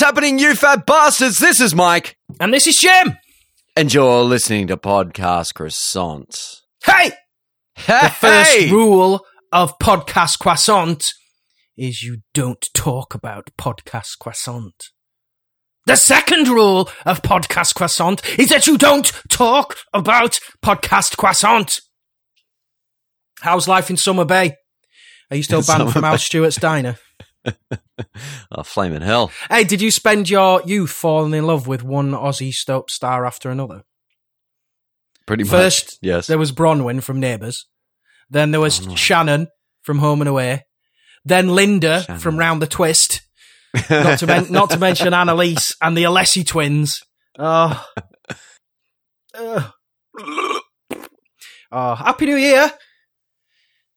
What's happening, you fat bastards? This is Mike, And this is Jim. and you're listening to Podcast Croissant. Hey! Hey! The first rule of Podcast Croissant is you don't talk about Podcast Croissant. The second rule of Podcast Croissant is that you don't talk about Podcast Croissant. How's life in Summer Bay? Are you still banned from Al Stewart's Diner? oh, flaming hell. Hey, did you spend your youth falling in love with one Aussie soap star after another? Pretty much. First, yes. there was Bronwyn from Neighbours. Then there was Oh, no. Shannon from Home and Away. Then Linda Shannon. from Round the Twist. Not to, men- not to mention Annalise and the Alessi twins. Oh. Oh, Happy New Year.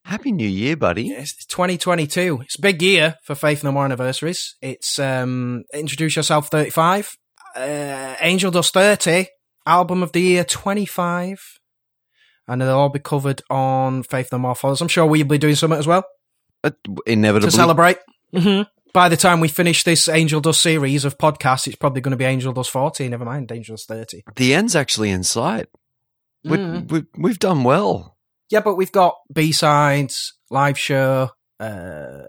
Happy New Year, buddy. It's 2022. It's a big year for Faith No More anniversaries. It's um, Introduce Yourself 35, uh, Angel Dust 30, Album of the Year 25, and they'll all be covered on Faith No More Follows. I'm sure we'll be doing something as well Uh, inevitably. to celebrate. hmm By the time we finish this Angel Dust series of podcasts, it's probably going to be Angel Dust 40, never mind Angel Dust 30. The end's actually in sight. We, Mm. we, we've done well. Yeah, but we've got B-sides, live show, uh,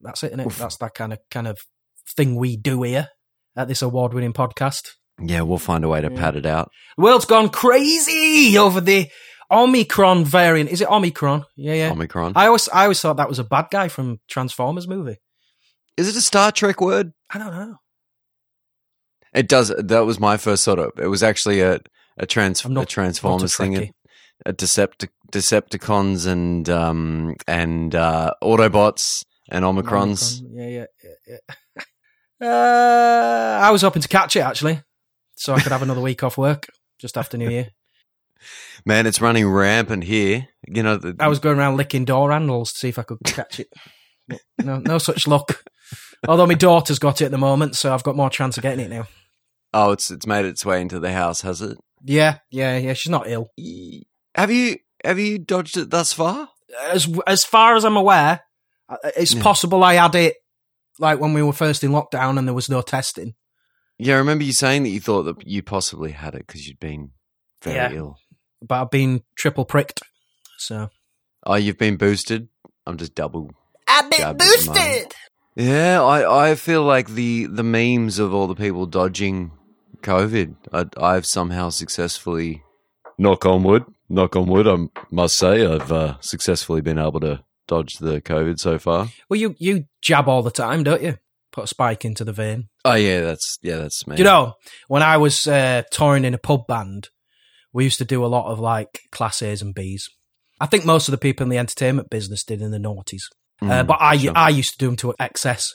that's it, innit? Oof. That's that kind of kind of thing we do here at this award-winning podcast. Yeah, we'll find a way to Yeah. pad it out. The world's gone crazy over the Omicron variant. Is it Omicron? Yeah, yeah. Omicron. I always I always thought that was a bad guy from Transformers movie. Is it a Star Trek word? I don't know. It does. That was my first sort of. It was actually a a trans a Transformers a thing. A Decept- Decepticons and um and uh Autobots and Omicrons. Omicron. Yeah, yeah, yeah. yeah. uh, I was hoping to catch it actually, so I could have another week off work just after New Year. Man, it's running rampant here. You know, the, I was going around licking door handles to see if I could catch it. No, no such luck. Although my daughter's got it at the moment, so I've got more chance of getting it now. oh, it's it's made its way into the house, has it? Yeah, yeah, yeah. She's not ill. Have you have you dodged it thus far? As as far as I'm aware, uh, it's Yeah. possible I had it like when we were first in lockdown and there was no testing. Yeah, I remember you saying that you thought that you possibly had it because you'd been very Yeah. ill. But I've been triple pricked, so Oh, you've been boosted. I'm just double. I've been Jabbed at the moment. boosted. Yeah, I, I feel like the, the memes of all the people dodging COVID, I, I've somehow successfully, knock on wood, knock on wood, I must say, I've uh, successfully been able to dodge the COVID so far. Well, you you jab all the time, don't you? Put a spike into the vein. Oh yeah, that's yeah, that's me. Do you know when I was uh, touring in a pub band, we used to do a lot of like class A's and B's. I think most of the people in the entertainment business did in the noughties, uh, Mm, but I sure. I used to do them to excess,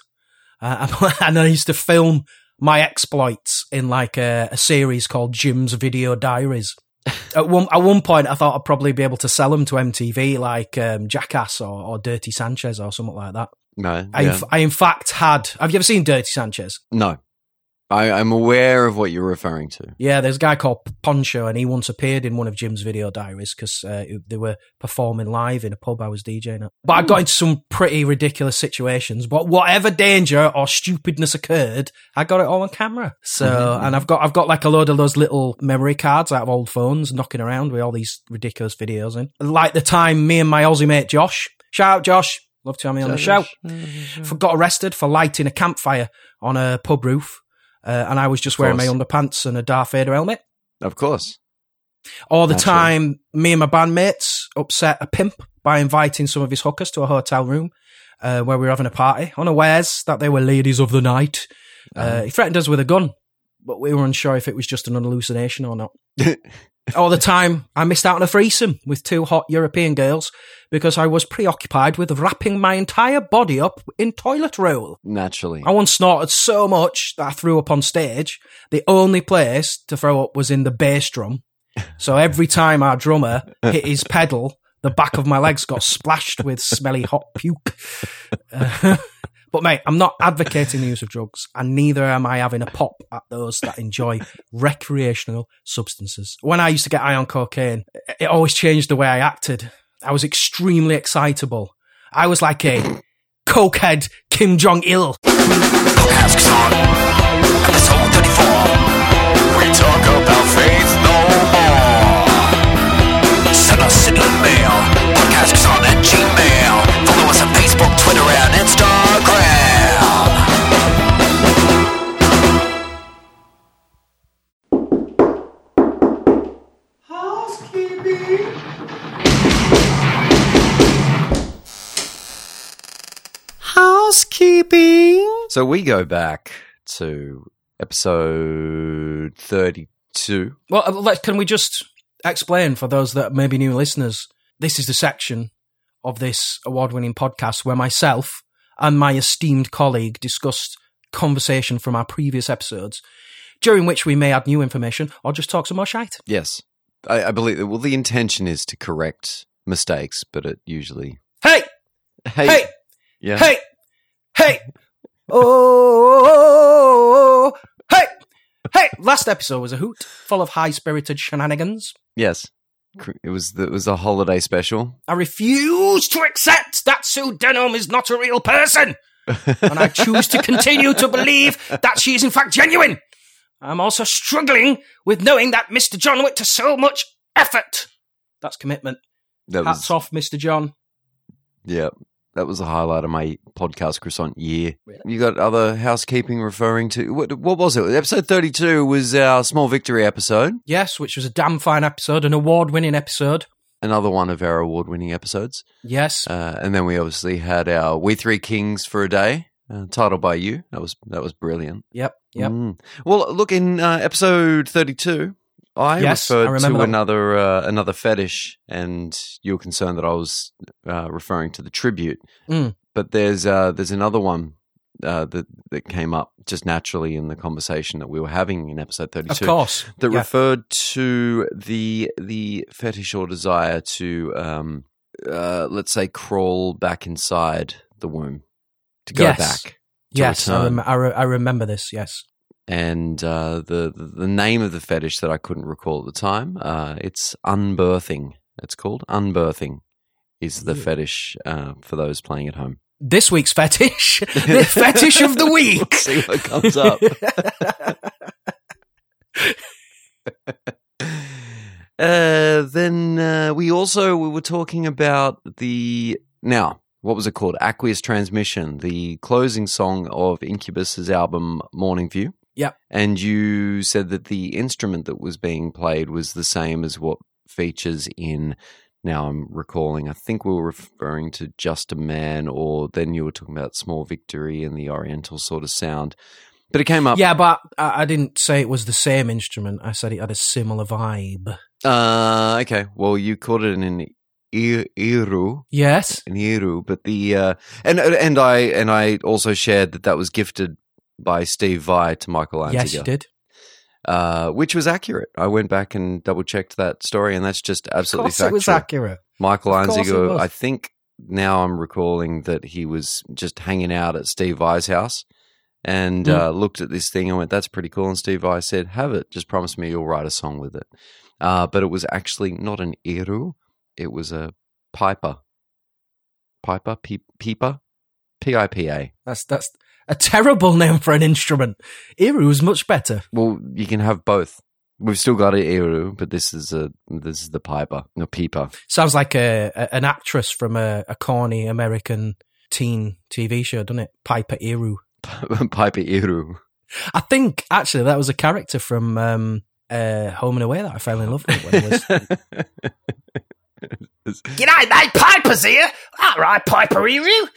uh, and I used to film my exploits in like a, a series called Jim's Video Diaries. At one at one point, I thought I'd probably be able to sell them to MTV, like um, Jackass or, or Dirty Sanchez or something like that. no, I, yeah. I in fact had. Have you ever seen Dirty Sanchez? no. I, I'm aware of what you're referring to. Yeah, there's a guy called Pancho, and he once appeared in one of Jim's video diaries because uh, they were performing live in a pub I was DJing at. But I got into some pretty ridiculous situations. But whatever danger or stupidness occurred, I got it all on camera. So, Mhm. and I've got I've got like a load of those little memory cards out of old phones, knocking around with all these ridiculous videos in. Like the time me and my Aussie mate Josh, shout out Josh, love to have me on the show for, got arrested for lighting a campfire on a pub roof. Uh, and I was just wearing my underpants and a Darth Vader helmet. Of course. All the Naturally. time, me and my bandmates upset a pimp by inviting some of his hookers to a hotel room uh, where we were having a party, unawares that they were ladies of the night. Uh, he threatened us with a gun, but we were unsure if it was just an hallucination or not. All the time, I missed out on a threesome with two hot European girls because I was preoccupied with wrapping my entire body up in toilet roll. Naturally. I once snorted so much that I threw up on stage. The only place to throw up was in the bass drum. So every time our drummer hit his pedal, the back of my legs got splashed with smelly hot puke. Uh, but mate, I'm not advocating the use of drugs, and neither am I having a pop at those that enjoy recreational substances. When I used to get high on cocaine, it always changed the way I acted. I was extremely excitable. I was like a cokehead Kim Jong Il. Asks on episode 34. We talk about faith no more. Send us an email. Podcasts on at Gmail. Housekeeping. So we go back to episode 32. Well, uh, can we just explain for those that may be new listeners? This is the section of this award winning podcast where myself and my esteemed colleague discussed conversation from our previous episodes, during which we may add new information or just talk some more shite. Yes. I, I believe, well, the intention is to correct mistakes, but it usually. Hey! Hey! Hey! Yeah. Hey! Hey! Oh! Hey! Hey! Last episode was a hoot, full of high spirited shenanigans. Yes. It was it was a holiday special. I refuse to accept that Sue Denham is not a real person. and I choose to continue to believe that she is in fact genuine. I'm also struggling with knowing that Mr. John went to so much effort. That's commitment. That Hats was off, Mr. John. yeah. That was the highlight of my podcast croissant year. Really? You got other housekeeping referring to what? What was it? Episode thirty-two was our small victory episode. Yes, which was a damn fine episode, an award winning episode. Another one of our award-winning episodes. Yes. Uh, and then we obviously had our "We Three Kings" for a day, uh, titled by you. That was that was brilliant. yep. Yep. Mm. Well, look in uh, episode thirty-two. I Yes, I referred remember to that. another uh, another fetish, and you were concerned that I was uh, referring to the tribute. Mm. But there's uh, there's another one uh, that that came up just naturally in the conversation that we were having in episode 32. Of course. that Yeah. referred to the the fetish or desire to um uh let's say crawl back inside the womb to go Yes. back to yes, I, rem- I, re- I remember this. Yes. And uh the, the name of the fetish that I couldn't recall at the time uh it's unbirthing it's called unbirthing is the fetish uh for those playing at home This week's fetish, the fetish of the week. see what comes up Uh, then uh, we also we were talking about the now what was it called? Aqueous Transmission, the closing song of Incubus's album Morning View. Yep. And you said that the instrument that was being played was the same as what features in. Now I'm recalling. I think we were referring to Just a Man, or then you were talking about Small Victory and the Oriental sort of sound. But it came up. Yeah, but I, I didn't say it was the same instrument. I said it had a similar vibe. Uh, okay. Well, you called it an ir- iru, Yes. an iru, but the uh, and and I and I also shared that that was gifted by Steve Vai to Michael Einziger, Yes, you did. uh, which was accurate. I went back and double checked that story, and that's just Of absolutely course, factual. it was accurate. Michael Of course it Einziger, was. I think now I'm recalling that he was just hanging out at Steve Vai's house and Mm. uh, looked at this thing and went, "That's pretty cool." And Steve Vai said, "Have it. Just promise me you'll write a song with it." Uh, but it was actually not an iru; it was a piper, piper, Pe- pipa, P I P A. That's that's a terrible name for an instrument. Iru's much better. Well, you can have both. We've still got an iru, but this is a this is the piper, no peeper. Sounds like a, a an actress from a, a corny American teen TV show, doesn't it? Piper Iru. piper iru. I think actually that was a character from um, uh, Home and Away that I fell in love with when I was. G'day, mate. Piper's here. All right, Piper Eru.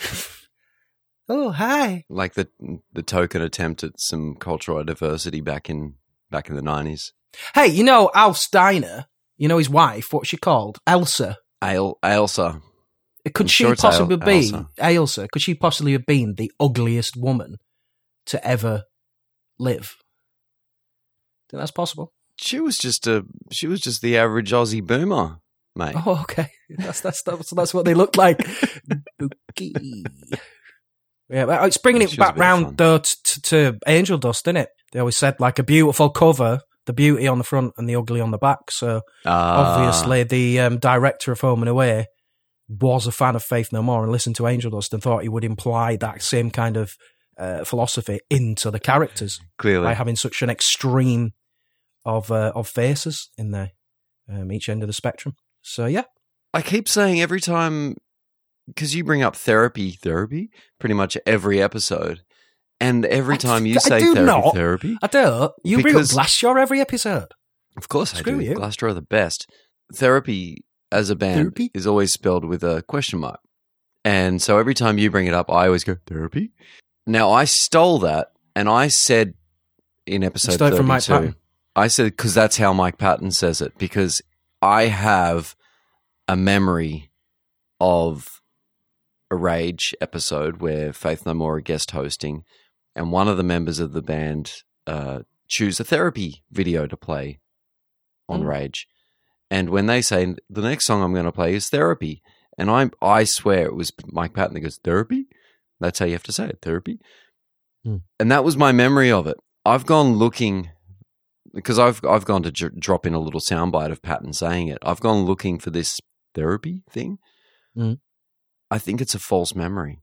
Oh hi. like the the token attempt at some cultural diversity back in back in the nineties. Hey, you know Al Steiner. You know his wife. What's she called? Elsa. Ale, Ailsa. Could I'm she sure possibly Al- be Elsa. Ailsa? Could she possibly have been the ugliest woman to ever live? Think that's possible. She was just a she was just the average Aussie boomer, mate. Oh, okay. That's that's that's, that's what they look like. Yeah, it's bringing She it back bit of fun. round though to, to, Angel Dust, isn't it? They always said like a beautiful cover, the beauty on the front and the ugly on the back. So Ah, obviously, the um, director of Home and Away was a fan of Faith No More and listened to Angel Dust and thought he would imply that same kind of uh, philosophy into the characters Clearly, by having such an extreme of uh, of faces in there, um, each end of the spectrum. So yeah, I keep saying every time because you bring up therapy, therapy, pretty much every episode, and every time you I say do therapy, not. therapy, I do. You bring up Because- Glassjaw every episode. of course I do. you. Glassjaw are the best. Therapy as a band Therapy? is always spelled with a question mark, and so every time you bring it up, I always go therapy. Now I stole that, and I said in episode stole it from Mike Patton. I said because that's how Mike Patton says it because I have a memory of a Rage episode where Faith No More are guest hosting, and one of the members of the band uh, choose a therapy video to play on Mm. Rage, and when they say the next song I'm going to play is Therapy, and I I swear it was Mike Patton that goes Therapy. That's how you have to say it, Therapy, Mm. and that was my memory of it. I've gone looking because I've I've gone to dr- drop in a little soundbite of Patton saying it. I've gone looking for this therapy thing. Mm. I think it's a false memory.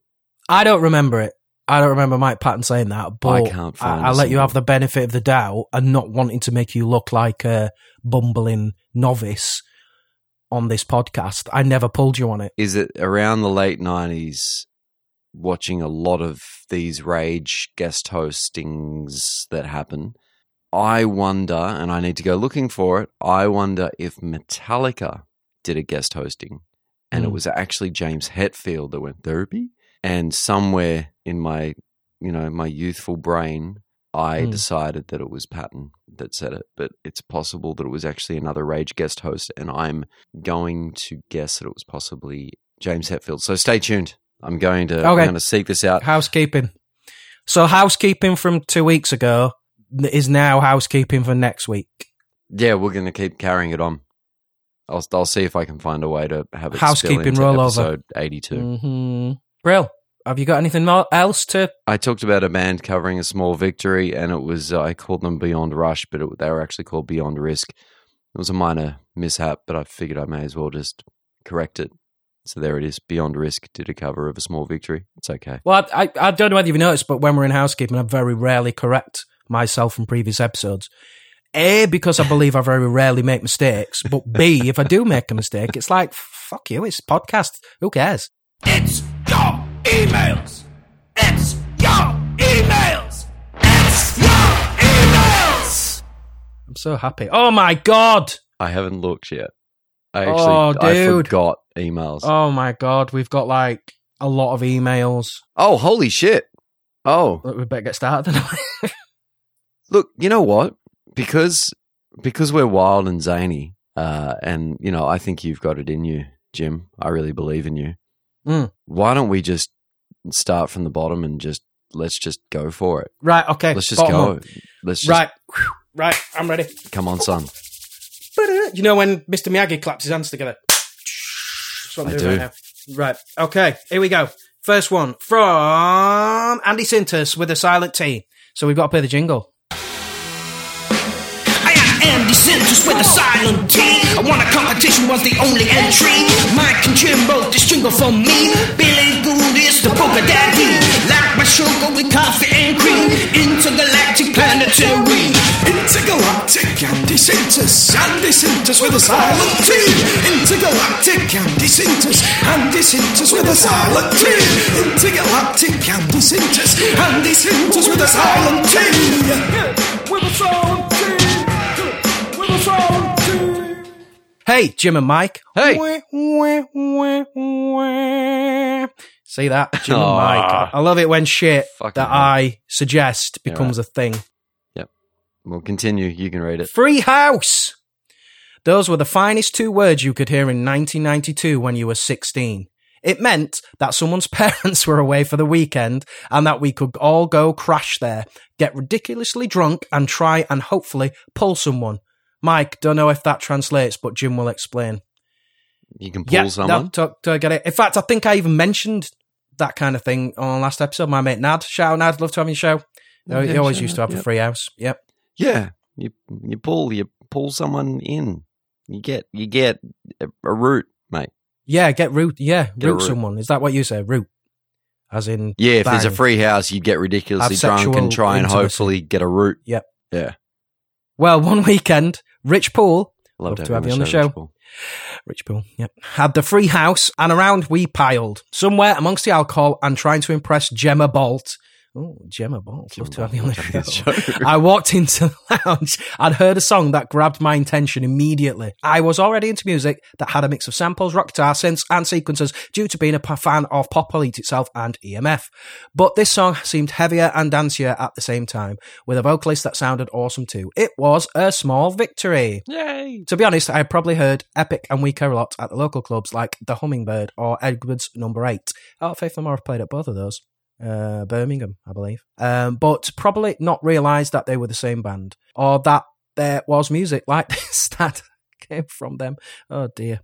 I don't remember it. I don't remember Mike Patton saying that, but I can't find I, will let you have the benefit of the doubt and not wanting to make you look like a bumbling novice on this podcast. I never pulled you on it. Is it around the late nineties? Watching a lot of these rage guest hostings that happen, I wonder, and I need to go looking for it. I wonder if Metallica did a guest hosting, and it Mm. was actually James Hetfield that went therapy. And somewhere in my, you know, my youthful brain, I Mm. decided that it was Patton that said it, but it's possible that it was actually another Rage guest host, and I'm going to guess that it was possibly James Hetfield. So stay tuned. I'm going to I'm going to seek this out. Housekeeping. So housekeeping from two weeks ago is now housekeeping for next week. Yeah, we're going to keep carrying it on. I'll I'll see if I can find a way to have it Housekeeping rollover. episode 82. Mm-hmm. Brill, have you got anything else to? I talked about a band covering a small victory, and it was uh, I called them Beyond Rush, but it, they were actually called Beyond Risk. It was a minor mishap, but I figured I may as well just correct it. So there it is. Beyond Risk did a cover of a small victory. It's okay. Well, I, I, I don't know whether you've noticed, but when we're in housekeeping, I very rarely correct myself from previous episodes. A, because I believe I very rarely make mistakes, but B, if I do make a mistake, it's like, fuck you, it's a podcast. Who cares? It's your emails. It's your emails. It's your emails. I'm so happy. Oh my God. I haven't looked yet. I actually Oh, I dude. forgot emails. Oh my God. We've got like a lot of emails. oh, holy shit! Oh, Look, We better get started. Then. Look, you know what? Because because we're wild and zany, uh, and you know, I think you've got it in you, Jim. I really believe in you. Mm. Why don't we just start from the bottom and just let's just go for it? right. Okay. Let's just bottom go. up. Let's just Right. Right. I'm ready. come on, son. You know when Mr. Miyagi claps his hands together? That's what I'm I doing do. right now. Right. Okay. Here we go. First one from Andy Sintus with a silent T. So we've got to play the jingle. I am Andy Sintus with a silent T. I won a competition, was the only entry. Mike and Jim wrote this jingle for me. Billy Gould is the poker daddy. Like my sugar with coffee and cream. Intergalactic planetary. Intergalactic Andy Sintus, Andy Sintus with a silent T. Intergalactic Andy Sintus, Andy Sintus with a silent T. Intergalactic Andy Sintus, Andy Sintus with a silent T. With a silent T. Hey, Jim and Mike. Hey. See that? Jim and Mike. I love it when shit Fucking that hell. I suggest becomes a thing. Yep. We'll continue. You can read it. Free house. Those were the finest two words you could hear in 1992 when you were 16. It meant that someone's parents were away for the weekend and that we could all go crash there, get ridiculously drunk and try and hopefully pull someone. Mike, don't know if that translates, but Jim will explain. You can pull yeah, someone. no, to, to get it. In fact, I think I even mentioned that kind of thing on last episode. My mate Nad, shout out Nad, love to have you show. Yeah, he always used to have a free house. Yep. Yeah, you you pull you pull someone in. You get you get a, a route, mate. Yeah, get root. Yeah, Get root root. someone. Is that what you say? Root, as in Yeah, if there's a free house, you'd get ridiculously Have drunk and try and hopefully get a root. Yep. Yeah. Well, one weekend, Rich Poole, Love, Love to have, you on the show. Rich Bull. Rich Poole, yep, had the free house, and around we piled somewhere amongst the alcohol and trying to impress Gemma Bolt. Oh, Gemma Bolt, love to have you on the show. Show. I walked into the lounge I'd heard a song that grabbed my attention immediately. I was already into music that had a mix of samples, rock guitar, synths, and sequences due to being a fan of Pop Will Eat Itself and EMF. But this song seemed heavier and dancier at the same time, with a vocalist that sounded awesome too. It was a small victory. Yay. To be honest, I probably heard Epic and We Care a lot at the local clubs like The Hummingbird or Edwards Number 8. Oh, Faith No More have played at both of those. Uh, Birmingham, I believe. Um, but probably not realised that they were the same band or that there was music like this that came from them. Oh dear.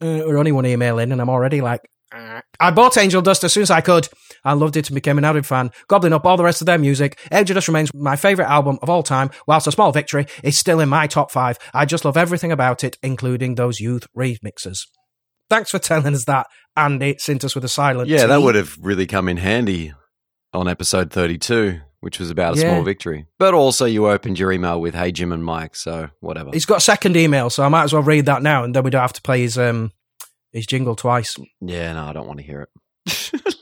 Uh, we're only one email in and I'm already like, "Ah." I bought Angel Dust as soon as I could. I loved it and became an avid fan, gobbling up all the rest of their music. Angel Dust remains my favourite album of all time, whilst A Small Victory is still in my top five. I just love everything about it, including those youth remixes. Thanks for telling us that, Andy sent us with a silent Yeah, that would have really come in handy on episode 32, which was about a Yeah. small victory. But also, you opened your email with Hey Jim and Mike, so whatever. He's got a second email, so I might as well read that now, and then we don't have to play his um his jingle twice. Yeah, no, I don't want to hear it.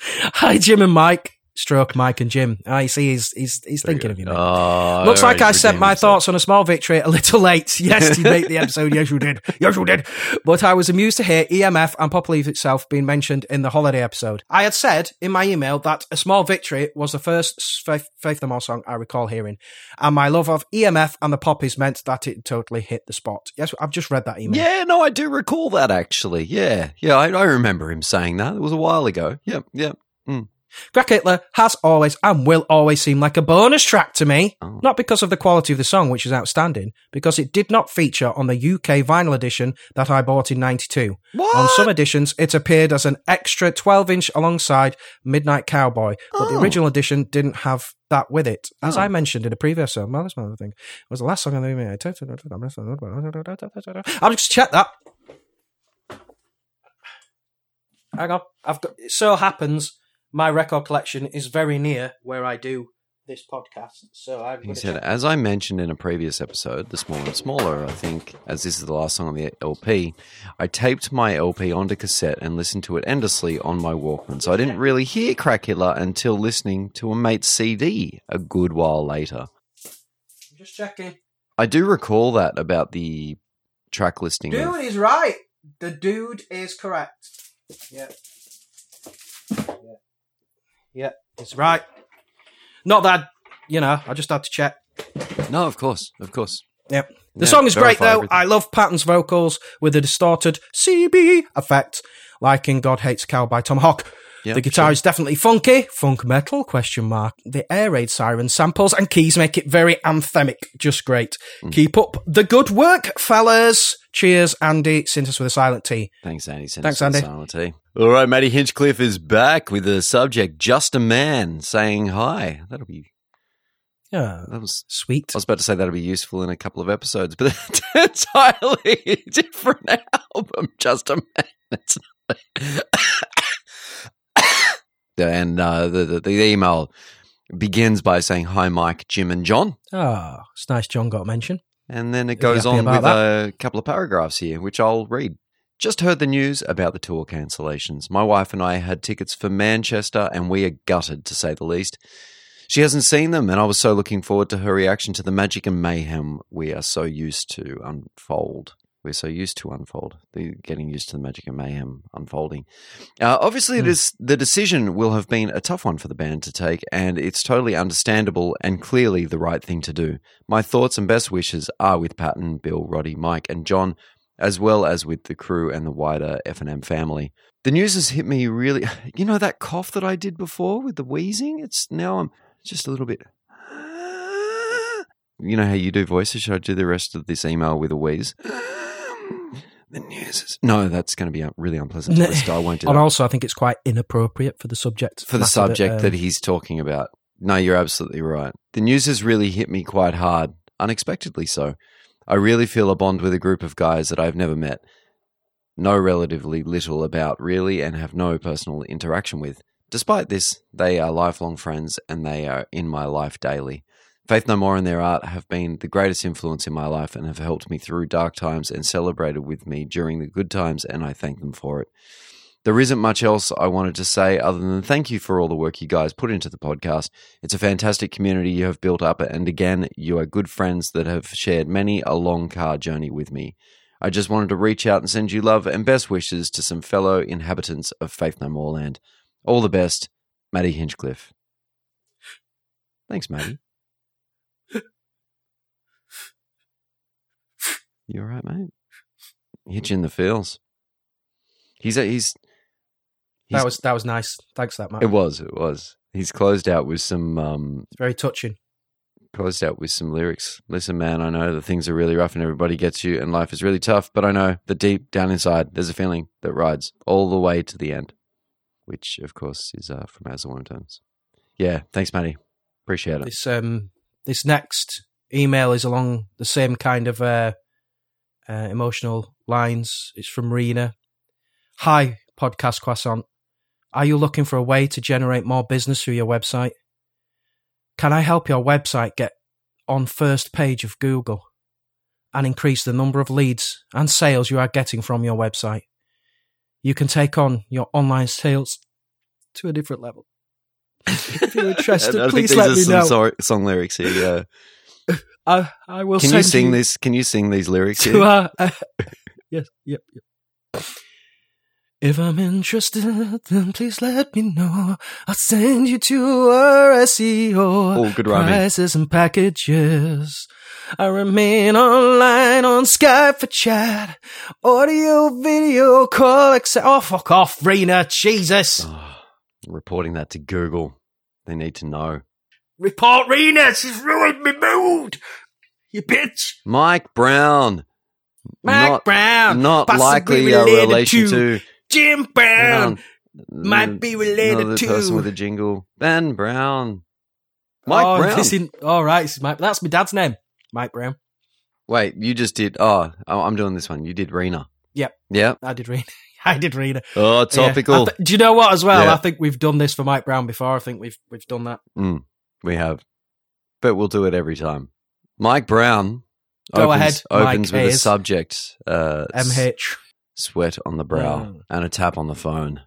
Hi, Jim and Mike. Stroke Mike and Jim. Ah, I see he's he's he's thinking of you. Mate. Oh, Looks like I sent my himself. thoughts on a small victory a little late. Yes, you made the episode. Yes, you did. Yes, you did. But I was amused to hear EMF and Pop Will Eat Itself being mentioned in the holiday episode. I had said in my email that a small victory was the first Faith, Faith No More song I recall hearing, and my love of EMF and the Poppies meant that it totally hit the spot. Yes, I've just read that email. Yeah, no, I do recall that actually. Yeah, yeah, I, I remember him saying that. It was a while ago. Yep, yep. Mm. Crack Hitler has always and will always seem like a bonus track to me. Oh. Not because of the quality of the song, which is outstanding, because it did not feature on the UK vinyl edition that I bought in 92. What? On some editions, it appeared as an extra 12 inch alongside Midnight Cowboy, but the Oh. original edition didn't have that with it. As Oh. I mentioned in a previous episode, well, that's another thing. It was the last song on the I'll just check that. Hang on. I've got, it so happens my record collection is very near where I do this podcast. So I'm He said, to as I mentioned in a previous episode, The Small and Smaller, I think, as this is the last song on the LP, I taped my LP onto cassette and listened to it endlessly on my Walkman. So I didn't really hear Crack Hitler until listening to a mate's CD a good while later. I'm just checking. I do recall that about the track listing. of- Dude is right. The dude is correct. Yeah. Yeah. Yeah, it's right. Not that, you know, I just had to check. No, of course, of course. Yep. The Yeah, song is great though. everything. I love Patton's vocals with the distorted CB effect, like in God Hates Cow by Tomahawk. Yeah, the guitar sure. is definitely funky, funk metal, question mark. The air raid siren samples and keys make it very anthemic, just great. Mm. Keep up the good work, fellas. Cheers, Andy. Sent us with a silent T. Thanks, Andy. Send Thanks, us Andy. Silent All right, Matty Hinchcliffe is back with the subject "Just a Man" saying hi. That'll be Yeah, that was. sweet. I was about to say that'll be useful in a couple of episodes, but it's an entirely different album. Just a Man. And uh, the, the the email begins by saying hi, Mike, Jim, and John. Ah, it's nice John got a mention. And then it goes on with a couple of paragraphs here, which I'll read. Just heard the news about the tour cancellations. My wife and I had tickets for Manchester, and we are gutted, to say the least. She hasn't seen them, and I was so looking forward to her reaction to the magic and mayhem we are so used to unfold. We're so used to unfold, the getting used to the magic and mayhem unfolding. Uh, obviously, it is the decision will have been a tough one for the band to take, and it's totally understandable and clearly the right thing to do. My thoughts and best wishes are with Patton, Bill, Roddy, Mike, and John, as well as with the crew and the wider F&M family. The news has hit me really. You know that cough that I did before with the wheezing? It's now I'm just a little bit. You know how you do voices? Should I do the rest of this email with a wheeze? The news is. No, that's going to be uh, really unpleasant to listen to. I won't do And that. also, I think it's quite inappropriate for the subject For the subject um, that he's talking about. No, you're absolutely right. The news has really hit me quite hard, unexpectedly so. I really feel a bond with a group of guys that I've never met, know relatively little about really, and have no personal interaction with. Despite this, they are lifelong friends and they are in my life daily. Faith No More and their art have been the greatest influence in my life and have helped me through dark times and celebrated with me during the good times, and I thank them for it. There isn't much else I wanted to say other than thank you for all the work you guys put into the podcast. It's a fantastic community you have built up, and again, you are good friends that have shared many a long car journey with me. I just wanted to reach out and send you love and best wishes to some fellow inhabitants of Faith No More Land. All the best, Matty Hinchcliffe. Thanks, Matty. You all right, mate? Hit you in the feels. He's a, he's That was that was nice. Thanks for that, Matt. it was it was. He's closed out with some um It's very touching. closed out with some lyrics. Listen, man, I know that things are really rough and everybody gets you and life is really tough, but I know that deep down inside there's a feeling that rides all the way to the end, which of course is uh, from As the Worm Turns. Yeah, thanks, Matty. Appreciate it. This um this next email is along the same kind of uh, uh emotional lines. It's from Rena. Hi, podcast croissant. Are you looking for a way to generate more business through your website? Can I help your website get on first page of Google and increase the number of leads and sales you are getting from your website? You can take on your online sales to a different level. if you're interested, please let me know. some song lyrics here. Yeah. I, I will Can you sing this? Can you sing these lyrics to uh, uh, yes, yep, yep. If I'm interested, then please let me know. I'll send you to our SEO Oh, good rhyming. prices and packages. I remain online on Skype for chat, audio, video call, etc. Oh, fuck off, Rena, Jesus. Oh, reporting that to Google. They need to know. Report Rena, she's ruined my mood. You bitch. Mike Brown. Mike not, Brown. Not likely a related relation to to. Jim Brown. Might be related Another to- person with a jingle. Ben Brown. Mike oh, Brown. this isn't- all right, Mike, that's my dad's name, Mike Brown. Wait, you just did. Oh, oh, I'm doing this one. You did Rena. Yep. Yep. I did Rena. I did read it. Oh, topical. I th- do you know what? As well, Yeah. I think we've done this for Mike Brown before. I think we've we've done that. Mm, we have, but we'll do it every time. Mike Brown. Go opens, ahead, Mike Opens with a Hayes. subject. Uh, MH. sweat on the brow Mm. and a tap on the phone,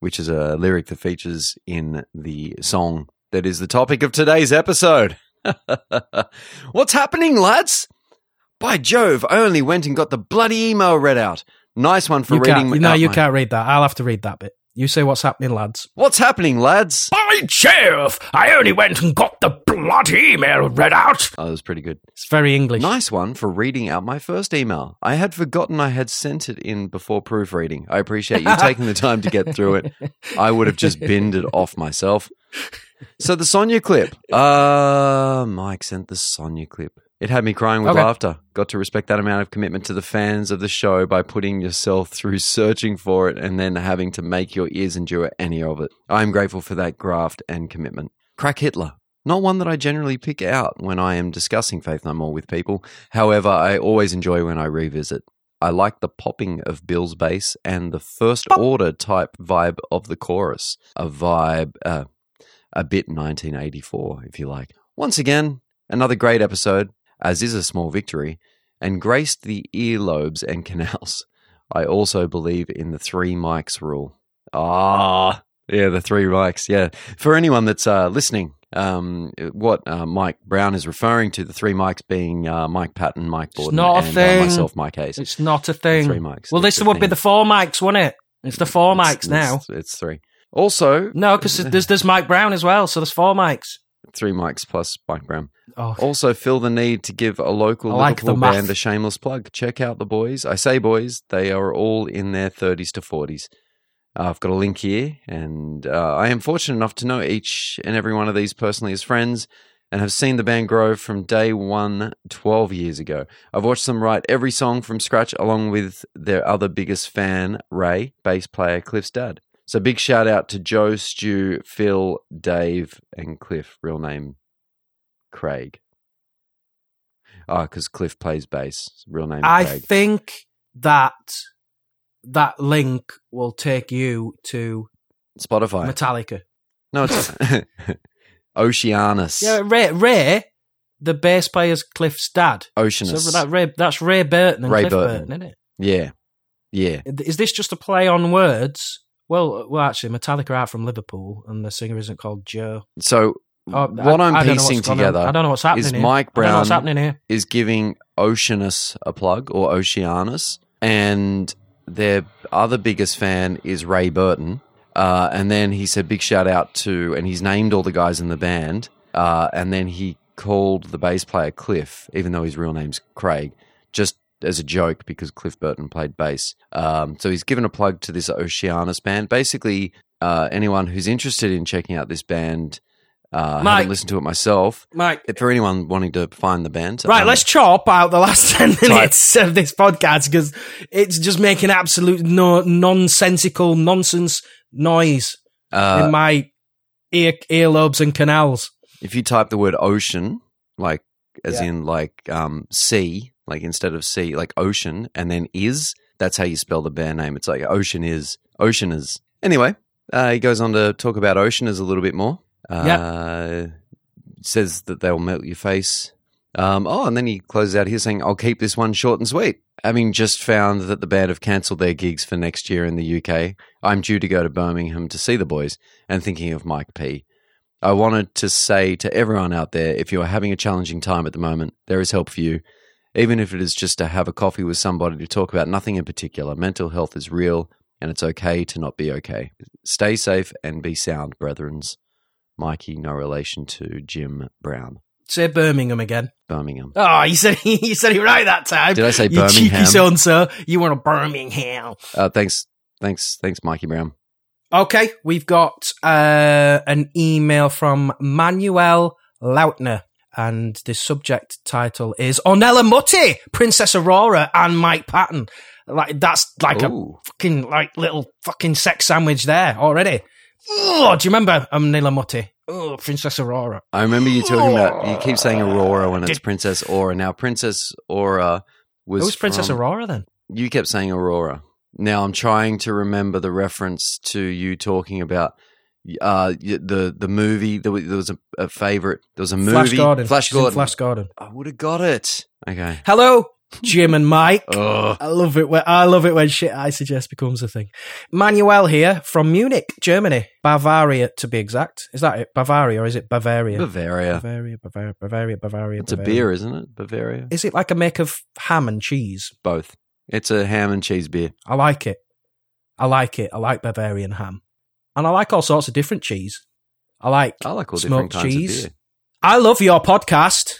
which is a lyric that features in the song that is the topic of today's episode. What's happening, lads? By Jove, I only went and got the bloody email read out. Nice one for You reading. can't. No, out you can't read that. I'll have to read that bit. You say what's happening, lads. What's happening, lads? By Jove, I only went and got the bloody email read out. Oh, that was pretty good. It's very English. Nice one for reading out my first email. I had forgotten I had sent it in before proofreading. I appreciate you taking the time to get through it. I would have just binned it off myself. So the Sonia clip. Uh Mike sent the Sonia clip. It had me crying with Okay. laughter. Got to respect that amount of commitment to the fans of the show by putting yourself through searching for it and then having to make your ears endure any of it. I am grateful for that graft and commitment. Crack Hitler. Not one that I generally pick out when I am discussing Faith No More with people. However, I always enjoy when I revisit. I like the popping of Bill's bass and the first order type vibe of the chorus. A vibe, uh, a bit 1984, if you like. Once again, another great episode, as is a small victory, and graced the earlobes and canals. I also believe in the three mics rule. Ah, yeah, the three mics. Yeah, for anyone that's uh, listening, um, what uh, Mike Brown is referring to, the three mics being uh, Mike Patton, Mike Bordin, not a and uh, thing. myself, Mike Hayes. It's not a thing. Three mics. Well, It's this would be the four mics, wouldn't it? It's the four It's- mics now. It's, it's three. Also, No, because there's there's Mike Brown as well, so there's four mics. Three mics plus Mike Brown. Oh, Also, feel the need to give a local I like Liverpool math. band a shameless plug. Check out the boys. I say boys, they are all in their 30s to 40s. Uh, I've got a link here, and uh, I am fortunate enough to know each and every one of these personally as friends and have seen the band grow from day one 12 years ago. I've watched them write every song from scratch along with their other biggest fan, Ray, bass player Cliff's dad. So big shout out to Joe, Stu, Phil, Dave, and Cliff, real name Craig. Oh, because Cliff plays bass. Real name. I Craig. think that that link will take you to Spotify. Metallica. no, it's Oceanus. Yeah, Ray, Ray, the bass player's Cliff's dad. Oceanus. So that Ray, that's Ray Burton and Ray Cliff Burton. Burton, isn't it? yeah, yeah. Is this just a play on words? Well, well, actually, Metallica are out from Liverpool, and the singer isn't called Joe. So Oh, what I- I'm I don't know piecing on. together I don't know what's happening is here. Mike know what's happening here. is giving Oceanus a plug or Oceanus, and their other biggest fan is Ray Burton. Uh, and then he said big shout out to, and he's named all the guys in the band. Uh, and then he called the bass player Cliff, even though his real name's Craig, just as a joke because Cliff Burton played bass. Um, so he's given a plug to this Oceanus band. Basically, uh, anyone who's interested in checking out this band, uh, I haven't listened to it myself. Mike, For anyone wanting to find the band, Right, um, let's chop out the last 10 minutes of this podcast because it's just making absolute no, nonsensical nonsense noise uh, in my ear, earlobes and canals. if you type the word ocean, like as Yeah. in like um, sea, like instead of sea, like ocean, and then is, that's how you spell the band name. It's like ocean is, ocean is. Anyway, uh, he goes on to talk about ocean is a little bit more. Uh, Says that they'll melt your face. Um, oh, and then he closes out here saying, I'll keep this one short and sweet. Having just found that the band have cancelled their gigs for next year in the UK, I'm due to go to Birmingham to see the boys and thinking of Mike P. I wanted to say to everyone out there if you are having a challenging time at the moment, there is help for you. Even if it is just to have a coffee with somebody to talk about nothing in particular, mental health is real and it's okay to not be okay. Stay safe and be sound, brethrens. Mikey, no relation to Jim Brown, Say Birmingham again. Birmingham. Oh, you said you said it right that time. Did I say you cheeky Birmingham? son, so you want a Birmingham. Uh, thanks, thanks, thanks, Mikey Brown. Okay, we've got uh, an email from Manuel Lautner, and the subject title is Ornella Muti, Princess Aurora, and Mike Patton. Like that's like a fucking like little fucking sex sandwich there already. Oh, do you remember Ornella Muti? Oh, Princess Aurora. I remember you talking about. You keep saying Aurora when it's Princess Aura. Now, Princess Aura was Who's Princess from- Aurora then? You kept saying Aurora. Now I'm trying to remember the reference to you talking about uh the the movie. There was, there was a, a favorite. There was a movie. Flash Gordon. Flash Gordon. Flash Gordon. I would have got it. Okay. Hello, Jim and Mike. I love it when I love it when shit I suggest becomes a thing. Manuel here from Munich, Germany, Bavaria to be exact. Is that it? Bavaria or is it Bavaria? Bavaria. Bavaria, Bavaria, Bavaria, Bavaria. It's a beer, isn't it? Bavaria. Is it like a make of ham and cheese? Both. It's a ham and cheese beer. I like it. I like it. I like Bavarian ham, and I like all sorts of different cheese. I like I like all different smoked kinds cheese. I love your podcast.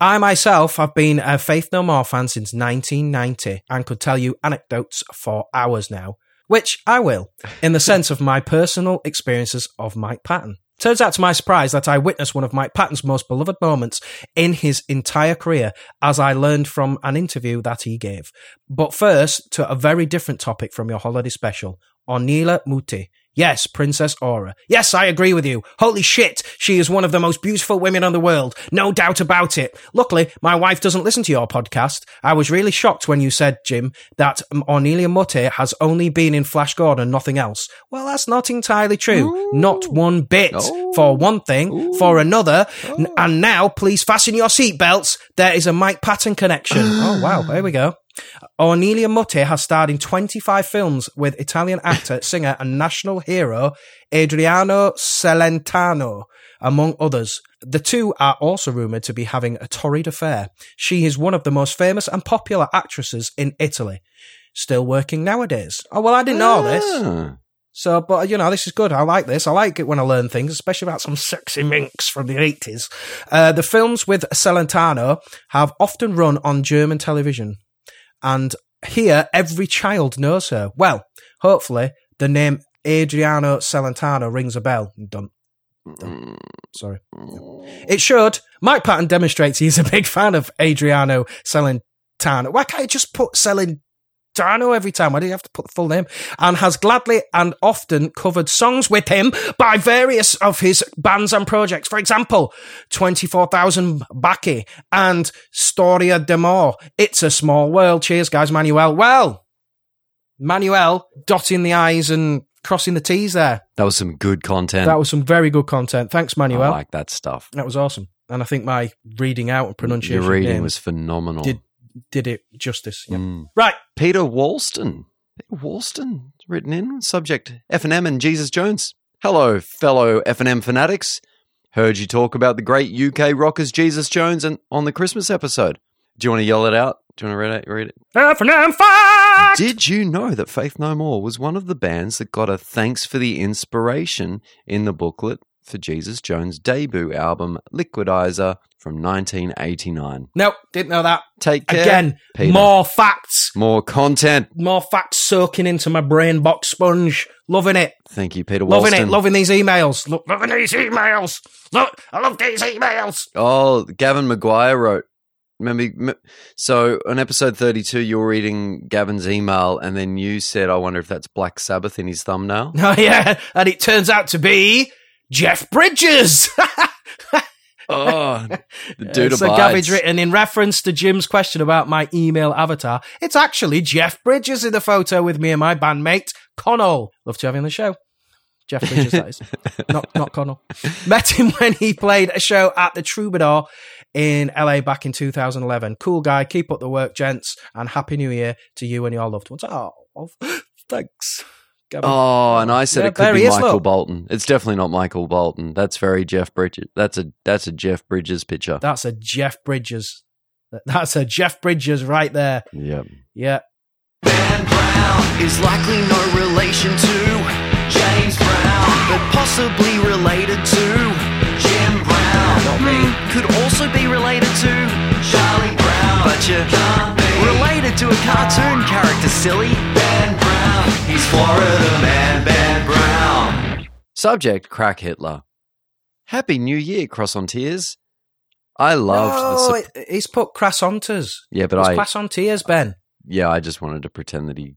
I myself have been a Faith No More fan since 1990 and could tell you anecdotes for hours now, which I will, in the sense of my personal experiences of Mike Patton. Turns out to my surprise that I witnessed one of Mike Patton's most beloved moments in his entire career, as I learned from an interview that he gave. But first, to a very different topic from your holiday special Ornella Muti. Yes, Princess Aura. Yes, I agree with you. Holy shit, she is one of the most beautiful women in the world. No doubt about it. Luckily, my wife doesn't listen to your podcast. I was really shocked when you said, Jim, that Ornella Muti has only been in Flash Gordon, nothing else. Well, that's not entirely true. Not one bit. Oh. For one thing. For another. N- And now, please fasten your seatbelts. There is a Mike Patton connection. oh, wow. There we go. Ornella Muti has starred in 25 films with Italian actor, singer, and national hero Adriano Celentano, among others. The two are also rumoured to be having a torrid affair. She is one of the most famous and popular actresses in Italy. Still working nowadays. Oh, well, I didn't know this. Ah. So, but you know, this is good. I like this. I like it when I learn things, especially about some sexy minx from the 80s. Uh, the films with Celentano have often run on German television. And here, every child knows her. Well, hopefully, the name Adriano Celentano rings a bell. Done. Done. Sorry. It should. Mike Patton demonstrates he's a big fan of Adriano Celentano. Why can't I just put Dano every time. Why do you have to put the full name? And has gladly and often covered songs with him by various of his bands and projects. For example, 24,000 Baci and Storia d'Amore. It's a small world. Cheers, guys. Manuel. Well, Manuel dotting the I's and crossing the T's there. That was some good content. That was some very good content. Thanks, Manuel. I like that stuff. That was awesome. And I think my reading out and pronunciation Your reading was phenomenal. did did it justice. Yeah. Mm. Right. Peter Walston. Peter Walston written in subject F&M and Jesus Jones. Hello, fellow F&M fanatics. Heard you talk about the great UK rockers Jesus Jones and on the Christmas episode. Do you want to yell it out? Do you want to read it? Read it? F&M fact! Did you know that Faith No More was one of the bands that got a thanks for the inspiration in the booklet for Jesus Jones' debut album Liquidizer from 1989? Nope, didn't know that. Take care. Again, Peter. more facts. More content. More facts soaking into my brain box sponge. Loving it. Thank you, Peter Loving Walston. it. Loving these emails. Lo- Loving these emails. Look, I love these emails. Oh, Gavin Maguire wrote. Remember, so on episode 32, you were reading Gavin's email, and then you said, I wonder if that's Black Sabbath in his thumbnail. Oh, yeah. And it turns out to be Jeff Bridges. Oh, the dude so abides. Gavin's written in reference to Jim's question about my email avatar. It's actually Jeff Bridges in the photo with me and my bandmate Connell. Love to have you on the show. Jeff Bridges, that is. not not Connell. Met him when he played a show at the Troubadour in LA back in 2011. Cool guy. Keep up the work, gents, and happy New Year to you and your loved ones. Oh, thanks. Gavin. Oh, and I said Yeah, it could there be Michael look. Bolton. It's definitely not Michael Bolton. That's very Jeff Bridges. That's a that's a Jeff Bridges picture. That's a Jeff Bridges. That's a Jeff Bridges right there. Yep. Yeah. Dan Brown is likely no relation to James Brown, but possibly related to Jim Brown. Not me. Could also be related to Charlie Brown, but you can't related to a cartoon character. Silly Ben Brown. He's Florida man Ben Brown. Subject: Crack Hitler. Happy New Year, Cross on Tears. I loved the. No, sup- he's put croissanters. yeah, but It's I croissanters, Ben. yeah I just wanted to pretend that he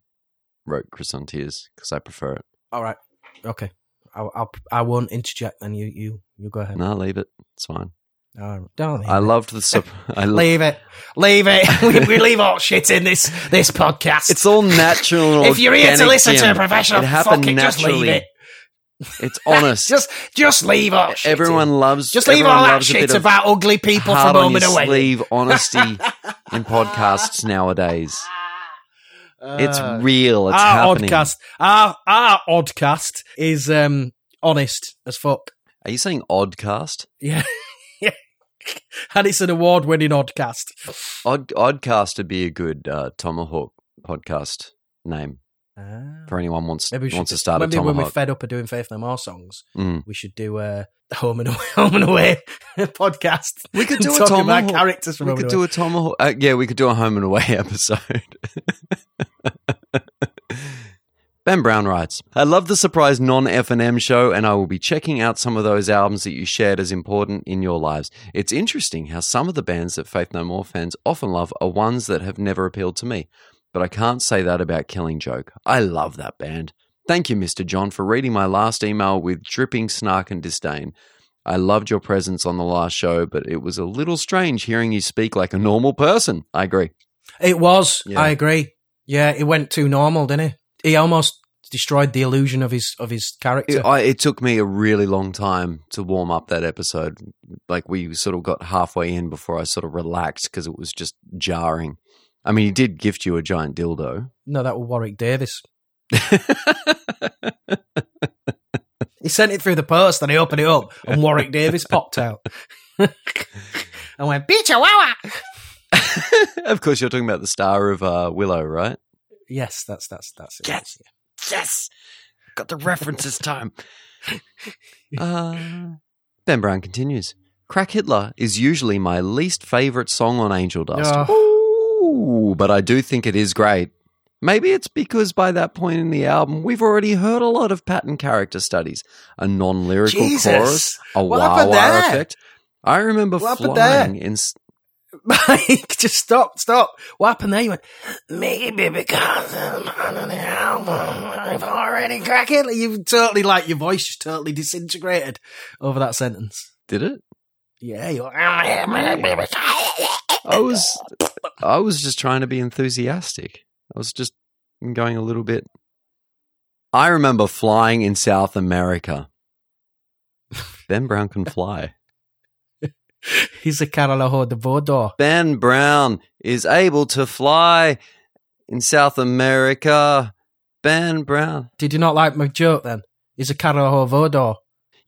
wrote Tears because I prefer it. All right. Okay. I'll, I'll I won't interject. Then you you you go ahead. No, leave it. It's fine. Right. Don't leave I loved the. Sup- I lo- leave it. Leave it. we, we leave all shit in this this podcast. It's all natural. if you're here to listen to a professional, it happened it, just naturally. leave it. It's honest. just just leave all shit. everyone in. loves. just leave all that shit about ugly people from on home and away. sleeve honesty in podcasts nowadays. It's Uh, real. It's our happening. oddcast, our our oddcast is um honest as fuck. Are you saying oddcast? Yeah. And it's an award winning oddcast. Odd Oddcast would be a good uh, Tomahawk podcast name for anyone wants Maybe wants to start a maybe when we're fed up of doing Faith No More songs, Mm. we should do a home and away, home and away podcast. We could do a Tomahawk. characters from We could do Away. a Tomahawk. Uh, yeah, we could do a home and away episode. Ben Brown writes, I love the surprise non F&M show and I will be checking out some of those albums that you shared as important in your lives. It's interesting how some of the bands that Faith No More fans often love are ones that have never appealed to me. But I can't say that about Killing Joke. I love that band. Thank you, Mr. John, for reading my last email with dripping snark and disdain. I loved your presence on the last show, but it was a little strange hearing you speak like a normal person. I agree. It was. Yeah. I agree. Yeah, it went too normal, didn't it? He almost destroyed the illusion of his of his character. It, I, it took me a really long time to warm up that episode. Like we sort of got halfway in before I sort of relaxed because it was just jarring. I mean, he did gift you a giant dildo. no, that was Warwick Davis. He sent it through the post and he opened it up and Warwick Davis popped out. and went, Beach Wawa! of course, you're talking about the star of uh, Willow, right? Yes, that's that's that's it. Yes. Yes, got the references time. uh, ben Brown continues. Crack Hitler is usually my least favorite song on Angel Dust. Ooh, but I do think it is great. Maybe it's because by that point in the album, we've already heard a lot of Patton character studies, a non-lyrical Jesus. chorus, a wah happened wah effect. I remember What flying in. Mike, just stop, stop. What happened there? You went, maybe because I'm on the album, I've already cracked it. You totally, like, your voice just totally disintegrated over that sentence. Did it? Yeah, you're I was I was just trying to be enthusiastic. I was just going a little bit. I remember flying in South America. Ben Brown can fly. He's a Carolo de Bordeaux. Ben Brown is able to fly in South America. Ben Brown. Did you not like my joke then? He's a Carolo Bordeaux,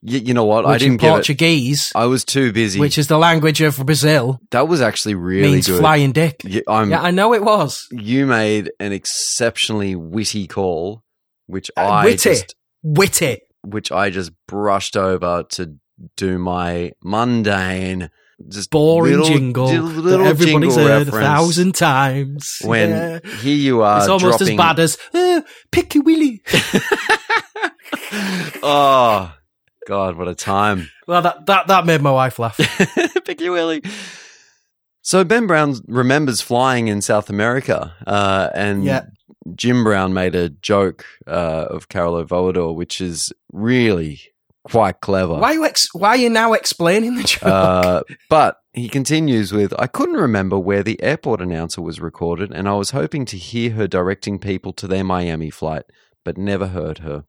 Y- you know what? I didn't get it. Portuguese, I was too busy. which is the language of Brazil, that was actually really means good. flying dick. Y- yeah, I know it was. you made an exceptionally witty call, which Uh, I witty. just Witty. which I just brushed over to do my mundane, just Boring little, jingle di- that little everybody's jingle heard a thousand times. When Yeah. here you are, it's almost dropping, as bad as uh, Picky Willy. oh God, what a time! well, that, that that made my wife laugh. Picky Willy. So Ben Brown remembers flying in South America, uh, and Yeah. Jim Brown made a joke uh, of Carolo Volador, which is really quite clever. Why are you ex- Why are you now explaining the joke? Uh, but he continues with I couldn't remember where the airport announcer was recorded, and I was hoping to hear her directing people to their Miami flight, but never heard her.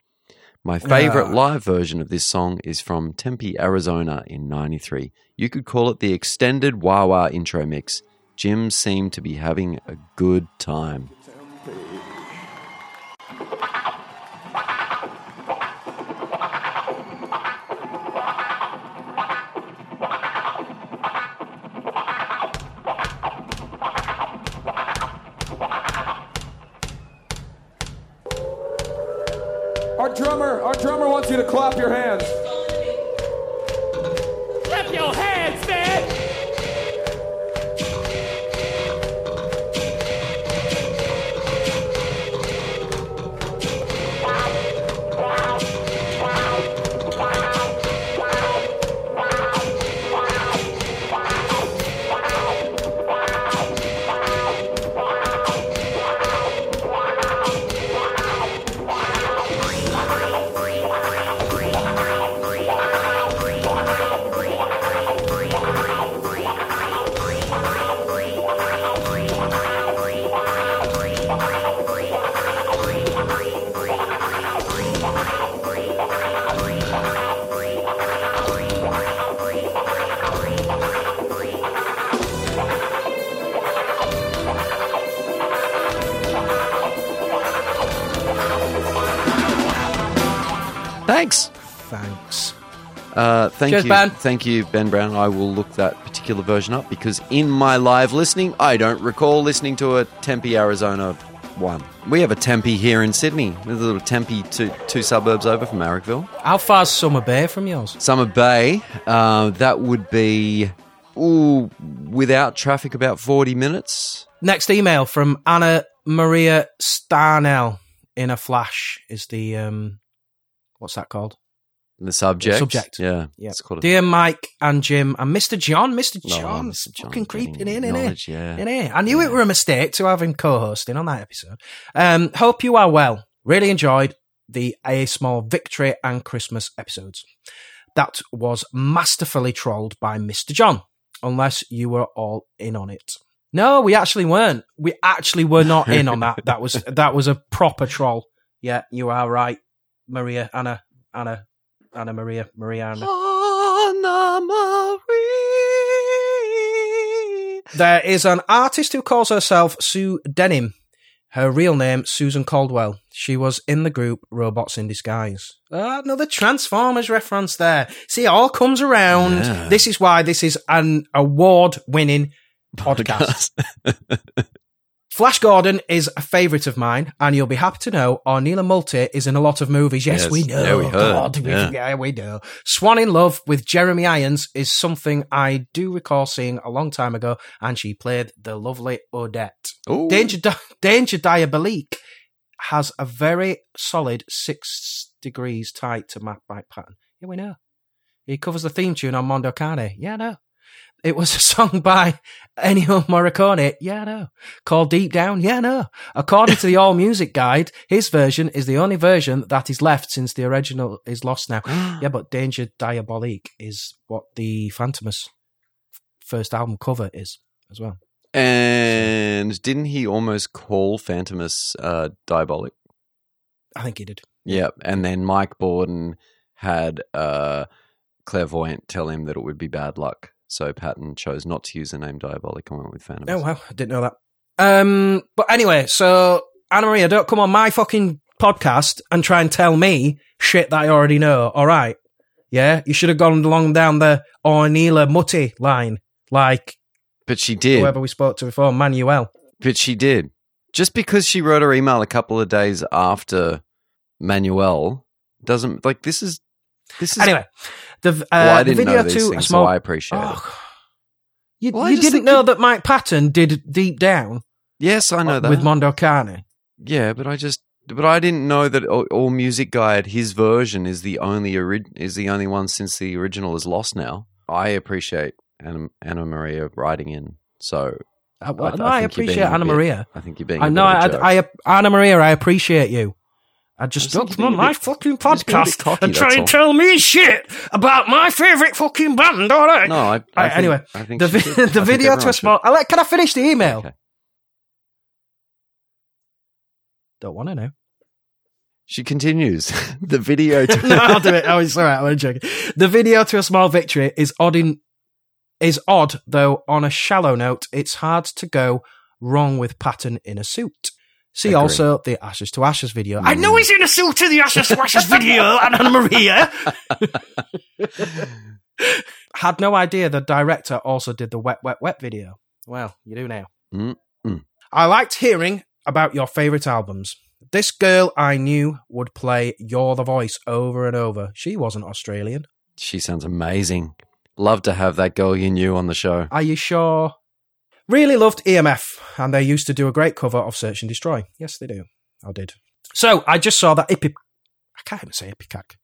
My favorite Ah. live version of this song is from Tempe, Arizona in 93. You could call it the extended wah wah intro mix. Jim seemed to be having a good time. Clap your hands. Thank Cheers, you, Ben. thank you, Ben Brown. I will look that particular version up because in my live listening, I don't recall listening to a Tempe, Arizona one. We have a Tempe here in Sydney. There's a little Tempe, two, two suburbs over from Marrickville. How far's Summer Bay from yours? Summer Bay, uh, that would be ooh, without traffic about forty minutes. Next email from Anna Maria Starnell in a flash is the um, what's that called? The subject, Subject. yeah, Yeah. It's called a Dear Mike and Jim and Mr. John, Mr. Oh, John, Mr. John fucking creeping getting in, innit? knowledge, yeah. Innit? I knew it were a mistake to have him co-hosting on that episode. Um, hope you are well. Really enjoyed the A Small Victory and Christmas episodes. That was masterfully trolled by Mr. John, unless you were all in on it. No, we actually weren't. We actually were not in on that. That was that was a proper troll. Yeah, you are right, Maria, Anna, Anna, Anna Maria, Maria, Anna. Anna Marie. There is an artist who calls herself Sue Denim. Her real name, Susan Caldwell. She was in the group Robots in Disguise. Ah, another Transformers reference there. See, it all comes around. Yeah. This is why this is an award winning podcast. Flash Gordon is a favourite of mine, and you'll be happy to know Ornella Muti is in a lot of movies. Yes, Yes, we know. yeah, we heard. God, we, Yeah. yeah, we know. Swann in Love with Jeremy Irons is something I do recall seeing a long time ago, and she played the lovely Odette. Ooh. Danger, Di- Danger Diabolik has a very solid six degrees tight to map Mike Patton. Yeah, we know. He covers the theme tune on Mondo Cane. Yeah, I know. It was a song by Ennio Morricone. Yeah, I know. Called Deep Down. Yeah, I know. According to the All Music Guide, his version is the only version that is left since the original is lost now. yeah, but Danger Diabolik is what the Fantômas first album cover is as well. And didn't he almost call Fantômas uh, diabolic? I think he did. Yeah, and then Mike Bordin had uh, clairvoyant tell him that it would be bad luck. So Patton chose not to use the name diabolic and went with Fantômas. Oh wow, I didn't know that. Um, but anyway, so Anna Maria, don't come on my fucking podcast and try and tell me shit that I already know. All right, yeah, you should have gone along down the Ornella Muti line, like But she did. whoever we spoke to before, Manuel. But she did. Just because she wrote her email a couple of days after Manuel doesn't like this is this is Anyway, the uh, well, I the didn't video know these things, small. so I appreciate it. Oh, you, Well, you didn't know you- that Mike Patton did Deep Down Yes, I know that. with Mondo Cane. yeah, but I just but I didn't know that all, all Music Guide his version is the only ori- is the only one since the original is lost now. I appreciate Anna, Anna Maria writing in. So Uh, well, I- no, I I, think you're being appreciate Anna bit- Maria. I think you're being I know, bit of a I, joke. I, Anna Maria, I appreciate you. I just Just don't think come on you're being a my bit- fucking just being a bit podcast cocky, and try and all. tell me shit about my favourite fucking band, all right? no, I, I Right, think- anyway, I think the, vi-. I the think video to a small. I like, can I finish the email? Okay. Don't want to know. She continues the video. To- no, I'll do it. Oh, it's all right. I'm joking. The video to a small victory is odd in is odd though. On a shallow note, it's hard to go wrong with Patton in a suit. See Agree. also the Ashes to Ashes video. I know he's in a suit in the Ashes to Ashes video, and Anna Maria. Had no idea the director also did the Wet Wet Wet video. Well, you do now. Mm, mm. I liked hearing about your favourite albums. This girl I knew would play You're the Voice over and over. She wasn't Australian. she sounds amazing. Love to have that girl you knew on the show. Are you sure? Really loved EMF, and they used to do a great cover of Search and Destroy. Yes, they do. I did. So I just saw that Ipi. I can't even say Ipecac.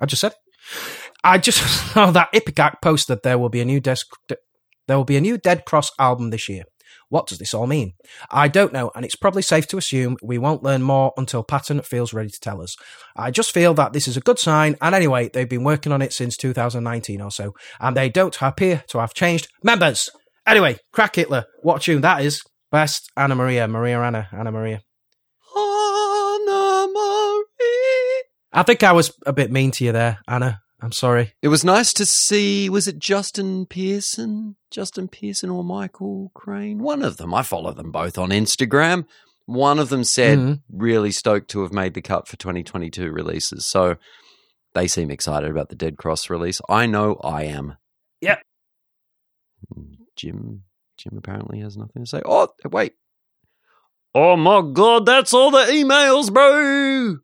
I just said. it. I just saw that Ipecac posted there will be a new desk. There will be a new Dead Cross album this year. What does this all mean? I don't know, and it's probably safe to assume we won't learn more until Patton feels ready to tell us. I just feel that this is a good sign, and anyway, they've been working on it since 2019 or so, and they don't appear to have changed members. Anyway, Crack Hitler, what tune that is? Best Anna Maria, Maria Anna, Anna Maria. Anna Maria. I think I was a bit mean to you there, Anna. I'm sorry. It was nice to see. Was it Justin Pearson? Justin Pearson or Michael Crain? One of them. I follow them both on Instagram. One of them said, Mhm. really stoked to have made the cut for 2022 releases. So they seem excited about the Dead Cross release. I know I am. Yep. Jim. Jim apparently has nothing to say. Oh, wait. Oh my god, that's all the emails, bro.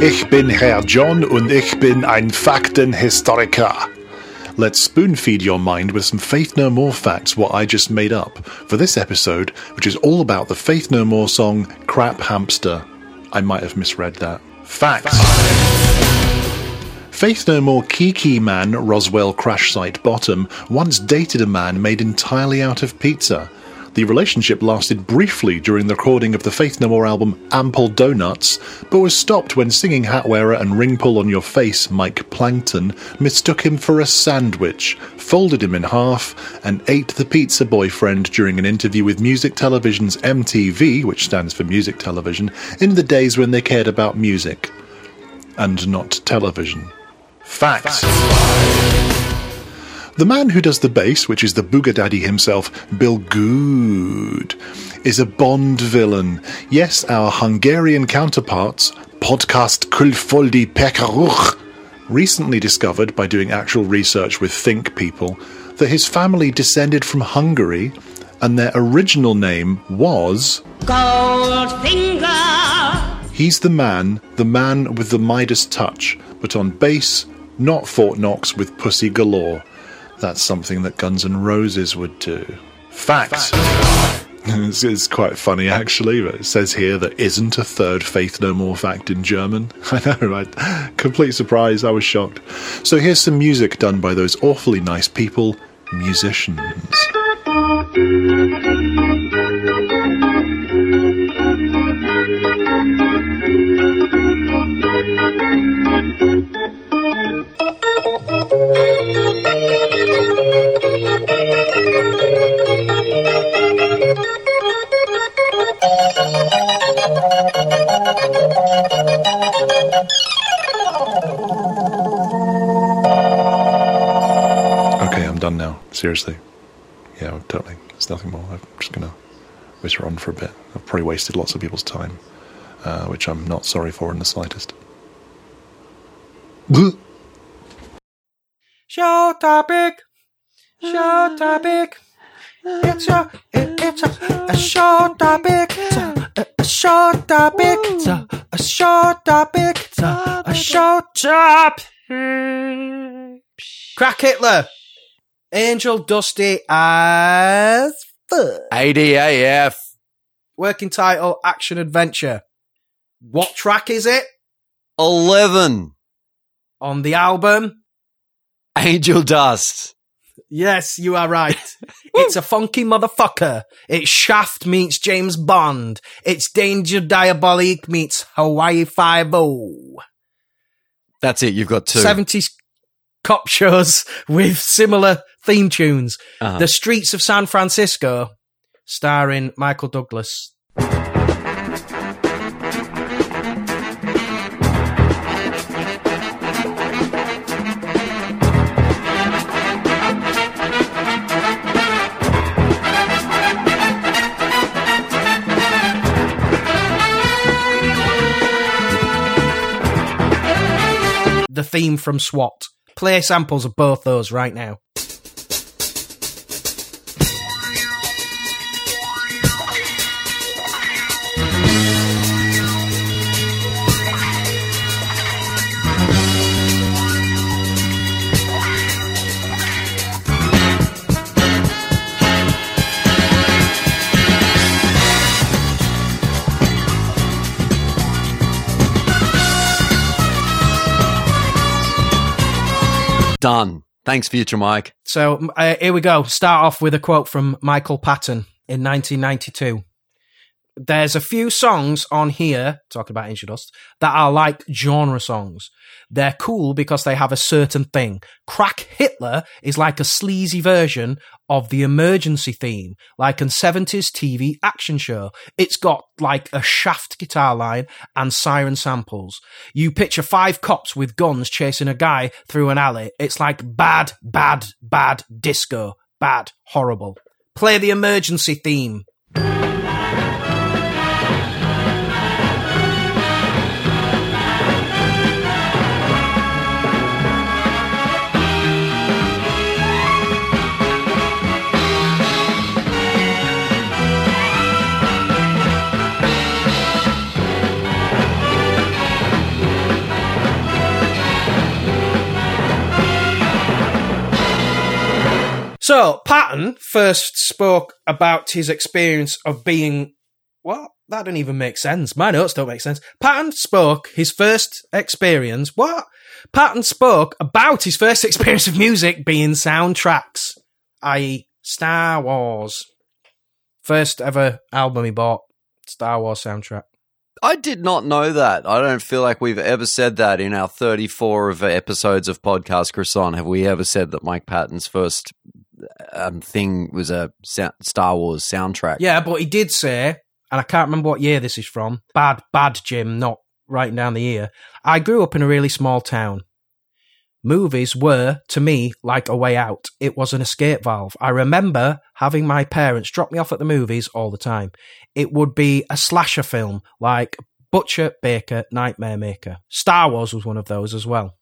Ich bin Herr John und ich bin ein Faktenhistoriker. Let's spoon feed your mind with some Faith No More facts, what I just made up, for this episode, which is all about the Faith No More song Crap Hamster. I might have misread that. Facts. Faith No More Kiki man Roswell crash site bottom once dated a man made entirely out of pizza. The relationship lasted briefly during the recording of the Faith No More album Ample Donuts, but was stopped when singing hat wearer and ring pull on your face Mike Plankton mistook him for a sandwich, folded him in half, and ate the pizza boyfriend during an interview with Music Television's MTV, which stands for Music Television, in the days when they cared about music and not television. Facts. The man who does the bass, which is the Booger Daddy himself, Bill Gould, is a Bond villain. Yes, our Hungarian counterparts, Podcast Kulfoldi Pekaruch, recently discovered by doing actual research with Think people that his family descended from Hungary and their original name was. Goldfinger. He's the man, the man with the Midas touch, but on bass, not Fort Knox with pussy galore. That's something that Guns N' Roses would do. Fact. This is quite funny, actually, but it says here there isn't a third Faith No More fact in German. I know, right? Complete surprise, I was shocked. So here's some music done by those awfully nice people, musicians. now. Seriously. Yeah, totally. There's nothing more. I'm just going to whisper on for a bit. I've probably wasted lots of people's time, uh, which I'm not sorry for in the slightest. Show topic. Show topic. It's a, it, it's a, a show topic. It's a, a, a show topic. It's a, a show topic. It's a, a show topic. Crack Hitler. Angel Dusty as fuck. ADAF. Working title Action Adventure. What track is it 11. on the album? Angel Dust. Yes, you are right. it's a funky motherfucker. It's Shaft meets James Bond. It's Danger Diabolique meets Hawaii Five-O. That's it. You've got two. 70s cop shows with similar theme tunes. Uh-huh. The Streets of San Francisco, starring Michael Douglas. The theme from SWAT. Play samples of both those right now. Done. Thanks, Future Mike. So uh, here we go. Start off with a quote from Michael Patton in 1992. There's a few songs on here, talking about Angel Dust, that are like genre songs. They're cool because they have a certain thing. Crack Hitler is like a sleazy version of the emergency theme, like a 70s TV action show. It's got like a shaft guitar line and siren samples. You picture five cops with guns chasing a guy through an alley. It's like bad, bad, bad disco. Bad, horrible. Play the emergency theme. So, Patton first spoke about his experience of being. What? That didn't even make sense. My notes don't make sense. Patton spoke his first experience. What? Patton spoke about his first experience of music being soundtracks, i.e., Star Wars. First ever album he bought, Star Wars soundtrack. I did not know that. I don't feel like we've ever said that in our 34 of episodes of Podcast Croissant. Have we ever said that Mike Patton's first um, thing was a Star Wars soundtrack? Yeah, but he did say, and I can't remember what year this is from. Bad, bad, Jim, not writing down the year. I grew up in a really small town. Movies were, to me, like a way out. It was an escape valve. I remember having my parents drop me off at the movies all the time. It would be a slasher film like Butcher, Baker, Nightmare Maker. Star Wars was one of those as well.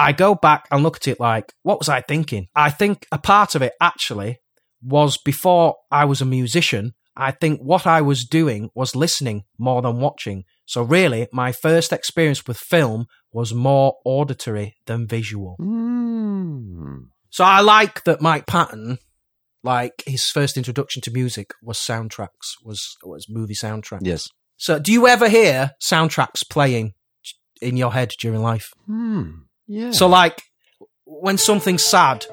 I go back and look at it like, what was I thinking? I think a part of it actually was before I was a musician. I think what I was doing was listening more than watching. So really, my first experience with film was more auditory than visual. Mm. So I like that Mike Patton, like his first introduction to music was soundtracks, was was movie soundtracks. Yes. So do you ever hear soundtracks playing in your head during life? Hmm. Yeah. So like when something sad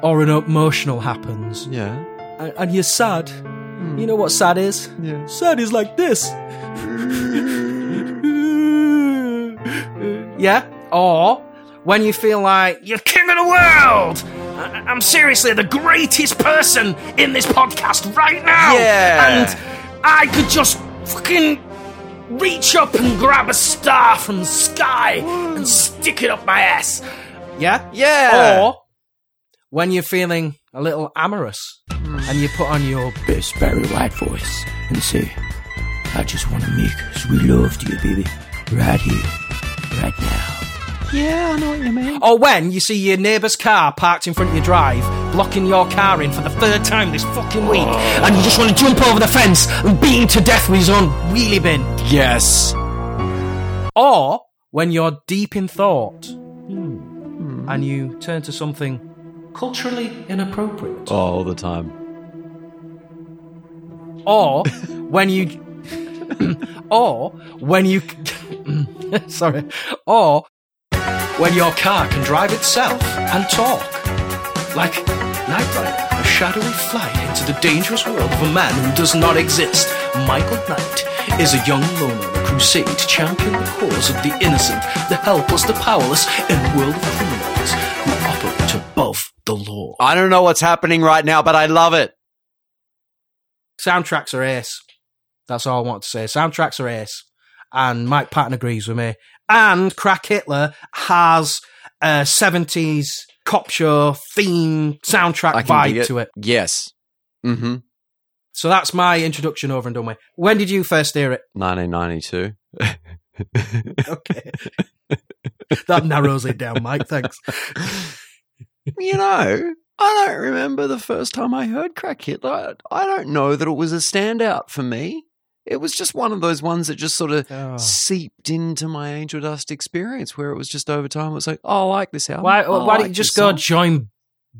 or an emotional happens yeah. and, and you're sad, hmm. you know what sad is? Yeah. Sad is like this. yeah? Or when you feel like you're king of the world. I- I'm seriously the greatest person in this podcast right now. Yeah. And I could just fucking reach up and grab a star from the sky and stick it up my ass. Yeah? Yeah. Or when you're feeling a little amorous and you put on your Best Barry White voice and say, I just want to make sweet love to you, baby. Right here, right now. Yeah, I know what you mean. Or when you see your neighbour's car parked in front of your drive, blocking your car in for the third time this fucking week, oh. and you just want to jump over the fence and beat him to death with his own wheelie bin. Yes. Or when you're deep in thought hmm. and you turn to something culturally inappropriate. Oh, all the time. Or when you. or when you. sorry. Or when your car can drive itself and talk. Like Knight Rider, a shadowy flight into the dangerous world of a man who does not exist. Michael Knight is a young loner on a crusade to champion the cause of the innocent, the helpless, the powerless in a world of criminals who operate above the law. I don't know what's happening right now, but I love it. Soundtracks are ace. That's all I want to say. Soundtracks are ace. And Mike Patton agrees with me. And Crack Hitler has a 70s cop show theme soundtrack I can dig vibe to it. Yes. Mm-hmm. So that's my introduction over and done with. When did you first hear it? 1992. Okay. that narrows it down, Mike. Thanks. you know, I don't remember the first time I heard Crack Hitler. I don't know that it was a standout for me. It was just one of those ones that just sort of Oh. Ah. seeped into my Angel Dust experience where it was just over time. It was like, oh, I like this album. Why, uh, oh, why like don't you just go song. join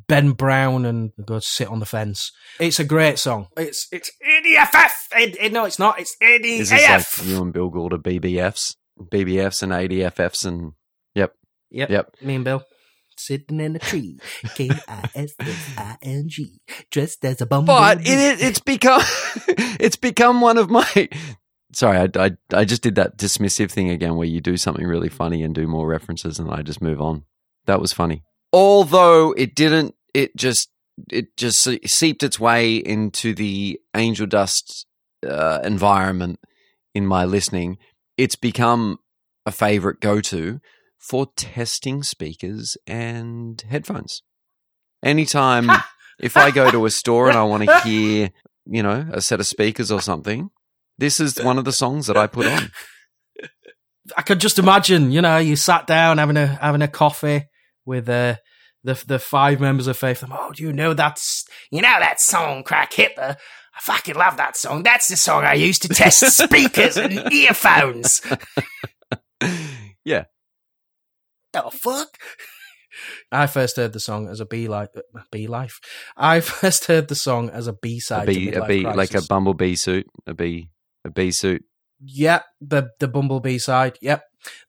Ben Brown and go sit on the fence? It's a great song. It's it's ADFF. It, it- no, it's not. It's Is this like you and Bill Gould are BBFs? BBFs and ADFFs and yep. Yep. Yep. Me and Bill. Sitting in a tree, K I S S I N G, dressed as a bum. But it, it it's become it's become one of my sorry I, I I just did that dismissive thing again where you do something really funny and do more references and I just move on. That was funny. Although it didn't it just it just seeped its way into the angel dust uh, environment in my listening. It's become a favorite go to for testing speakers and headphones. Anytime if I go to a store and I want to hear, you know, a set of speakers or something, this is one of the songs that I put on. I could just imagine, you know, you sat down having a having a coffee with uh, the the five members of Faith. Oh, do you know that's You know that song, Crack Hitler? I fucking love that song. That's the song I used to test speakers and earphones. yeah. The fuck? I first heard the song as a B life. B life. I first heard the song as a B side. A bee, a bee like a bumblebee suit, a bee, a bee suit. Yep, the the Bumblebee side. Yep,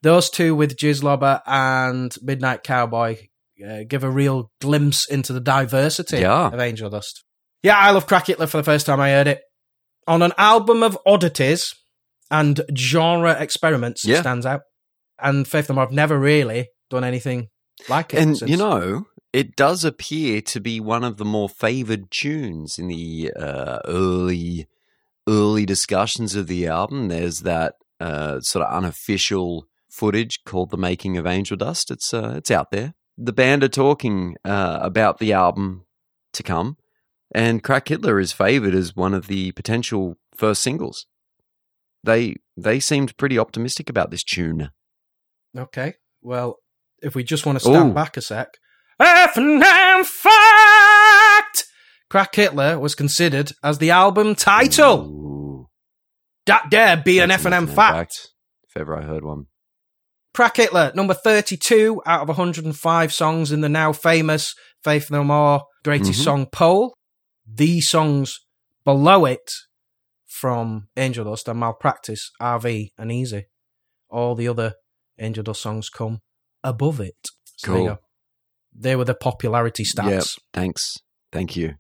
those two with Jizzlobber and Midnight Cowboy uh, give a real glimpse into the diversity Yeah. of Angel Dust. Yeah, I love Crack Hitler for the first time I heard it on an album of oddities and genre experiments. Yeah. It stands out, and Faith No More have never really done anything like it. And since. you know, it does appear to be one of the more favored tunes in the uh, early early discussions of the album. There's that uh, sort of unofficial footage called "The Making of Angel Dust." It's uh, it's out there. The band are talking uh, about the album to come, and Crack Hitler is favored as one of the potential first singles. They they seemed pretty optimistic about this tune. Okay. Well, if we just want to stand Ooh. back a sec. F&M fact! Crack Hitler was considered as the album title. Ooh. That dare be an F&M F&M fact. If ever I heard one. Crack Hitler, number 32 out of 105 songs in the now famous Faith No More Greatest Mhm. Song poll. The songs below it from Angel Dust and Malpractice, RV, and Easy. All the other Angel Dust songs come above it. So there Cool. go. They were the popularity stats. Yep. Thanks. Thank you.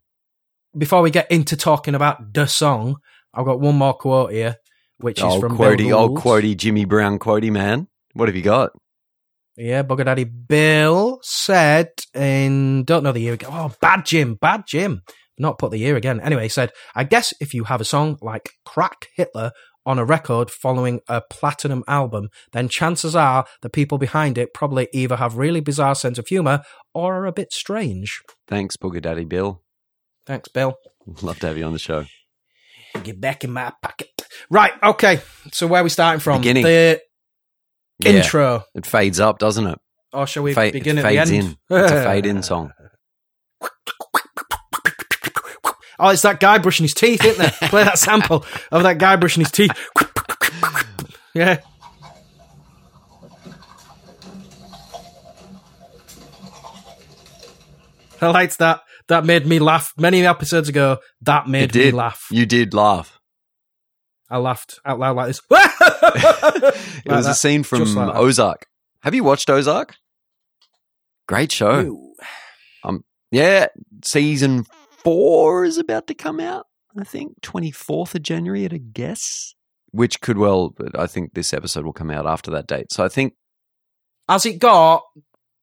Before we get into talking about the song, I've got one more quote here, which is from quotey, Bill old quotey, Jimmy Brown quotey man. What have you got? Yeah, Bugger Daddy Bill said in don't know the year again. Oh, bad Jim, bad Jim. Not put the year again. Anyway, he said, I guess if you have a song like Crack Hitler on a record following a platinum album, then chances are the people behind it probably either have really bizarre sense of humor or are a bit strange. Thanks, Booger Daddy Bill. Thanks, Bill. Love to have you on the show. Get back in my pocket. Right, okay. So where are we starting from? Beginning. The Yeah. intro. It fades up, doesn't it? Or shall we Fa- begin it at the end? in. It's a fade in song. Oh, it's that guy brushing his teeth, isn't it? Play that sample of that guy brushing his teeth. Yeah. I liked that. That made me laugh. Many episodes ago, that made me did laugh. You did laugh. I laughed out loud like this. It was a scene from like that. Ozark. Have you watched Ozark? Great show. Um, yeah, season four is about to come out. I think twenty fourth of January at a guess, which could well. But I think this episode will come out after that date. So I think Has it got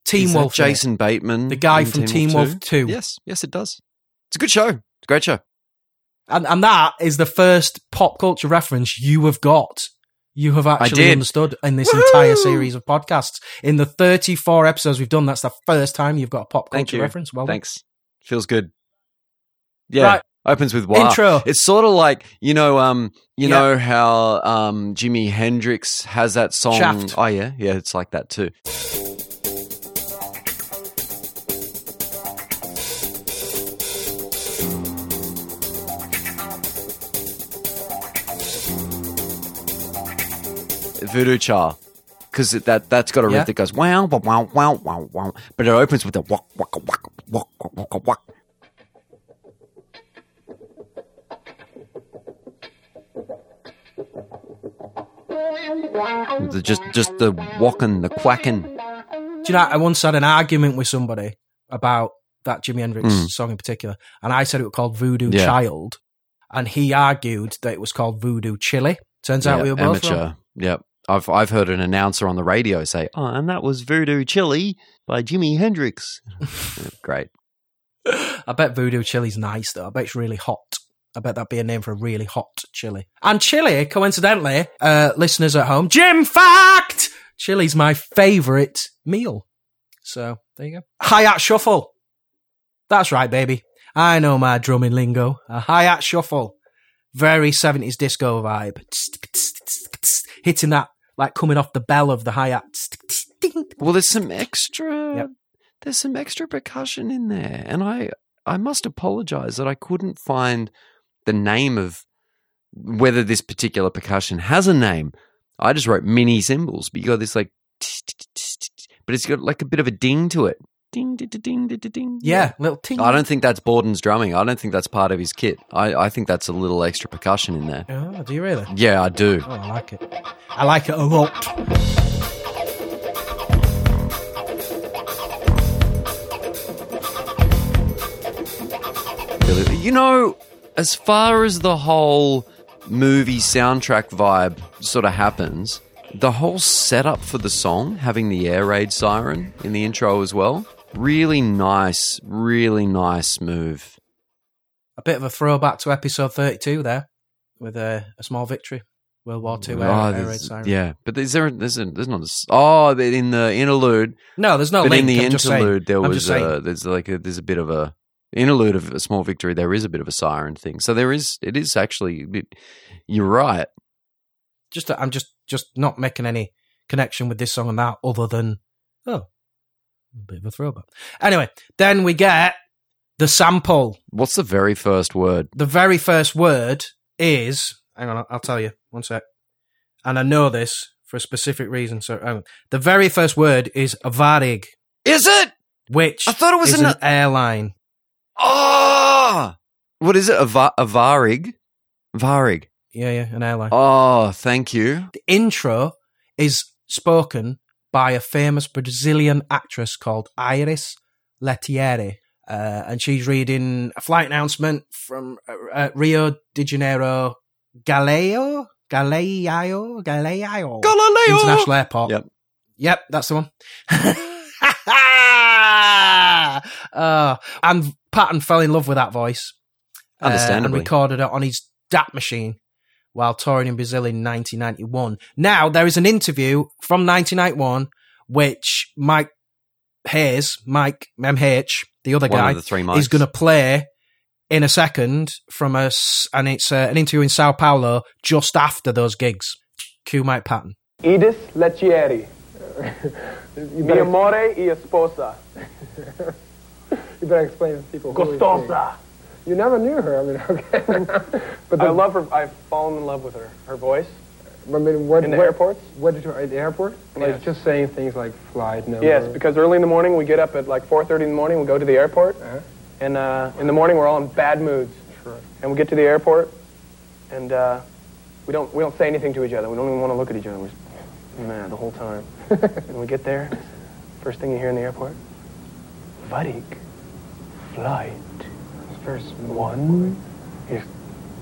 Team is Wolf? in? Jason Bateman, The guy from Teen Wolf 2. Yes, yes, it does. It's a good show. It's a great show. And, and that is the first pop culture reference you have got. You have actually understood in this entire series of podcasts. In the 34 episodes we've done, that's the first time you've got a pop Thank culture you. reference. Well. Thanks. Feels good. Yeah. Right. Opens with wow. Intro. It's sort of like you know, um, you Yeah. know how um Jimi Hendrix has that song. Shaft. Oh yeah, yeah, it's like that too. Voodoo Cha, because that that's got a riff Yeah. that goes wow wow wow wow wow wow, but it opens with a wak wak wak wak wak wak wak. The, just just the walking, the quacking. Do you know, I once had an argument with somebody about that Jimi Hendrix Mm. song in particular, and I said it was called Voodoo Yeah. Child, and he argued that it was called Voodoo Chili. Turns out Yeah, we were both amateur. wrong. Yep. I've I've heard an announcer on the radio say, "Oh, and that was Voodoo Chili by Jimi Hendrix." Great. I bet Voodoo Chili's nice though. I bet it's really hot. I bet that'd be a name for a really hot chili. And chili, coincidentally, uh, listeners at home, Jim Fact! Chili's my favourite meal. So, there you go. Hi-hat shuffle. That's right, baby. I know my drumming lingo. A hi-hat shuffle. Very 70s disco vibe. Hitting that, like coming off the bell of the hi-hat. Well, there's some extra. Yep. There's some extra percussion in there, and I I must apologize that I couldn't find the name of whether this particular percussion has a name. I just wrote mini cymbals, but you got this like, but it's got like a bit of a ding to it. Ding, ding, ding, ding, ding. Yeah, little ting. I don't think that's Bordin's drumming. I don't think that's part of his kit. I, I think that's a little extra percussion in there. Oh, do you really? Yeah, I do. Oh, I like it. I like it a lot. You know, as far as the whole movie soundtrack vibe sort of happens, the whole setup for the song, having the air raid siren in the intro as well, really nice, really nice move. A bit of a throwback to episode 32 there with a, a small victory. World War II air, Oh, air there's- raid siren. yeah, but is there? There's, a, there's not. A, oh, in the interlude, No, there's no but link. in the I'm interlude, there was a, there's like a, there's a bit of a interlude of a small victory. There is a bit of a siren thing, so there is. It is actually. a bit- You're right. just I'm just just not making any connection with this song and that other than oh, a bit of a throwback. Anyway, then we get the sample. What's the very first word? The very first word is hang on, I'll tell you one sec. And I know this for a specific reason. So um, the very first word is Varig, Is it? which I thought it was an- an airline. Oh, what is it? A, va- a varig? Varig. Yeah, yeah, an airline. Oh, thank you. The intro is spoken by a famous Brazilian actress called Iris Lettieri. Uh, and she's reading a flight announcement from uh, uh, Rio de Janeiro Galileo Galileo Galileo Galileo. International Airport. Yep. Yep, that's the one. uh, and Patton fell in love with that voice. uh, Understandably. and recorded it on his DAT machine while touring in Brazil in 1991. Now, there is an interview from 1991 which Mike Hayes, Mike MH, the other One guy, of the three is going to play in a second from us, and it's uh, an interview in Sao Paulo just after those gigs. Cue Mike Patton. Edith Leccieri. Mi amore y esposa. You better explain to people. Costosa. You never knew her. I mean, okay. but I the, love her. I've fallen in love with her. Her voice. I mean, what, In the what- airports? What did you at the airport? Like Yes. just saying things like flight number. Yes, because early in the morning we get up at like 4:30 in the morning. We go to the airport, Uh-huh. and uh, in the morning we're all in bad moods. Sure. And we get to the airport, and uh, we don't we don't say anything to each other. We don't even want to look at each other. We're just mad the whole time. and we get there, first thing you hear in the airport, Varig, flight First one is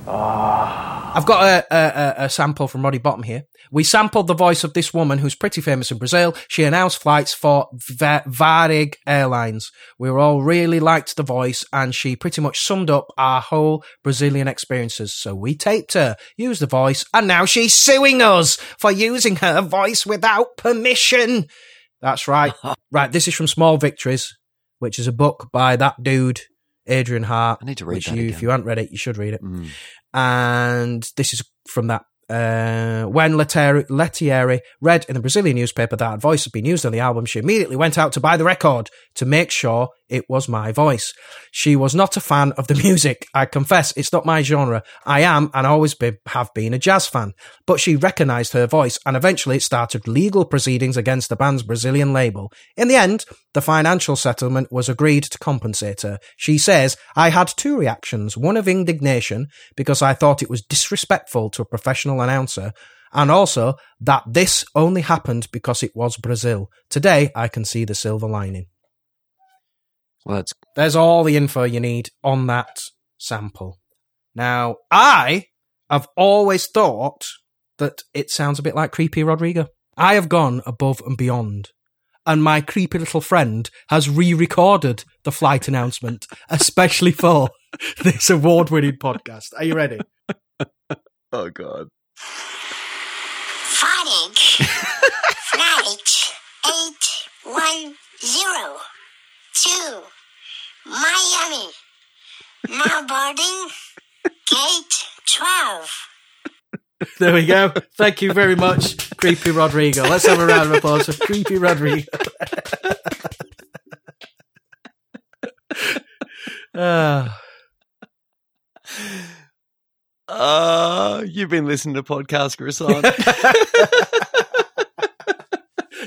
ah. I've got a, a, a- a sample from Roddy Bottum here. We sampled the voice of this woman who's pretty famous in Brazil. She announced flights for Va- Varig Airlines. We were all really liked the voice, and she pretty much summed up our whole Brazilian experiences. So we taped her, used the voice, and now she's suing us for using her voice without permission. That's right. right, this is from Small Victories, which is a book by that dude, Adrian Harte. I need to read which that you, again. If you haven't read it, you should read it Mm. and this is from that. Uh, when Lettieri, Lettieri read in the Brazilian newspaper that her voice had been used on the album, she immediately went out to buy the record to make sure it was my voice. She was not a fan of the music. I confess, it's not my genre. I am and always be, have been a jazz fan. But she recognized her voice and eventually it started legal proceedings against the band's Brazilian label. In the end, the financial settlement was agreed to compensate her. She says, I had two reactions, one of indignation because I thought it was disrespectful to a professional announcer, and also that this only happened because it was Brazil. Today, I can see the silver lining. Well, that's There's all the info you need on that sample. Now, I have always thought that it sounds a bit like Creepy Rodrigo. I have gone above and beyond. And my creepy little friend has re recorded the flight announcement, especially for this award winning podcast. Are you ready? oh god. Varig. Flight 810 to Miami. Now boarding gate 12. There we go. Thank you very much, Creepy Rodrigo. Let's have a round of applause for Creepy Rodrigo. Ah. Uh, you've been listening to podcast croissant.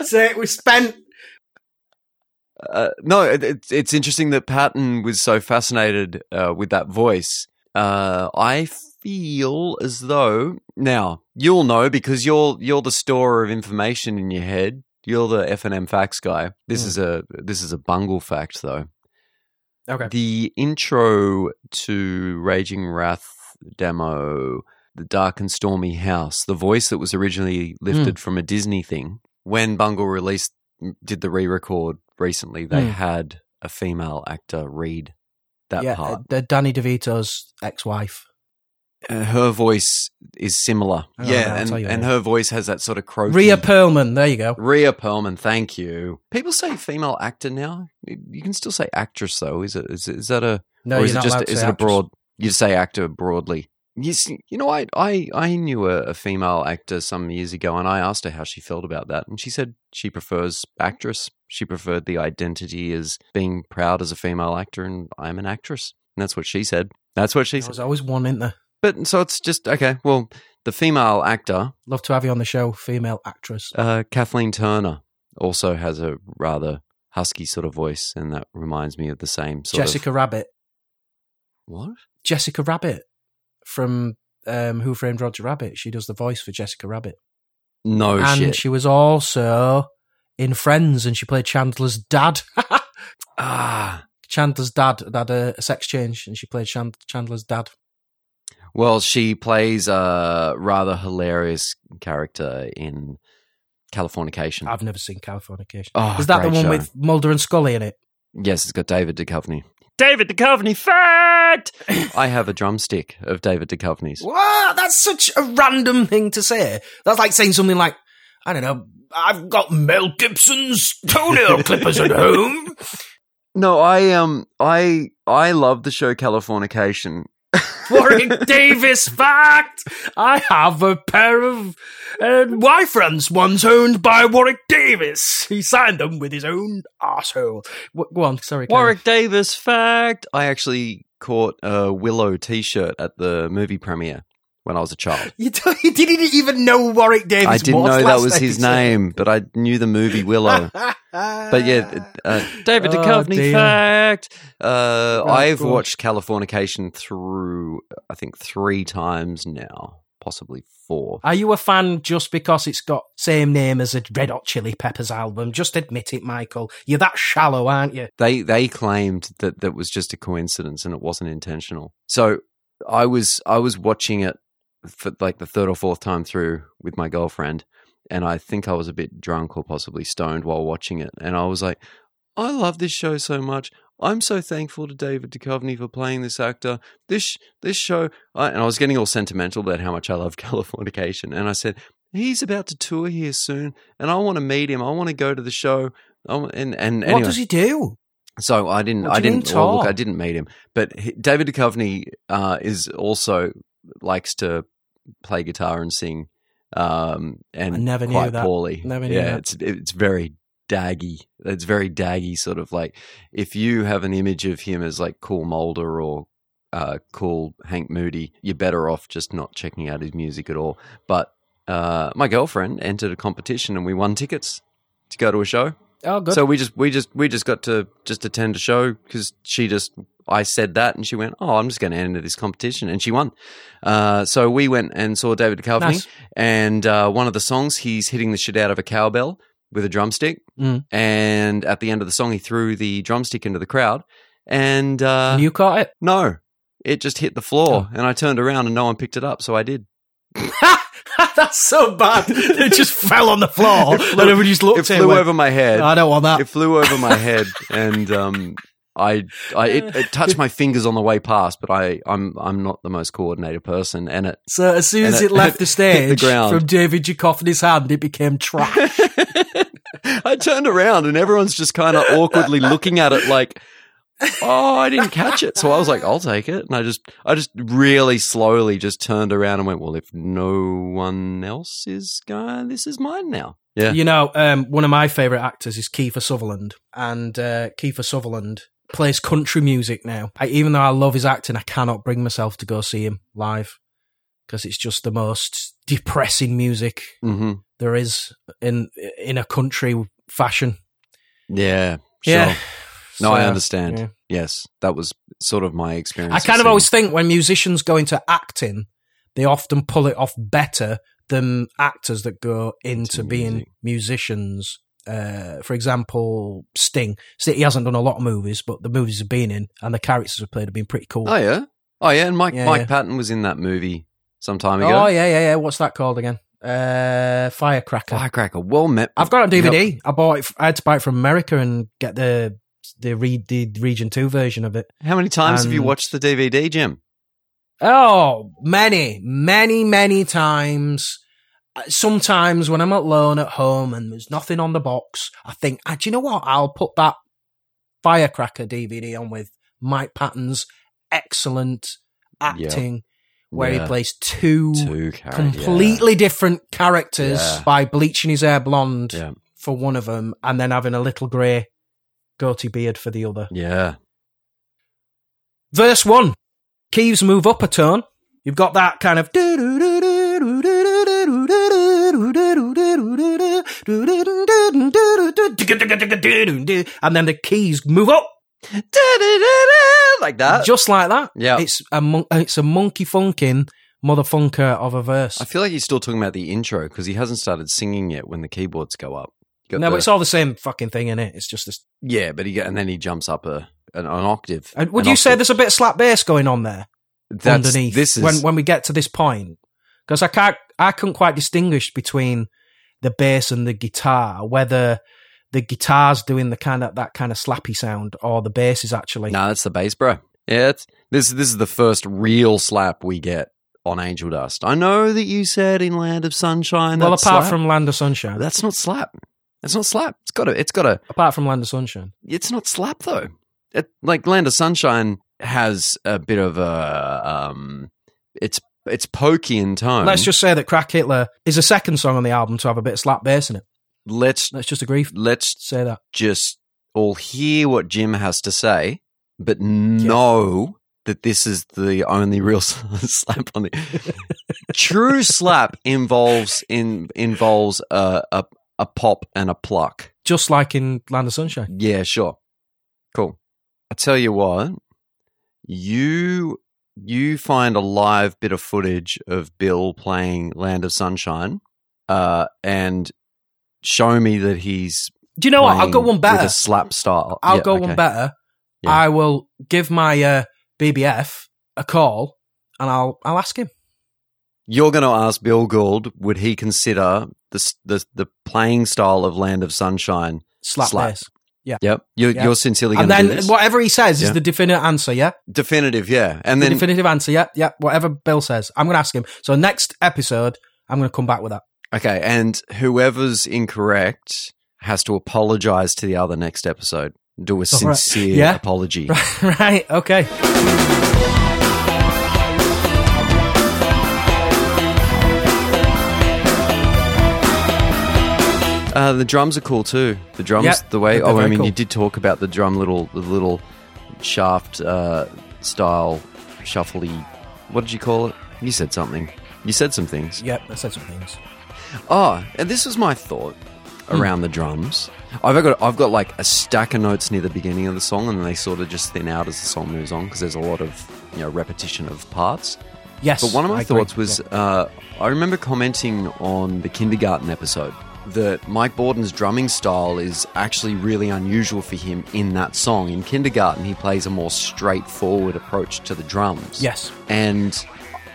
so we spent uh, no, it, it's it's interesting that Patton was so fascinated uh, with that voice. Uh, I feel as though now you'll know because you're you're the store of information in your head. You're the F and M facts guy. This Mm. is a this is a bungle fact though. Okay. The intro to Raging Wrath demo, The Dark and Stormy House, the voice that was originally lifted from a Disney thing, when Bungle released, did the re record recently, they Mm. had a female actor read that yeah, part. uh, Danny DeVito's ex-wife. Uh, her voice is similar. Oh, yeah, and, and her voice has that sort of croaky. Rhea Perlman. There you go. Rhea Perlman, thank you. People say female actor now. You can still say actress though. Is it? Is, is that a? No, or is it not just? is it a broad? You say actor broadly. You see, you know, I I I knew a, a female actor some years ago, and I asked her how she felt about that, and she said she prefers actress. She preferred the identity as being proud as a female actor, and I'm an actress. And that's what she said. That's what she said. There's always one, isn't there? but so it's just okay. Well, the female actor, Love to have you on the show, female actress. uh, Kathleen Turner, also has a rather husky sort of voice, and that reminds me of the same sort Jessica of Rabbit. what? Jessica Rabbit from um, Who Framed Roger Rabbit. She does the voice for Jessica Rabbit. No and shit. she was also in Friends and she played Chandler's dad. ah, Chandler's dad had a, a sex change and she played Chand- Chandler's dad. well, she plays a rather hilarious character in Californication. I've never seen Californication. Oh, Is that the one show. with Mulder and Scully in it? Yes, it's got David Duchovny. David Duchovny fact. I have a drumstick of David Duchovny's. What? That's such a random thing to say. That's like saying something like, I don't know, I've got Mel Gibson's toenail clippers at home. No, I um, I I love the show Californication. Warwick Davis fact. I have a pair of uh, Y-fronts, one's owned by Warwick Davis. He signed them with his own arsehole. W- go on, sorry. Karen. Warwick Davis fact. I actually caught a Willow T-shirt at the movie premiere when I was a child. You, don't- you didn't even know Warwick Davis. I didn't know that was his episode. name, but I knew the movie Willow. but yeah, uh, David Oh, Duchovny dear. fact. Uh, Right, I've go on. watched Californication through, I think, three times now, possibly four. Are you a fan just because it's got same name as a Red Hot Chili Peppers album? Just admit it, Michael. You're that shallow, aren't you? They they claimed that that was just a coincidence and it wasn't intentional. So I was I was watching it for like the third or fourth time through with my girlfriend, and I think I was a bit drunk or possibly stoned while watching it, and I was like, I love this show so much. I'm so thankful to David Duchovny for playing this actor. This this show, I, and I was getting all sentimental about how much I love Californication, and I said. He's about to tour here soon, and I want to meet him. I want to go to the show. I and and What anyway. does he do? So I didn't. I didn't. Well, look. I didn't meet him, but he, David Duchovny uh, is also likes to play guitar and sing, um, and I never knew quite that. poorly. Never yeah, it's it's very daggy. It's very daggy, sort of like if you have an image of him as like cool Mulder or uh, cool Hank Moody, you're better off just not checking out his music at all. But uh, my girlfriend entered a competition and we won tickets to go to a show. Oh, good. So we just we just we just got to just attend a show because she just I said that and she went, oh, I'm just going to enter this competition and she won. Uh, so we went and saw David Duchovny Nice. and uh, one of the songs he's hitting the shit out of a cowbell with a drumstick Mm. and at the end of the song he threw the drumstick into the crowd and uh, And you caught it? no, it just hit the floor Oh. and I turned around and no one picked it up, so I did. That's so bad. it just fell on the floor. It and everyone just looked it flew and went, over my head. I don't want that. It flew over my head, and um, I, I it, it touched my fingers on the way past. But I, I'm, I'm not the most coordinated person, and it. So as soon as it it left the hit the ground. from David Duchovny's hand, it became trash. I turned around, and everyone's just kind of awkwardly looking at it, like, "Oh, I didn't catch it." So I was like, "I'll take it," and I just, I just really slowly just turned around and went, "Well, if no one else is going, this is mine now." Yeah. You know, um, one of my favourite actors is Kiefer Sutherland, and uh, Kiefer Sutherland plays country music now. I, even though I love his acting, I cannot bring myself to go see him live because it's just the most depressing music hmm there is in in a country fashion. Yeah. Sure. Yeah. No, I understand. yeah. Yes, that was sort of my experience. I kind of seeing- always think when musicians go into acting, they often pull it off better than actors that go into, being music. musicians. Uh, for example, Sting. He hasn't done a lot of movies, but the movies have been in and the characters have played have been pretty cool. Oh yeah, oh yeah, and Mike Yeah, Mike yeah. Patton was in that movie some time ago. Oh yeah, yeah, yeah. What's that called again? Uh, Firecracker. Firecracker. Well met. I've got it on Yep. DVD. I bought it. I had to buy it from America and get the the re- the Region Two version of it. How many times have you watched the DVD, Jim? Oh, many, many, many times. Sometimes when I'm alone at home and there's nothing on the box, I think, ah, do you know what? I'll put that Firecracker DVD on with Mike Patton's excellent acting, where Yeah. he plays two, Two characters. completely different characters Yeah. by bleaching his hair blonde Yeah. for one of them and then having a little grey goatee beard for the other. Yeah. Verse one. Keeves move up a tone. You've got that kind of and then the keys move up like that. just like that. Yeah. it's a mon- it's a monkey funkin' motherfunker of a verse. I feel like he's still talking about the intro because he hasn't started singing yet when the keyboards go up. Got No, the- but it's all the same fucking thing in it. It's just this. yeah, but he and then he jumps up a an, an octave. And would An you say octave. there's a bit of slap bass going on there That's- underneath This is when when we get to this point? Because I can't, I couldn't quite distinguish between the bass and the guitar, whether the guitar's doing the kind of that kind of slappy sound or the bass is actually. no, that's the bass, bro. Yeah, it's, this this is the first real slap we get on Angel Dust. I know that you said in Land of Sunshine. well, apart slap. from Land of Sunshine, that's not slap. That's not slap. It's got a. It's got a. apart from Land of Sunshine, It's not slap though. It, like Land of Sunshine has a bit of a. Um, it's it's pokey in tone. let's just say that Crack Hitler is the second song on the album to have a bit of slap bass in it. let's Let's just agree. let's Say that. just all hear what Jim has to say, but know that this is the only real slap on the true slap involves in involves a, a a pop and a pluck. Just like in Land of Sunshine. Yeah, sure, cool. I tell you what, you you find a live bit of footage of Bill playing Land of Sunshine, uh, and show me that he's Do you know what? I'll go one better. slap style. I'll Yeah, go okay. one better. Yeah. I will give my uh, BBF a call and I'll I'll ask him. You're going to ask Bill Gould, would he consider the the, the playing style of Land of Sunshine Slap, Slap. bass. Yeah. Yep, you're, Yeah. you're sincerely going And to do then whatever he says Yeah. is the definitive answer, yeah? Definitive, yeah. And the then definitive answer, yeah, yeah. Whatever Bill says. I'm gonna ask him. So next episode, I'm gonna come back with that. okay, and whoever's incorrect has to apologize to the other next episode. Do a right. sincere Yeah. apology. right, okay. Uh, the drums are cool too. The drums, Yeah, the way. they're Oh, I mean, cool. you did talk about the drum little, the little shaft uh, style shuffly. What did you call it? You said something. You said some things. Yep, I said some things. Oh, and this was my thought around the drums. I've got I've got like a stack of notes near the beginning of the song, and they sort of just thin out as the song moves on because there's a lot of you know repetition of parts. Yes. But one of my I agree. thoughts was uh, I remember commenting on the kindergarten episode that Mike Bordin's drumming style is actually really unusual for him in that song. In kindergarten, he plays a more straightforward approach to the drums. Yes. And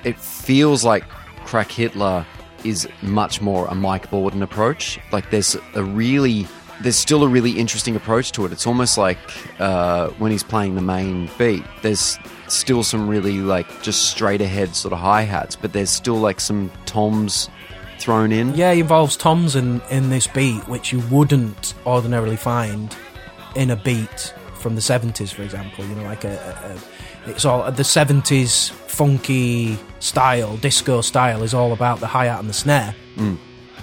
it feels like Crack Hitler is much more a Mike Borden approach. Like there's a really, there's still a really interesting approach to it. It's almost like uh, when he's playing the main beat, there's still some really like just straight ahead sort of hi hats, but there's still like some toms thrown in. Yeah, he involves toms in, in this beat, which you wouldn't ordinarily find in a beat from the 70s, for example. You know, like a, a, a it's all the 70s funky style, disco style is all about the hi hat and the snare. Mm.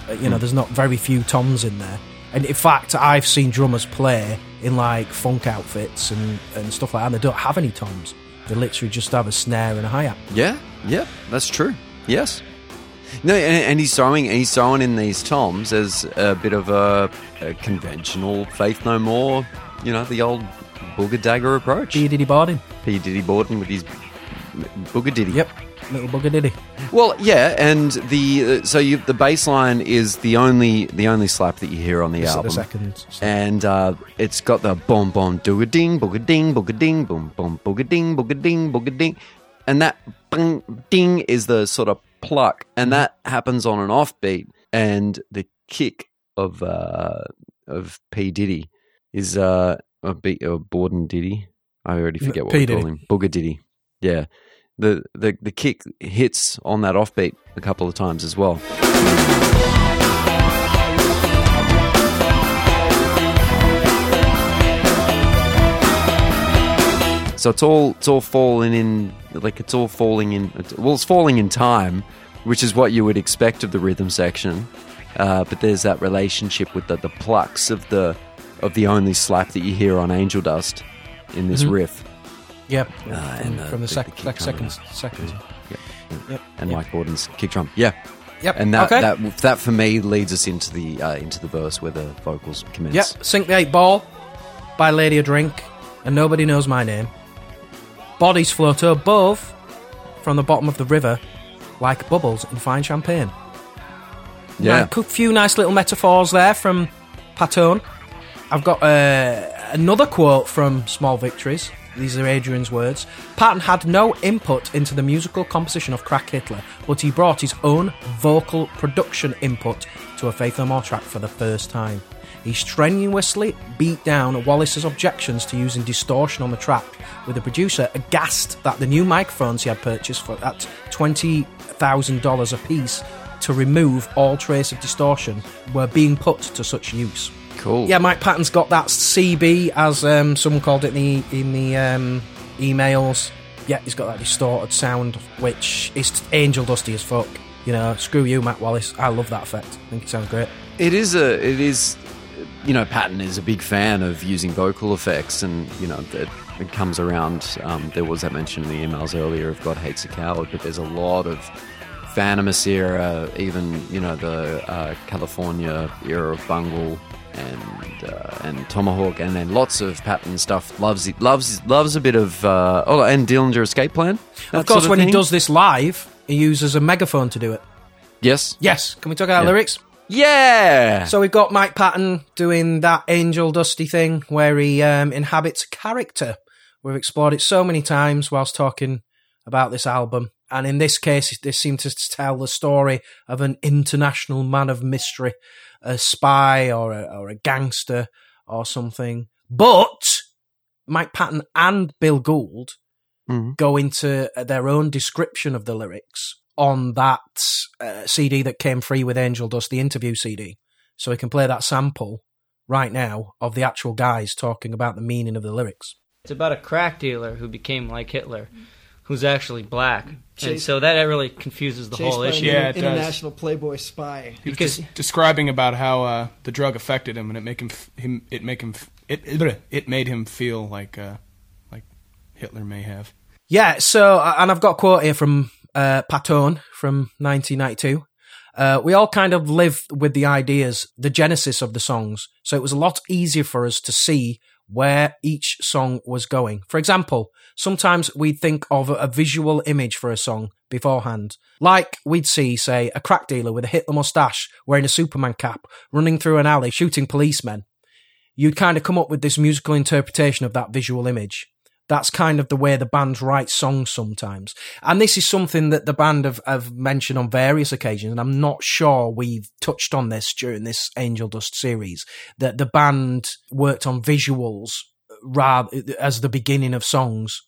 Uh, You know, there's not very few toms in there. And in fact, I've seen drummers play in like funk outfits and, and stuff like that, and they don't have any toms. They literally just have a snare and a hi hat. Yeah, yeah, that's true. Yes. No, and, and he's throwing he's throwing in these toms as a bit of a, a conventional Faith No More, you know, the old booger dagger approach. P. Diddy Bordin. P Diddy Bordin with his booger diddy. Yep, little bugger Diddy. Well, yeah, and the uh, so you, the bass line is the only the only slap that you hear on the s- the album. second and uh, it's got the boom boom dooga ding booga ding booga ding boom boom booga ding booga ding booga ding, and that bing ding is the sort of pluck, and that happens on an offbeat, and the kick of uh, of P Diddy is uh, a beat or Bordin Diddy. I already forget what P. we call him. Booger Diddy. Yeah. The, the the kick hits on that offbeat a couple of times as well. So it's all it's all falling in like it's all falling in well it's falling in time, which is what you would expect of the rhythm section. Uh, but there's that relationship with the, the plucks of the of the only slap that you hear on Angel Dust in this Mhm. riff. Yep, Uh, from, and the- from the, the- sec- the sec- coming second, second. Yeah. think. Yep, And yep. Mike Bordin's kick drum. Yeah. Yep, And that okay. that that for me leads us into the uh, into the verse where the vocals commence. Yep, Sink the Eight Ball by Lady of Drink, and Nobody Knows My Name. Bodies float above from the bottom of the river like bubbles in fine champagne. Yeah. A few nice little metaphors there from Patone. I've got uh, another quote from Small Victories. These are Adrian's words. Patton had no input into the musical composition of Crack Hitler, but he brought his own vocal production input to a Faith No More track for the first time. He strenuously beat down Wallace's objections to using distortion on the track, with the producer aghast that the new microphones he had purchased for at $20,000 a piece to remove all trace of distortion were being put to such use. Cool. Yeah, Mike Patton's got that CB, as um, someone called it in the, in the um, emails. Yeah, he's got that distorted sound, which is angel dusty as fuck. You know, screw you, Matt Wallace. I love that effect. I think it sounds great. It is a. It is. You know, Patton is a big fan of using vocal effects, and you know it, it comes around. Um, there was that mention in the emails earlier of God hates a coward, but there's a lot of Fantômas era, even you know the uh, California era of Bungle and uh, and Tomahawk, and then lots of Patton stuff. Loves it. Loves loves a bit of. Uh, oh, and Dillinger Escape Plan. of course, sort when thing. he does this live, he uses a megaphone to do it. Yes. Yes. Can we talk about Yeah. lyrics? Yeah. So we've got Mike Patton doing that Angel Dusty thing where he um, inhabits a character. We've explored it so many times whilst talking about this album. And in this case, they seem to tell the story of an international man of mystery, a spy or a, or a gangster or something. But Mike Patton and Bill Gould Mhm. go into their own description of the lyrics on that uh, CD that came free with Angel Dust, the interview CD. So we can play that sample right now of the actual guys talking about the meaning of the lyrics. It's about a crack dealer who became like Hitler, who's actually black, and Chase- so that really confuses the Chased whole by an issue. inter- international Playboy spy. He was des- describing about how uh, the drug affected him, and it make him, f- him it make him f- it it, it made him feel like uh, like Hitler may have. Yeah, so, uh, and I've got a quote here from uh, Patone from 1992. Uh, we all kind of live with the ideas, the genesis of the songs, so it was a lot easier for us to see where each song was going. For example, sometimes we'd think of a, visual image for a song beforehand. Like we'd see, say, a crack dealer with a Hitler mustache wearing a Superman cap running through an alley shooting policemen. You'd kind of come up with this musical interpretation of that visual image that's kind of the way the band writes songs sometimes. And this is something that the band have, have mentioned on various occasions, and I'm not sure we've touched on this during this Angel Dust series, that the band worked on visuals uh, rather as the beginning of songs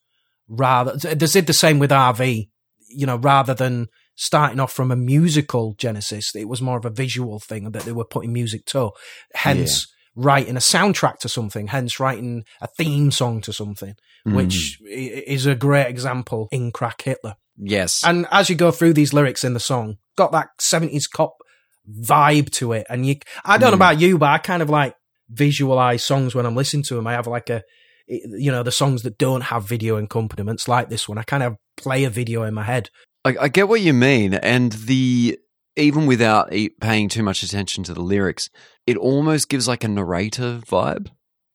rather they did the same with RV, you know, rather than starting off from a musical genesis, it was more of a visual thing that they were putting music to. Hence writing a soundtrack to something, hence writing a theme song to something, which is a great example in Crack Hitler. Yes. And as you go through these lyrics in the song, got that 70s cop vibe to it. And you, I don't know Mm. about you, but I kind of like visualize songs when I'm listening to them. I have like a, you know, the songs that don't have video accompaniments like this one. I kind of play a video in my head. I, I get what you mean, and the even without paying too much attention to the lyrics, it almost gives like a narrator vibe,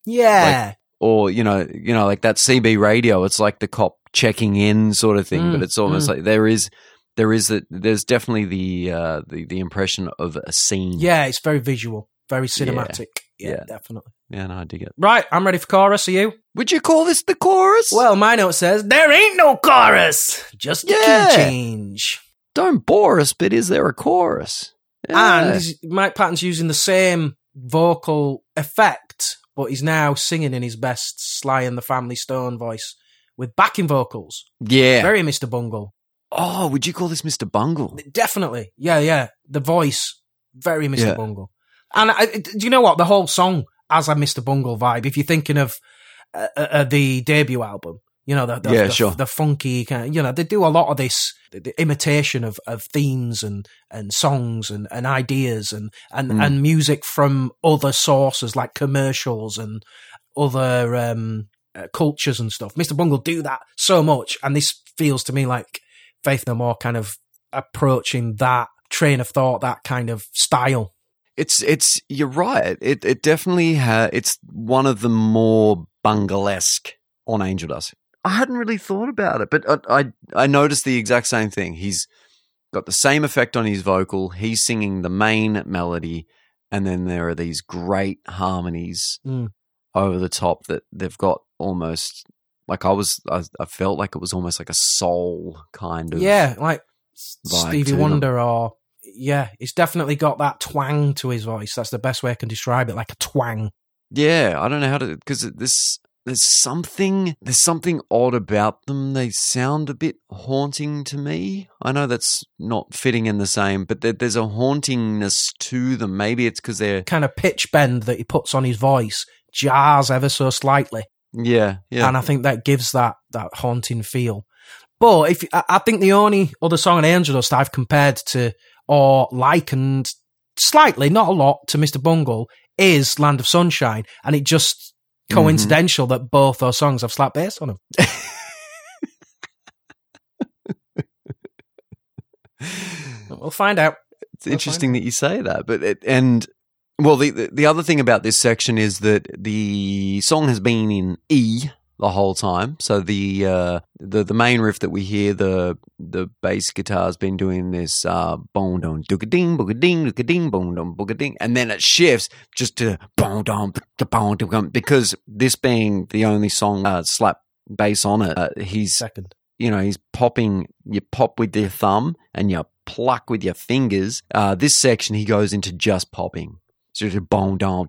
Yeah. or you know, you know, like that CB radio. It's like the cop checking in sort of thing, Mm, but it's almost mm. like there is there is that there's definitely the uh, the the impression of a scene. yeah, it's very visual, very cinematic. Yeah, Yeah. definitely. yeah, no, I dig it. Right, I'm ready for chorus. Are you? Would you call this the chorus? Well, my note says there ain't no chorus, just a Yeah. key change. Don't bore us, but is there a chorus? Yeah. And Mike Patton's using the same vocal effect, but he's now singing in his best Sly and the Family Stone voice with backing vocals. yeah. Very Mr. Bungle. oh, would you call this Mr. Bungle? Definitely. Yeah, yeah. The voice, very Mr. Yeah. Bungle. And I, do you know what? The whole song has a Mr. Bungle vibe. If you're thinking of uh, uh, the debut album, you know, the, the, Yeah, the, sure. the funky kind of, you know, they do a lot of this the, the imitation of, of themes and, and songs and, and ideas and, and, Mm. and music from other sources like commercials and other um, uh, cultures and stuff. Mr. Bungle do that so much. And this feels to me like Faith No More kind of approaching that train of thought, that kind of style. It's it's you're right. It it definitely ha- it's one of the more bungalesque on Angel Dust. I hadn't really thought about it, but I, I I noticed the exact same thing. He's got the same effect on his vocal. He's singing the main melody, and then there are these great harmonies Mm. over the top that they've got almost like I was. I, I felt like it was almost like a soul kind of Yeah, like Stevie to them. Wonder or yeah, he's definitely got that twang to his voice. That's the best way I can describe it, like a twang. Yeah, I don't know how to because this there's something there's something odd about them. They sound a bit haunting to me. I know that's not fitting in the same, but there, there's a hauntingness to them. Maybe it's because they're Kind of pitch bend that he puts on his voice jars ever so slightly. yeah yeah. and I think that gives that that haunting feel. But if I I think the only other song on Angel Dust I've compared to or likened slightly, not a lot, to Mr. Bungle is Land of Sunshine, and it just Mm-hmm. coincidental that both those songs have slapped bass on them. we'll find out. It's interesting that you say that, but it, and well, the, the the other thing about this section is that the song has been in E the whole time. So the uh, the the main riff that we hear, the the bass guitar's been doing this uh, bong dong dooga ding booga ding dooga ding bong dong booga ding, and then it shifts just to bong dong bong dong because this being the only song uh, slap bass on it, uh, he's second. You know, he's popping. You pop with your thumb and you pluck with your fingers. Uh, this section he goes into just popping. So bone bone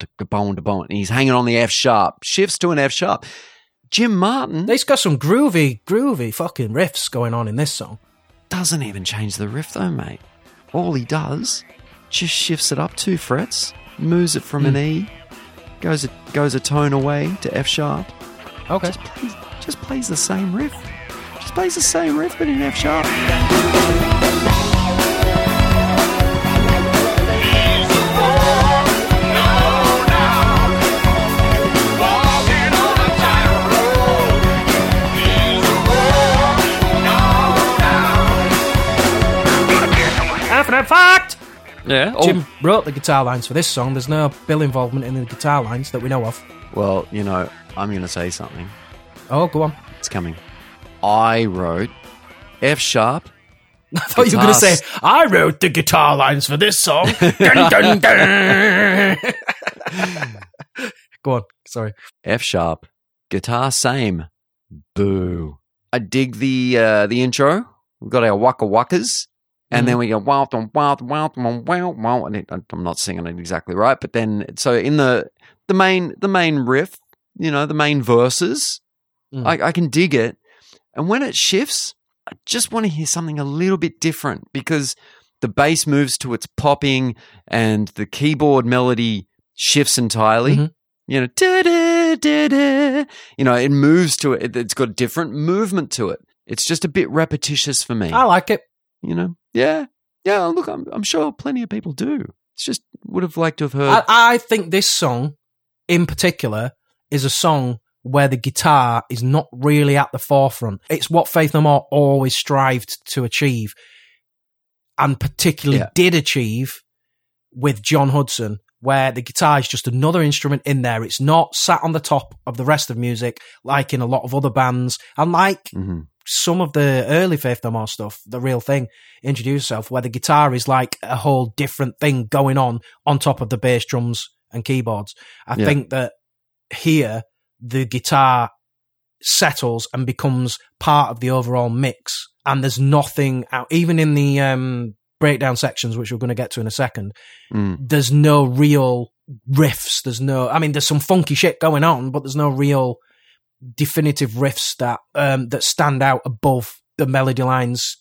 to bone, and he's hanging on the F sharp, shifts to an F sharp. Jim Martin, He's got some groovy, groovy fucking riffs going on in this song. doesn't even change the riff though, mate. All he does just shifts it up two frets, moves it from an hmm. E, goes a, goes a tone away to F sharp. Okay. Just plays, just plays the same riff. Just plays the same riff, but in F sharp. Yeah. Jim wrote the guitar lines for this song. There's no Bill involvement in the guitar lines that we know of. Well, you know, I'm going to say something. Oh, go on. It's coming. I wrote F sharp. I thought you were going to say, I wrote the guitar lines for this song. dun, dun, dun. Go on. Sorry. F sharp, guitar same. Boo. I dig the uh, the intro. We've got our waka wakas, and then we go wow wow wow wow wow. And it, I'm not singing it exactly right, but then so in the the main the main riff, you know, the main verses, Mm. I, I can dig it. And when it shifts, I just want to hear something a little bit different because the bass moves to its popping and the keyboard melody shifts entirely. Mhm. You know, da-da, da-da. you know, it moves to it. It's got a different movement to it. It's just a bit repetitious for me. I like it. You know, yeah, yeah. Look, I'm, I'm sure plenty of people do. It's just would have liked to have heard. I, I think this song, in particular, is a song where the guitar is not really at the forefront. It's what Faith No More always strived to achieve, and particularly Yeah. did achieve with Jon Hudson, where the guitar is just another instrument in there. It's not sat on the top of the rest of music like in a lot of other bands, and like Mhm. Some of the early Faith No More stuff, the real thing, introduce yourself, where the guitar is like a whole different thing going on on top of the bass, drums, and keyboards. I Yeah. think that here the guitar settles and becomes part of the overall mix, and there's nothing out, even in the um, breakdown sections, which we're going to get to in a second. Mm. There's no real riffs. There's no, I mean, there's some funky shit going on, but there's no real definitive riffs that um, that stand out above the melody lines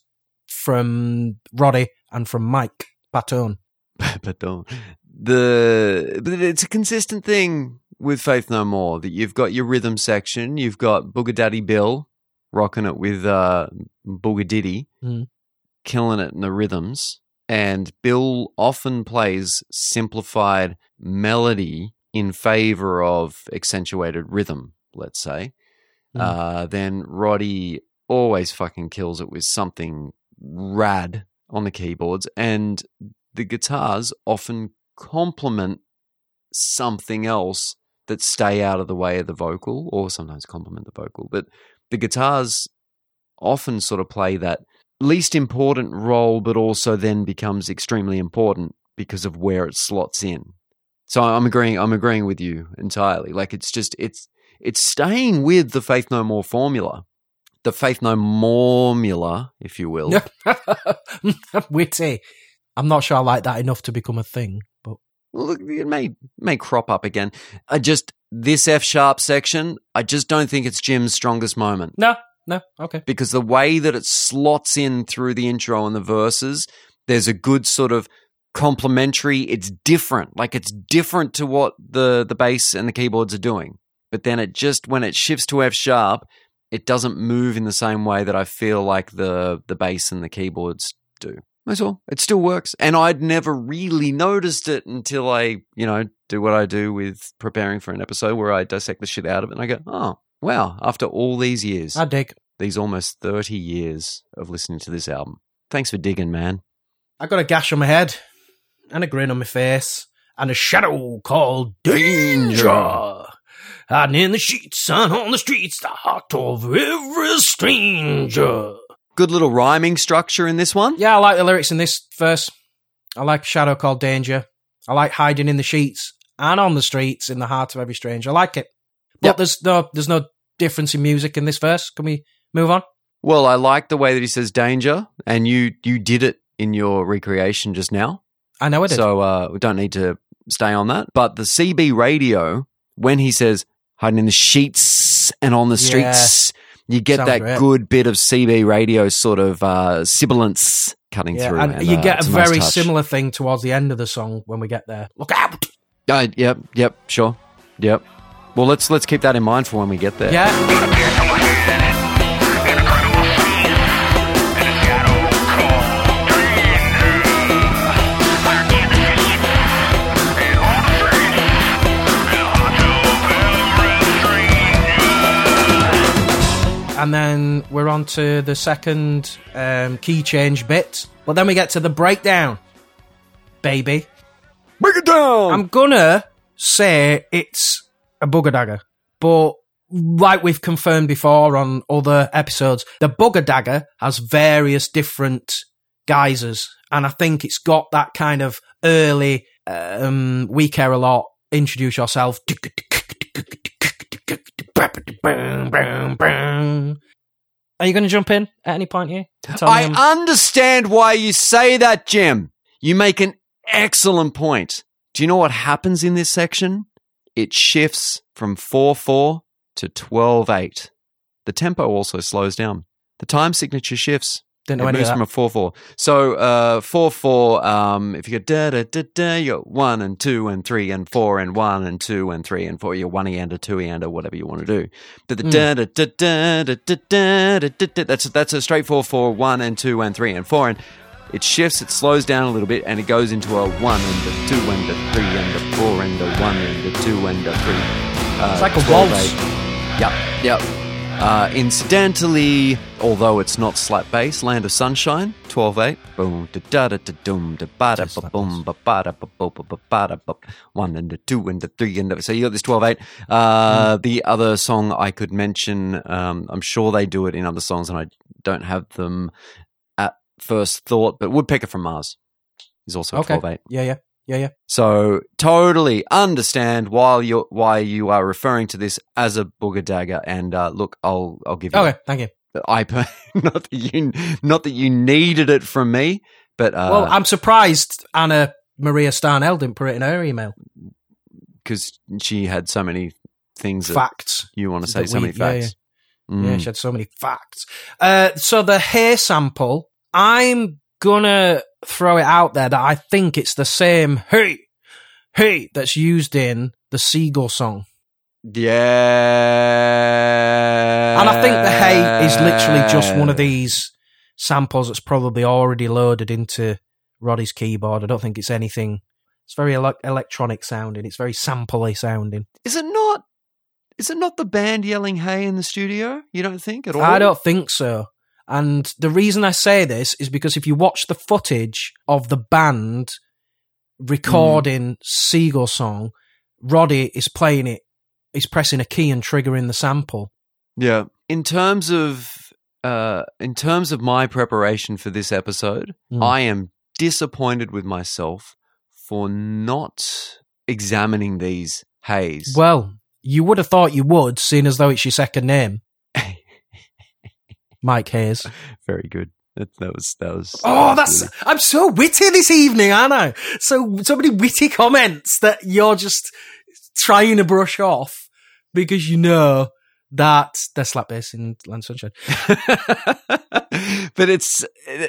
from Roddy and from Mike Patone. but. The but it's a consistent thing with Faith No More that you've got your rhythm section, you've got Booger Daddy Bill rocking it with uh, Booger Diddy, Mm. killing it in the rhythms, and Bill often plays simplified melody in favor of accentuated rhythm. Let's say. Mm. Uh, then Roddy always fucking kills it with something rad on the keyboards, and the guitars often complement something else that stay out of the way of the vocal, or sometimes complement the vocal. But the guitars often sort of play that least important role, but also then becomes extremely important because of where it slots in. So I'm agreeing. I'm agreeing with you entirely. Like it's just it's it's staying with the Faith No More formula, the Faith No more Formula, if you will. Witty. I'm not sure I like that enough to become a thing, but look, it may may crop up again. I just this F sharp section. I just don't think it's Jim's strongest moment. no, no, okay. because the way that it slots in through the intro and the verses, there's a good sort of complementary. It's different, like it's different to what the the bass and the keyboards are doing. But then it just when it shifts to F sharp, it doesn't move in the same way that I feel like the the bass and the keyboards do. That's all. It still works, and I'd never really noticed it until I, you know, do what I do with preparing for an episode where I dissect the shit out of it, and I go, oh wow! After all these years, I dig. these almost 30 years of listening to this album. Thanks for digging, man. I got a gash on my head and a grin on my face and a shadow called danger. Hiding in the sheets and on the streets, the heart of every stranger. Good little rhyming structure in this one. Yeah, I like the lyrics in this verse. I like shadow called danger. I like hiding in the sheets and on the streets in the heart of every stranger. I like it. But Yep. there's no there's no difference in music in this verse. Can we move on? Well, I like the way that he says danger, and you you did it in your recreation just now. I know it is. So uh, we don't need to stay on that. But the CB radio, when he says hiding in the sheets and on the streets, you get Sounds that great. good bit of CB radio sort of uh, sibilance cutting Yeah, through. and you uh, get a very touch. similar thing towards the end of the song when we get there. Look out! Uh, yep, yep, sure, yep. Well, let's let's keep that in mind for when we get there. Yeah. And then we're on to the second um, key change bit. But then we get to the breakdown, baby. Break it down! I'm gonna say it's a booger dagger, but like we've confirmed before on other episodes, the booger dagger has various different guises, and I think it's got that kind of early um, "we care a lot." Introduce yourself. Are you going to jump in at any point here? I I'm- understand why you say that, Jim. You make an excellent point. Do you know what happens in this section? It shifts from 4 4 to 12 8. The tempo also slows down. The time signature shifts. Didn't know it moves from a 4 4. So, uh, 4 4, um, if you go da da da da, you got 1 and 2 and 3 and 4 and 1 and 2 and 3 and 4. You're 1 and a 2 and a whatever you want to do. Da da Mm. da da da da da da da. That's, that's a straight 4 4, 1 and 2 and 3 and 4. And it shifts, it slows down a little bit, and it goes into a 1 and a 2 and a 3 and a 4 and a 1 and a 2 and a 3. Uh, It's like a 12, waltz. eight. Yep, yep. Uh, incidentally, although it's not slap bass, Land of Sunshine, 12 8. Boom, da da da da doom, da ba da ba boom, ba ba da ba bo ba ba ba da ba. One and the two and the three and the. So you got this 12 8. Uh, The other song I could mention, um, I'm sure they do it in other songs, and I don't have them at first thought, but Woodpecker from Mars is also Okay. 12 8. Yeah, yeah, yeah, yeah. So totally understand why you why you are referring to this as a booger dagger. And uh, look, I'll I'll give you. Okay, thank you. I not that you not that you needed it from me, but uh, well, I'm surprised Anna Maria Starnell didn't put it in her email. because she had so many things Facts. you want to say so we- many facts. Yeah, Mm. she had so many facts. Uh, so the hair sample, I'm gonna throw it out there that I think it's the same hey, hey that's used in the Seagull song. Yeah, And I think the hey is literally just one of these samples that's probably already loaded into Roddy's keyboard. I don't think it's anything. It's very ele- electronic sounding. It's very sampley sounding. Is it not? Is it not the band yelling "Hey" in the studio? You don't think at all? I don't think so. And the reason I say this is because if you watch the footage of the band recording Seagull Song, Roddy is playing it, he's pressing a key and triggering the sample. Yeah. In terms of uh in terms of my preparation for this episode, Mm. I am disappointed with myself for not examining these haze. Well, you would have thought you would, seeing as though it's your second name. Mike Hayes. Very good. That, that was that was Oh, that's really- I'm so witty this evening, aren't I? So so many witty comments that you're just trying to brush off because you know that they're slap bass in Land Sunshine. but it's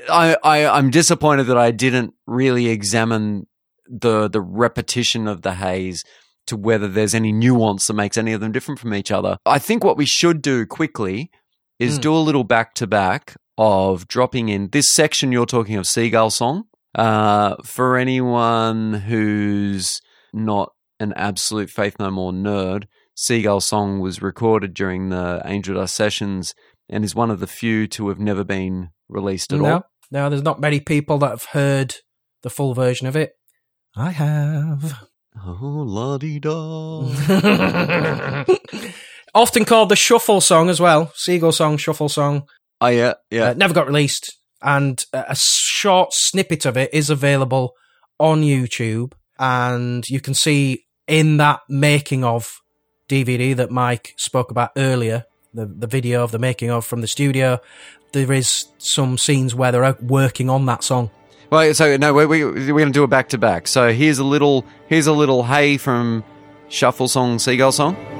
I, I I'm disappointed that I didn't really examine the the repetition of the haze to whether there's any nuance that makes any of them different from each other. I think what we should do quickly is Mm. do a little back to back of dropping in this section you're talking of Seagull Song. Uh, for anyone who's not an absolute Faith No More nerd, Seagull Song was recorded during the Angel Dust sessions and is one of the few to have never been released at no, all. no, there's not many people that have heard the full version of it. I have. Oh, la di da. Often called the shuffle song as well. Seagull song, shuffle song. Oh yeah, yeah. Uh, never got released, and a a short snippet of it is available on YouTube, and you can see in that making of DVD that Mike spoke about earlier, the the video of the making of from the studio. There is some scenes where they're working on that song. Well, so no, we, we, we're going to do a back to back. So here's a little here's a little hey from Shuffle Song, Seagull Song.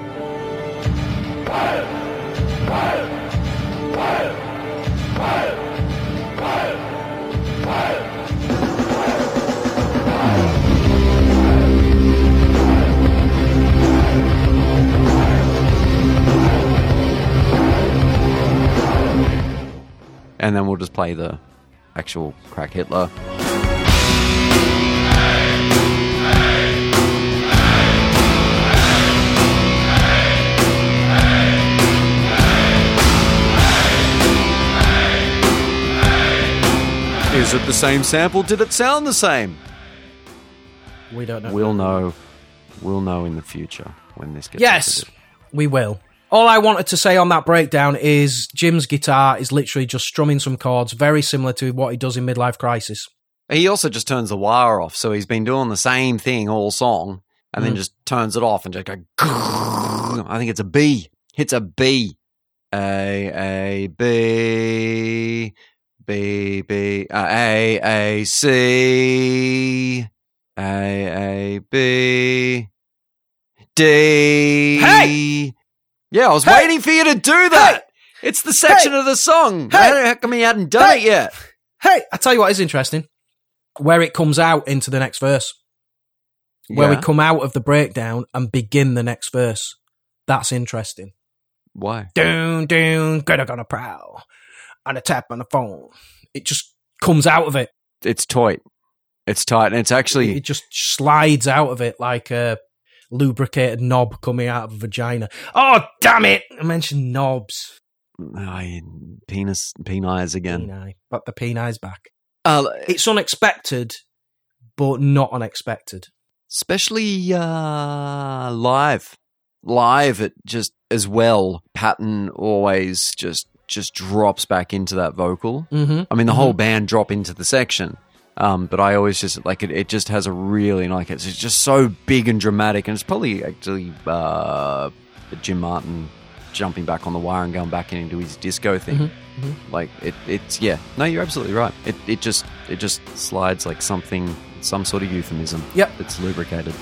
And then we'll just play the actual Crack Hitler. Is it the same sample? Did it sound the same? We don't know. We'll know. We'll know in the future when this gets. Yes, we will. All I wanted to say on that breakdown is Jim's guitar is literally just strumming some chords, very similar to what he does in Midlife Crisis. He also just turns the wire off, so he's been doing the same thing all song, and then Mm. just turns it off and just go. I think it's a B. Hits a B. A A B B B uh, A A C A A B D. Hey! Yeah, I was Hey! waiting for you to do that. It's the section Hey! of the song. Hey! How, come he hadn't done Hey! it yet? Hey, I tell you what is interesting, where it comes out into the next verse, where Yeah. we come out of the breakdown and begin the next verse. That's interesting. Why? Doon doon, gonna gonna prowl, and a tap on the phone. It just comes out of it. It's tight. It's tight, and it's actually It just slides out of it like a lubricated knob coming out of a vagina. Oh damn it! I mentioned knobs. I, penis penise again. Peni, but the peni's back. Uh, It's unexpected, but not unexpected. especially uh, live, live. It just as well. Patton always just just drops back into that vocal. Mm-hmm. I mean, the whole band drop into the section. Um, but I always just like it. It just has a really like it's just so big and dramatic, and it's probably actually uh, Jim Martin jumping back on the wire and going back into his disco thing. Mm-hmm. Like it, it's yeah. No, you're absolutely right. It it just it just slides like something, some sort of euphemism. Yep. it's lubricated.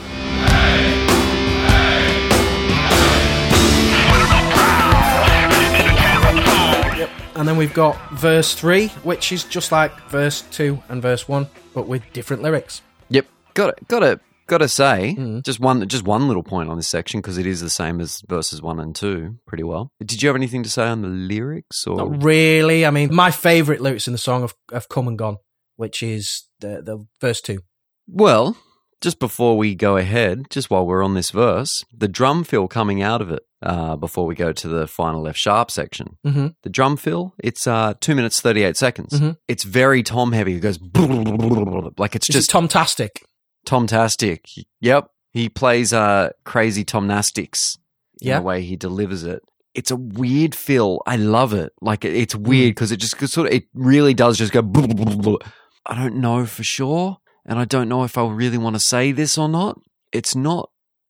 And then we've got verse three, which is just like verse two and verse one, but with different lyrics. Yep, got it. Got it. got to say Mm. just one just one little point on this section because it is the same as verses one and two pretty well. Did you have anything to say on the lyrics or Not really. I mean, my favourite lyrics in the song have, have come and gone, which is the the verse two. Well, just before we go ahead, just while we're on this verse, the drum fill coming out of it uh, before we go to the final F sharp section. Mhm. The drum fill, it's uh, two minutes thirty eight seconds. Mhm. It's very tom heavy. It goes like it's just Tom Tastic. Tom Tastic. Yep. He plays uh crazy Tomnastics in Yeah. the way he delivers it. It's a weird feel. I love it. Like it's weird because it just sort of it really does just go. I don't know for sure, and I don't know if I really want to say this or not. It's not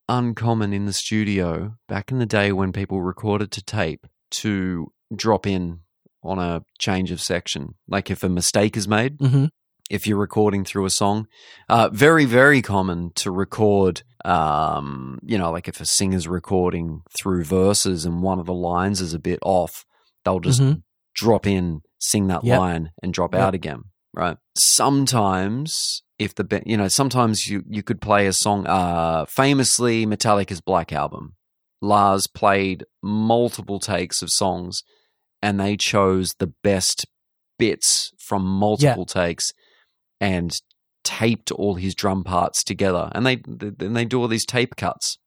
uncommon in the studio back in the day when people recorded to tape to drop in on a change of section. Like if a mistake is made, Mhm. if you're recording through a song. Uh, very, very common to record, um, you know, like if a singer's recording through verses and one of the lines is a bit off, they'll just Mhm. drop in, sing that Yep. line, and drop Yep. out again, right? Sometimes, if the, you know, sometimes you, you could play a song, uh, famously Metallica's Black Album. Lars played multiple takes of songs and they chose the best bits from multiple takes and taped all his drum parts together. And they then they do all these tape cuts,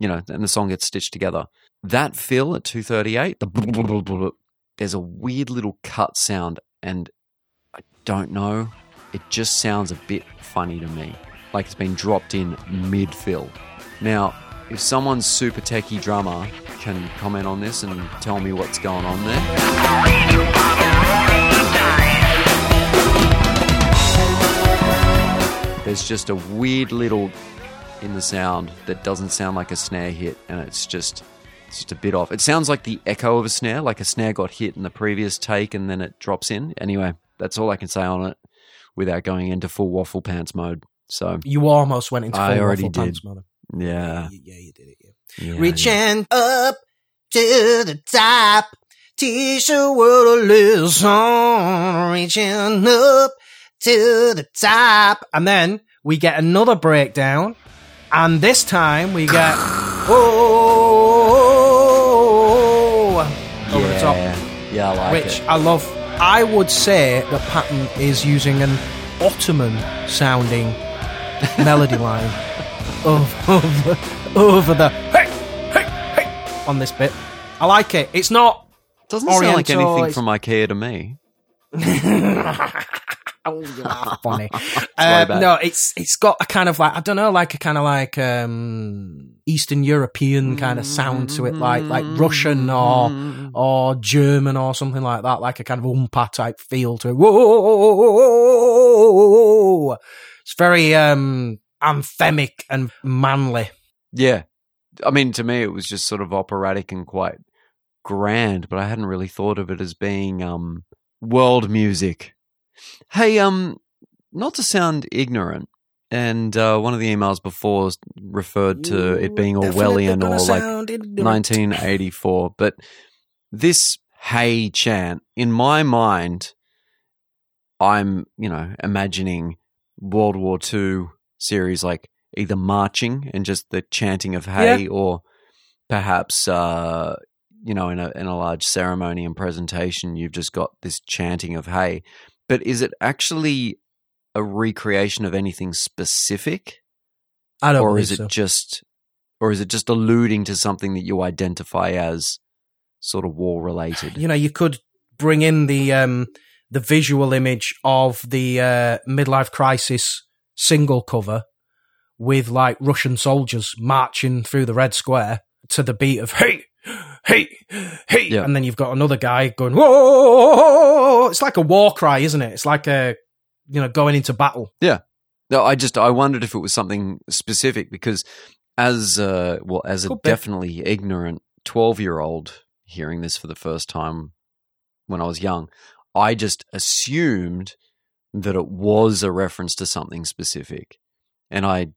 you know, and the song gets stitched together. That fill at two thirty eight, the there's a weird little cut sound, and I don't know. It just sounds a bit funny to me, like it's been dropped in mid fill. Now, if someone's super techie drummer can comment on this and tell me what's going on there. There's just a weird little in the sound that doesn't sound like a snare hit, and it's just it's just a bit off. It sounds like the echo of a snare, like a snare got hit in the previous take and then it drops in. Anyway, that's all I can say on it without going into full waffle pants mode. So You almost went into full I already waffle did. pants mode. Yeah, Yeah, you did it. yeah. Reaching up to the top, teach the world a lesson. Reaching up to the top. And then we get another breakdown, and this time we get oh over the top, yeah, yeah, I like which it. I love. I would say that Patton is using an Ottoman sounding melody line over, over, over the hey hey hey on this bit. I like it. It's not Doesn't sound like anything it's- from IKEA to me. Oh, you are funny. uh, no, it's it's got a kind of like I don't know, like a kind of like um, Eastern European kind of sound to it, like like Russian or or German or something like that, like a kind of umpa type feel to it. Whoa! It's very um anthemic and manly. Yeah. I mean, to me, it was just sort of operatic and quite grand, but I hadn't really thought of it as being um, world music. Hey, um, not to sound ignorant, and uh, one of the emails before referred to it being Orwellian or like ignorant. 1984, but this hey chant, in my mind, I'm, you know, imagining World War II series like either marching and just the chanting of hey Yeah. or perhaps uh you know in a in a large ceremony and presentation you've just got this chanting of hey but is it actually a recreation of anything specific I don't or is it so. just or is it just alluding to something that you identify as sort of war related you know, you could bring in the um, the visual image of the uh, midlife crisis single cover with like Russian soldiers marching through the red square to the beat of "Hey, hey, hey," Yeah. and then you've got another guy going "Whoa!" It's like a war cry, isn't it? It's like a you know going into battle. Yeah. No, I just I wondered if it was something specific because as uh well as a Could be. definitely ignorant 12-year-old hearing this for the first time when I was young, I just assumed that it was a reference to something specific. And I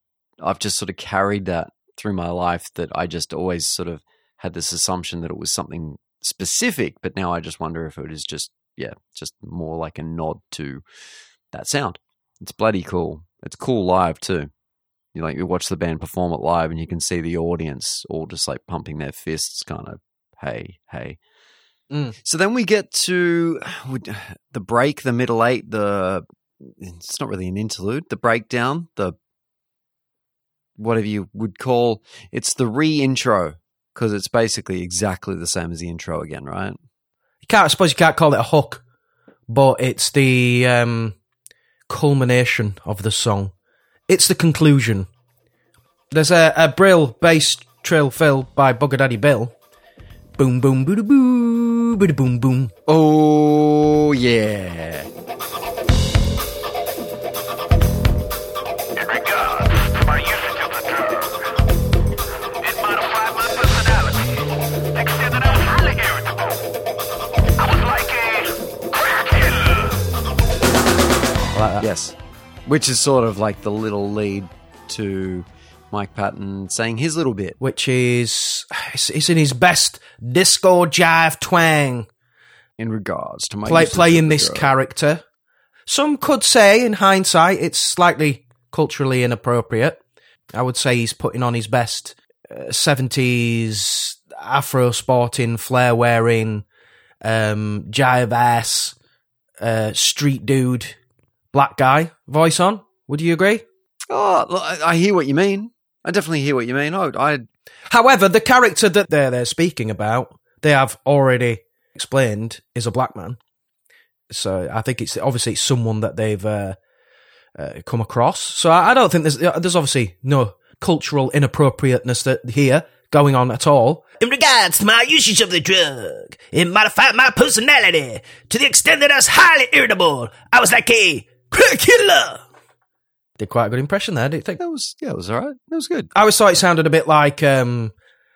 I've just sort of carried that through my life that I just always sort of had this assumption that it was something specific, but now I just wonder if it is just yeah, just more like a nod to that sound. It's bloody cool. It's cool live too. You like you watch the band perform it live, and you can see the audience all just like pumping their fists, kind of hey hey. Mm. So then we get to the break, the middle eight, the it's not really an interlude, the breakdown, the whatever you would call it's the re-intro because it's basically exactly the same as the intro again, right? You can't, I suppose you can't call it a hook, but it's the um, culmination of the song. It's the conclusion. There's a, a Brill bass trill fill by Bugger Daddy Bill. Boom, boom, boo, boo, boo, boom, boom. Oh yeah. Yes. Which is sort of like the little lead to Mike Patton saying his little bit. Which is, is in his best disco jive twang. In regards to my Play, playing this girl. character. Some could say, in hindsight, it's slightly culturally inappropriate. I would say he's putting on his best uh, 70s afro sporting, flair wearing, um, jive ass, uh, street dude, black guy voice on. Would you agree? Oh, I I hear what you mean. I definitely hear what you mean. I, I However, the character that they're they're speaking about, they have already explained is a black man. So I think it's obviously it's someone that they've uh, uh, come across. So I, I don't think there's there's obviously no cultural inappropriateness that here going on at all. In regards to my usage of the drug, it modified my personality to the extent that I was highly irritable. I was like a crack killer. Did quite a good impression there, didn't you think? that was yeah, it was all right. It was good. I always thought it sounded a bit like um,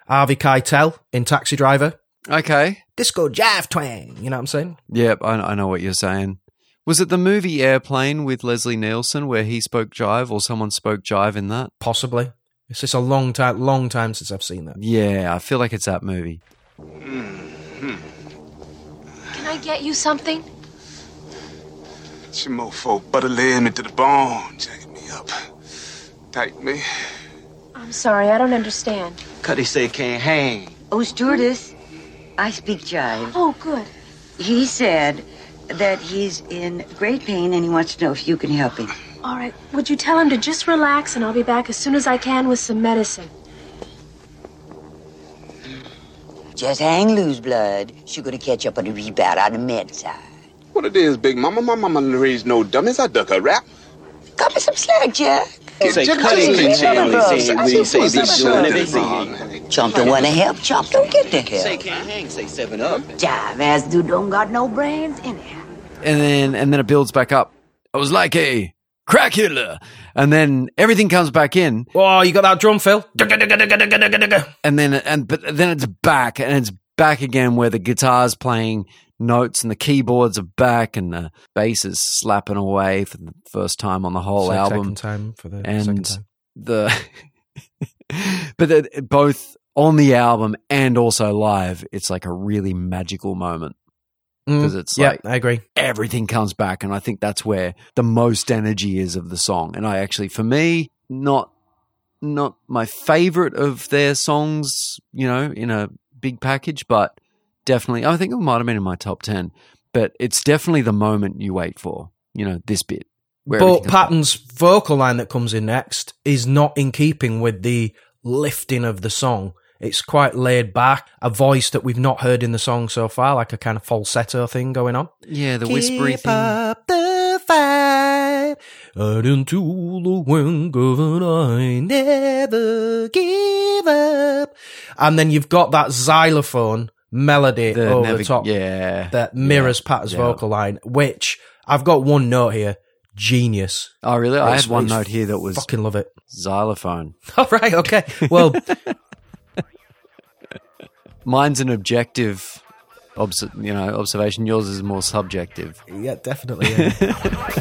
Harvey Keitel in Taxi Driver. Okay. Disco jive twang. You know what I'm saying? Yep, I, I know what you're saying. Was it the movie Airplane with Leslie Nielsen where he spoke jive or someone spoke jive in that? Possibly. It's just a long time, long time since I've seen that. Yeah, I feel like it's that movie. Can I get you something? It's your mofo butter laying me to the bone, jacking me up. Tight me. I'm sorry, I don't understand. Cuddy say can't hang. Oh, stewardess, I speak jive. Oh, good. He said that he's in great pain and he wants to know if you can help him. All right, would you tell him to just relax and I'll be back as soon as I can with some medicine? Just hang loose, blood. She's gonna catch up on the rebound on the med side. What it is, Big Mama? My mama didn't no dummies. I duck a rap. Cut me some slack, Jack. Say Jack, Cuddy Jack, can say Jack, say Jack, when he say Jack, doing Chump don't wanna help, Chump don't get the help. Say can't hang. Say seven up. Jive ass dude don't got no brains anyhow. And then and then it builds back up. I was like a crack killer. And then everything comes back in. Oh, you got that drum fill? And then and but then it's back and it's back again where the guitar's playing notes and the keyboards are back and the bass is slapping away for the first time on the whole Se- album. Second time for the and second time. the but the, both on the album and also live, it's like a really magical moment because Mm, it's yeah, like I agree. everything comes back, and I think that's where the most energy is of the song. And I actually, for me, not not my favorite of their songs, you know, in a big package, but definitely, I think it might have been in my top ten. But it's definitely the moment you wait for, you know, this bit. where But. Patton's vocal line that comes in next is not in keeping with the lifting of the song. It's quite laid back, a voice that we've not heard in the song so far, like a kind of falsetto thing going on. Yeah, the whispery Keep thing. up the fight, out into the wing of an eye, never give up. And then you've got that xylophone melody The over the top yeah, that mirrors Patton's yeah. vocal line, which I've got one note here. Genius. Oh, really? I had one note here that was fucking love it. xylophone. All right, okay. Well, Mine's an objective, obs- you know, observation. Yours is more subjective. yeah, definitely. yeah.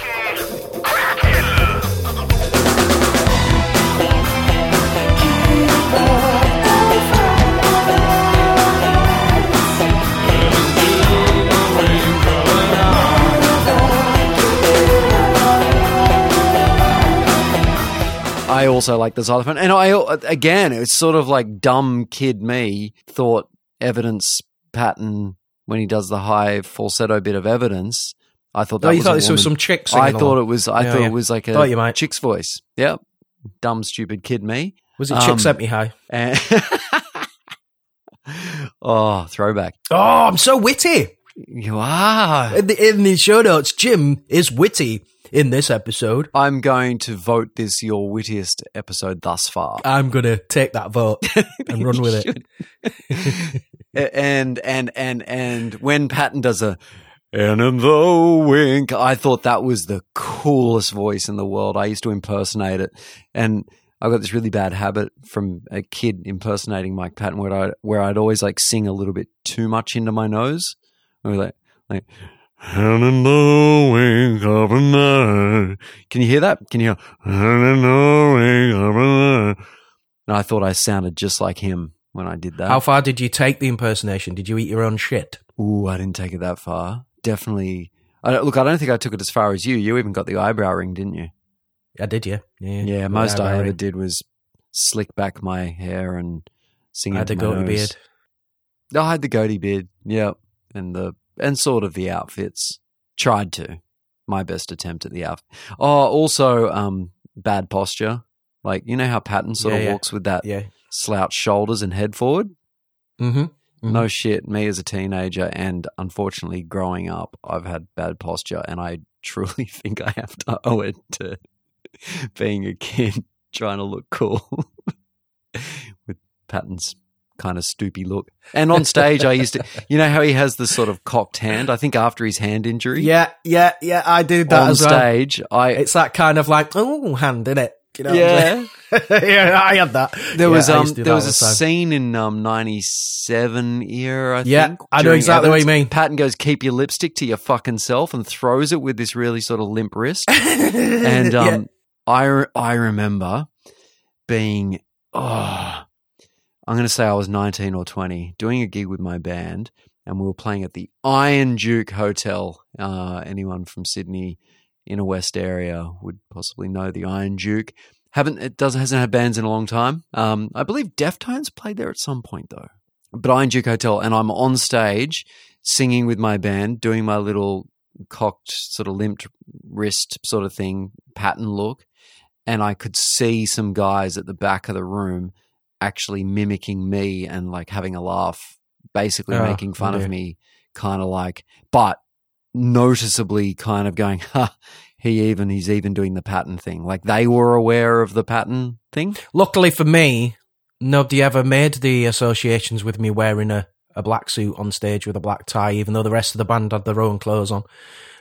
I also like the xylophone, and I again, it's sort of like dumb kid me thought evidence Patton when he does the high falsetto bit of evidence. I thought that Oh, you was thought this was some chick I thought it was. I Yeah, thought yeah. it was like a Thought you might. chick's voice. Yep. dumb, stupid kid me. Was it Um, Chick Sent Me High? And oh, throwback. Oh, I'm so witty. You are. In the, in the show notes, Jim is witty in this episode. I'm going to vote this your wittiest episode thus far. I'm going to take that vote and run with it. And and and and when Patton does a and in the wink, I thought that was the coolest voice in the world. I used to impersonate it, and I got this really bad habit from a kid impersonating Mike Patton, where I where I'd always like sing a little bit too much into my nose. I was like like. And in the wink of a night. Can you hear that? Can you hear? And in the wink of a night. And I thought I sounded just like him when I did that. How far did you take the impersonation? Did you eat your own shit? Ooh, I didn't take it that far. Definitely. I don't, look, I don't think I took it as far as you. You even got the eyebrow ring, didn't you? I did, yeah. Yeah, Yeah, most I ever ring. did was slick back my hair and sing it. I had the goatee nose. beard. I had the goatee beard, yeah, and the and sort of the outfits. Tried to. My best attempt at the outfit. Oh, also, um, bad posture. Like you know how Patton sort Yeah, of yeah. walks with that Yeah. slouched shoulders and head forward. Mm-hmm. No shit. Me as a teenager and unfortunately growing up, I've had bad posture, and I truly think I have to owe it to being a kid trying to look cool with Patton's kind of stoopy look. And on stage, I used to, you know how he has the sort of cocked hand. I think after his hand injury, Yeah, yeah, yeah. I did that on as well. stage, I It's that kind of like, oh, hand, in it? You know Yeah. Yeah, I had that. There Yeah, was um to do there was a time. scene in um '97 era. I Yeah, think. I know exactly what you mean. Patton goes, "Keep your lipstick to your fucking self," and throws it with this really sort of limp wrist. and um, Yeah. I I remember being oh, I'm going to say I was 19 or 20, doing a gig with my band, and we were playing at the Iron Duke Hotel. Uh, anyone from Sydney, inner west area, would possibly know the Iron Duke. Haven't it doesn't hasn't had bands in a long time. Um, I believe Deftones played there at some point though. But Iron Duke Hotel, and I'm on stage singing with my band, doing my little cocked sort of limped wrist sort of thing, Patton look, and I could see some guys at the back of the room actually mimicking me and like having a laugh, basically Oh, making fun dear. of me, kind of like, but noticeably kind of going, ha, he even, he's even doing the Patton thing. Like they were aware of the Patton thing. Luckily for me, nobody ever made the associations with me wearing a, a black suit on stage with a black tie, even though the rest of the band had their own clothes on,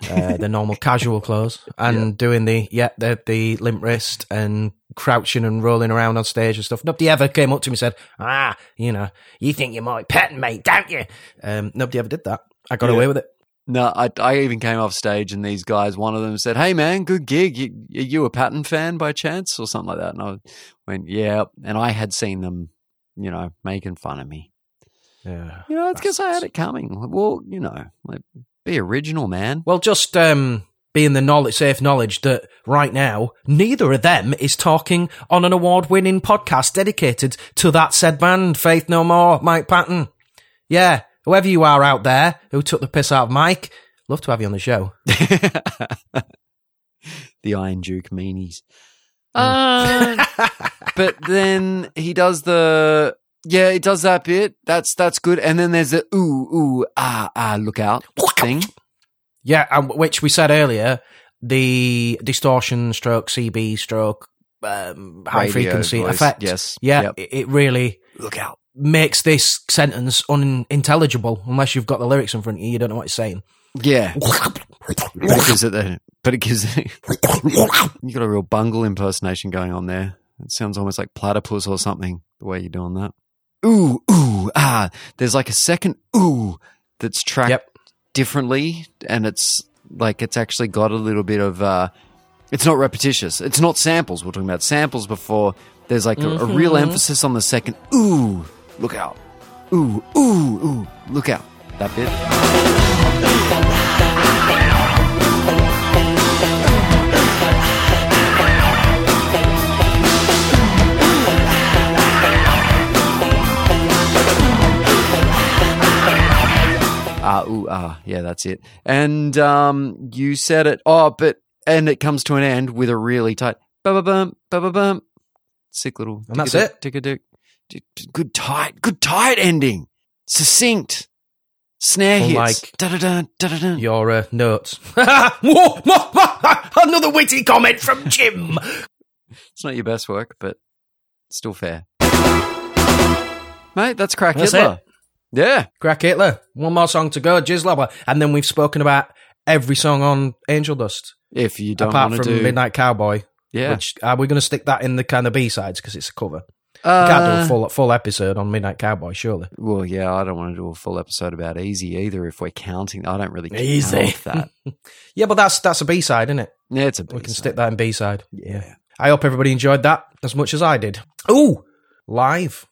uh, the normal casual clothes, and doing the yeah the the limp wrist and crouching and rolling around on stage and stuff. Nobody ever came up to me and said, "Ah, you know, you think you're my pet mate, don't you?" Um, nobody ever did that. I got Yeah. away with it. No, I, I even came off stage and these guys, one of them said, "Hey man, good gig. You, are you a Patton fan by chance or something like that?" And I went, "Yeah." And I had seen them, you know, making fun of me. Yeah, You know, it's because I had it coming. Well, you know, like be original, man. Well, just um, being the knowledge, safe knowledge that right now neither of them is talking on an award-winning podcast dedicated to that said band, Faith No More, Mike Patton. Yeah, whoever you are out there who took the piss out of Mike, love to have you on the show. the Iron Duke meanies. Uh, but then he does the yeah, it does that bit. That's that's good. And then there's the ooh ooh ah ah look out thing. Yeah, and which we said earlier, the distortion stroke, CB stroke, um, high Radio frequency voice, effect. yes, Yeah, yep. it, it really Look out. makes this sentence unintelligible unless you've got the lyrics in front of you. You don't know what it's saying. Yeah. but it gives it the but it gives it, you got a real Bungle impersonation going on there. It sounds almost like platypus or something, the way you're doing that. Ooh, ooh, ah. There's like a second ooh that's tracked yep. differently and it's like it's actually got a little bit of uh it's not repetitious. It's not samples. We're talking about samples before. There's like a, a real Mhm. emphasis on the second ooh, look out. Ooh, ooh, ooh, look out. That bit. Ah, ooh, ah, yeah, that's it. And um, you said it. Oh, but and it comes to an end with a really tight ba ba bump, ba ba bump, sick little. And that's it? Tick-a-dick. Good tight, good tight ending. Succinct. Snare hits. Da-da-da, da-da-da. Your uh, notes. Another witty comment from Jim. It's not your best work, but still fair. Mate, that's Crack That's Hitler. it. Yeah. Crack Hitler. One more song to go, Jizzlobber. And then we've spoken about every song on Angel Dust. If you don't apart want from to do Midnight Cowboy. Yeah. Which are we going to stick that in the kind of B sides because it's a cover? Uh, we can't do a full full episode on Midnight Cowboy, surely. Well, yeah, I don't want to do a full episode about Easy either. If we're counting, I don't really Easy. count that. yeah, but that's that's a B side, isn't it? Yeah, it's a We can stick that in B side. Yeah. I hope everybody enjoyed that as much as I did. Ooh, live.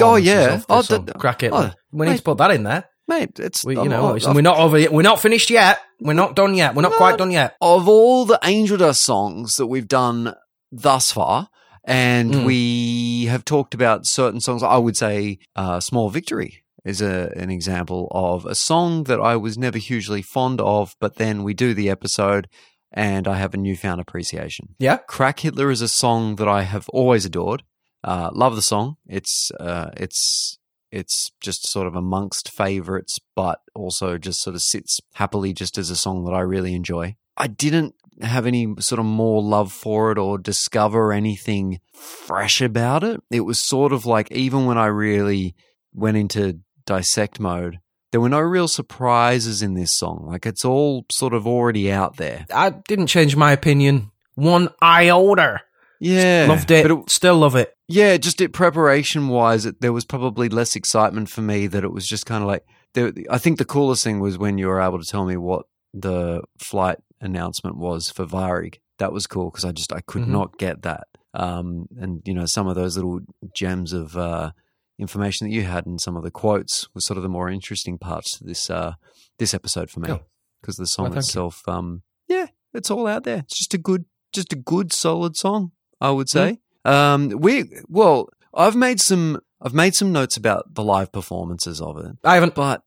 Oh yeah, oh, song. d- Crack it. oh, we need mate, to put that in there. mate. It's We, you know, we're not over. yet. We're not finished yet. We're not done yet. We're not quite done yet. of all the Angel Dust songs that we've done thus far, and Mm. we have talked about certain songs. I would say uh, "Small Victory" is a, an example of a song that I was never hugely fond of, but then we do the episode, and I have a newfound appreciation. Yeah. "Crack Hitler" is a song that I have always adored. Uh, love the song. It's uh, it's it's just sort of amongst favorites, but also just sort of sits happily just as a song that I really enjoy. I didn't have any sort of more love for it or discover anything fresh about it. It was sort of like even when I really went into dissect mode, there were no real surprises in this song. Like it's all sort of already out there. I didn't change my opinion one iota. Yeah. Loved it. But it, Still love it. Yeah, just it preparation wise, it, there was probably less excitement for me that it was just kind of like. There, I think the coolest thing was when you were able to tell me what the flight announcement was for Varig. That was cool because I just I could Mhm. not get that. Um, and you know some of those little gems of uh, information that you had and some of the quotes were sort of the more interesting parts to this uh, this episode for me Cool. because the song Well, itself, um, yeah, it's all out there. It's just a good, just a good solid song. I would say. Um, we well, I've made some I've made some notes about the live performances of it. I haven't. But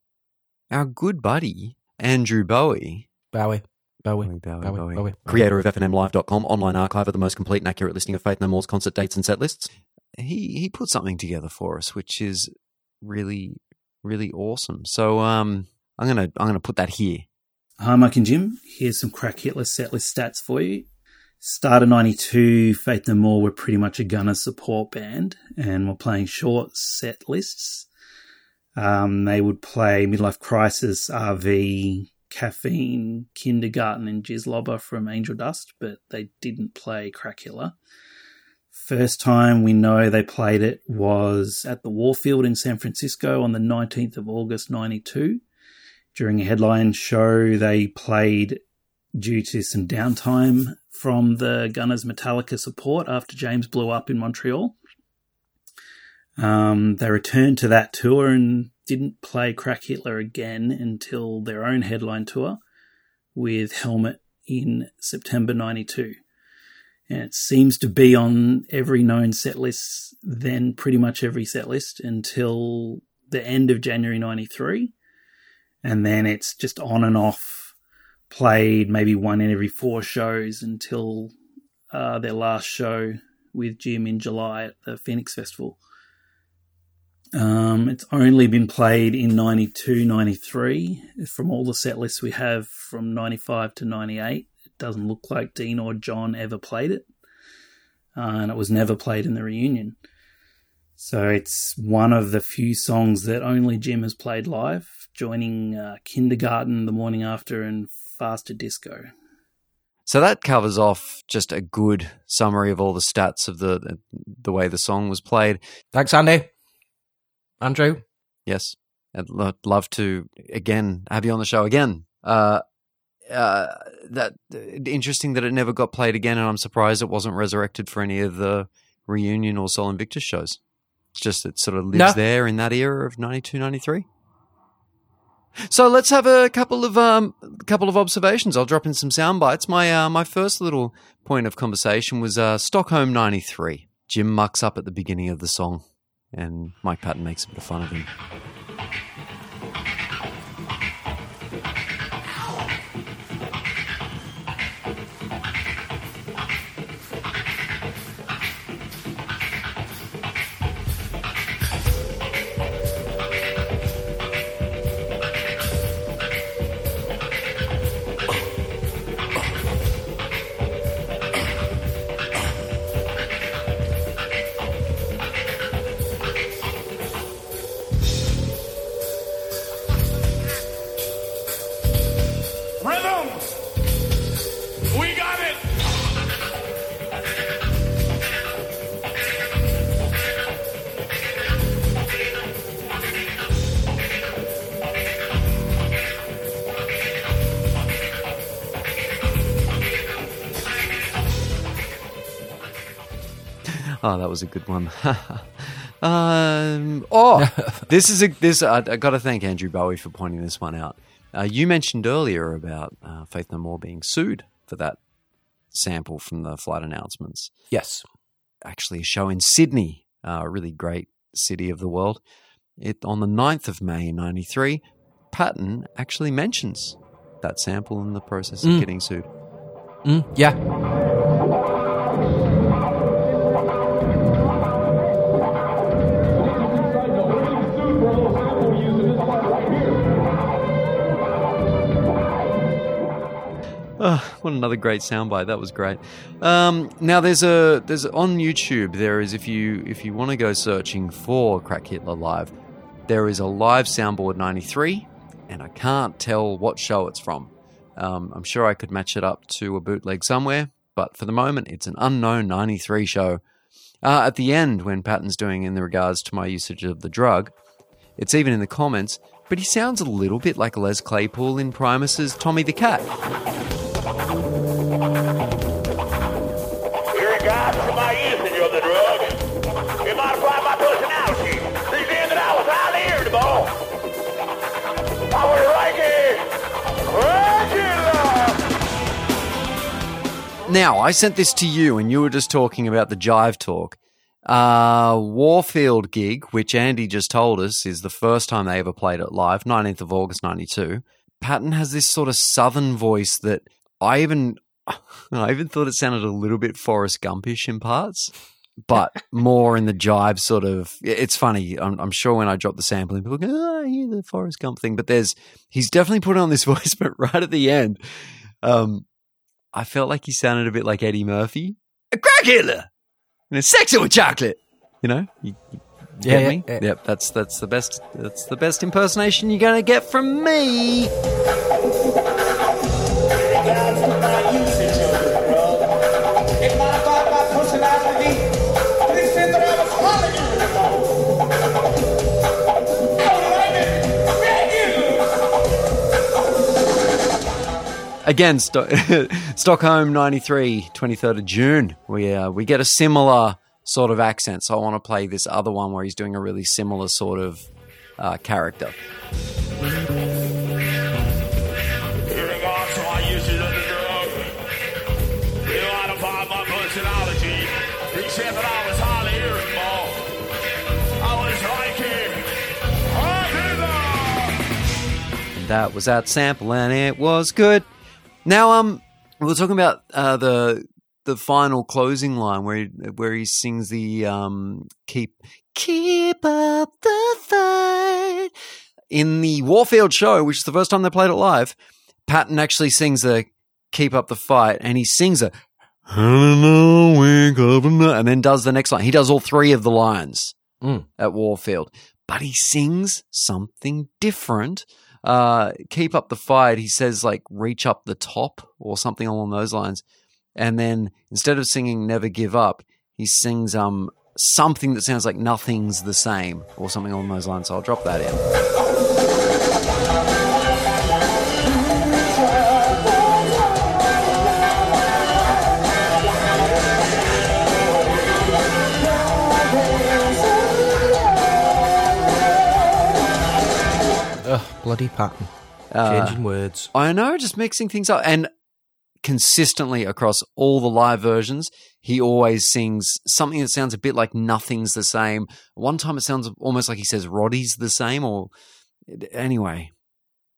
our good buddy Andrew Bowie, Bowie. Bowie. Bowie, Bowie, Bowie, Bowie, Bowie. creator of FNMLive.com, online archive of the most complete and accurate listing of Faith No More's concert dates and set lists. He he put something together for us, which is really really awesome. So um, I'm gonna I'm gonna put that here. Hi, Mike and Jim. Here's some Crack Hitler setlist stats for you. Start of 92, Faith No More were pretty much a gunner support band and were playing short set lists. Um, they would play Midlife Crisis, RV, Caffeine, Kindergarten, and Jizzlobber from Angel Dust, but they didn't play Crack Hitler. First time we know they played it was at the Warfield in San Francisco on the 19th of August 92. During a headline show, they played due to some downtime from the Gunners Metallica support after James blew up in Montreal. Um, they returned to that tour and didn't play Crack Hitler again until their own headline tour with Helmet in September 92. And it seems to be on every known set list, then pretty much every set list until the end of January 93 and then it's just on and off played maybe one in every four shows until uh, their last show with Jim in July at the Phoenix Festival. Um, it's only been played in 92, 93. From all the set lists we have from 95 to 98, it doesn't look like Dean or Jon ever played it. Uh, and it was never played in the reunion. So it's one of the few songs that only Jim has played live, joining uh, Kindergarten the morning after and Faster Disco. So that covers off just a good summary of all the stats of the the way the song was played. Thanks, Andy. Andrew. Yes, I'd lo- love to again have you on the show again. Uh, uh, that interesting that it never got played again, and I'm surprised it wasn't resurrected for any of the reunion or Sol Invictus shows. It's just it sort of lives No. there in that era of 92, 93. So let's have a couple of um, couple of observations. I'll drop in some sound bites. My uh, my first little point of conversation was uh, Stockholm '93. Jim mucks up at the beginning of the song, and Mike Patton makes a bit of fun of him. That was a good one. um, oh, this is a this. I, I got to thank Andrew Bowie for pointing this one out. Uh, you mentioned earlier about uh, Faith No More being sued for that sample from the flight announcements. Yes. Actually, a show in Sydney, uh, a really great city of the world. It on the 9th of May in '93, Patton actually mentions that sample in the process of Mm. getting sued. Mm, yeah. Oh, what another great soundbite! That was great. Um, now there's a there's on YouTube there is if you if you want to go searching for Crack Hitler live, there is a live soundboard '93, and I can't tell what show it's from. Um, I'm sure I could match it up to a bootleg somewhere, but for the moment it's an unknown '93 show. Uh, at the end, when Patton's doing in regards to my usage of the drug, it's even in the comments, but he sounds a little bit like Les Claypool in Primus's Tommy the Cat. Now, I sent this to you, and you were just talking about the Jive Talk. Uh, Warfield gig, which Andy just told us is the first time they ever played it live, 19th of August 92. Patton has this sort of southern voice that I even, I even thought it sounded a little bit Forrest Gumpish in parts, but more in the jive sort of. It's funny. I'm, I'm sure when I drop the sample, people go, oh, I hear the Forrest Gump thing, but there's, he's definitely put on this voice, but right at the end, um, I felt like he sounded a bit like Eddie Murphy. A crack Hitler! And it's sexy with chocolate! You know? You, you Yeah, get yeah, me? yeah. Yep, that's that's the best that's the best impersonation you're gonna get from me. Again, Sto- Stockholm 93, 23rd of June. We uh, we get a similar sort of accent. So I want to play this other one where he's doing a really similar sort of uh, character. That was that sample, and it was good. Now, um, we we're talking about uh, the the final closing line where he, where he sings the um, keep keep up the fight in the Warfield show, which is the first time they played it live. Patton actually sings the keep up the fight, and he sings a and then does the next line. He does all three of the lines Mm. at Warfield, but he sings something different. Uh, keep up the fight. He says like reach up the top or something along those lines, and then instead of singing never give up, he sings um something that sounds like nothing's the same or something along those lines. So I'll drop that in. Bloody Patton. Uh, Changing words. I know, just mixing things up. And consistently across all the live versions, he always sings something that sounds a bit like nothing's the same. One time it sounds almost like he says Roddy's the same, or anyway,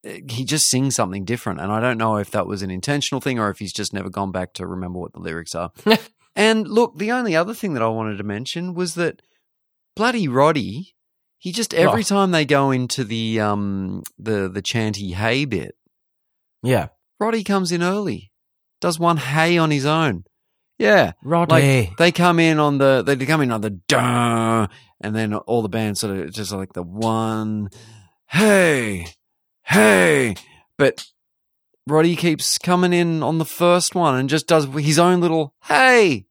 he just sings something different. And I don't know if that was an intentional thing or if he's just never gone back to remember what the lyrics are. and look, the only other thing that I wanted to mention was that bloody Roddy. He just every Oh. time they go into the um the the chanty hey bit, Yeah. Roddy comes in early, does one hey on his own. Yeah, Roddy. Like they come in on the they come in on the duh, and then all the bands sort of just like the one hey hey, but Roddy keeps coming in on the first one and just does his own little hey,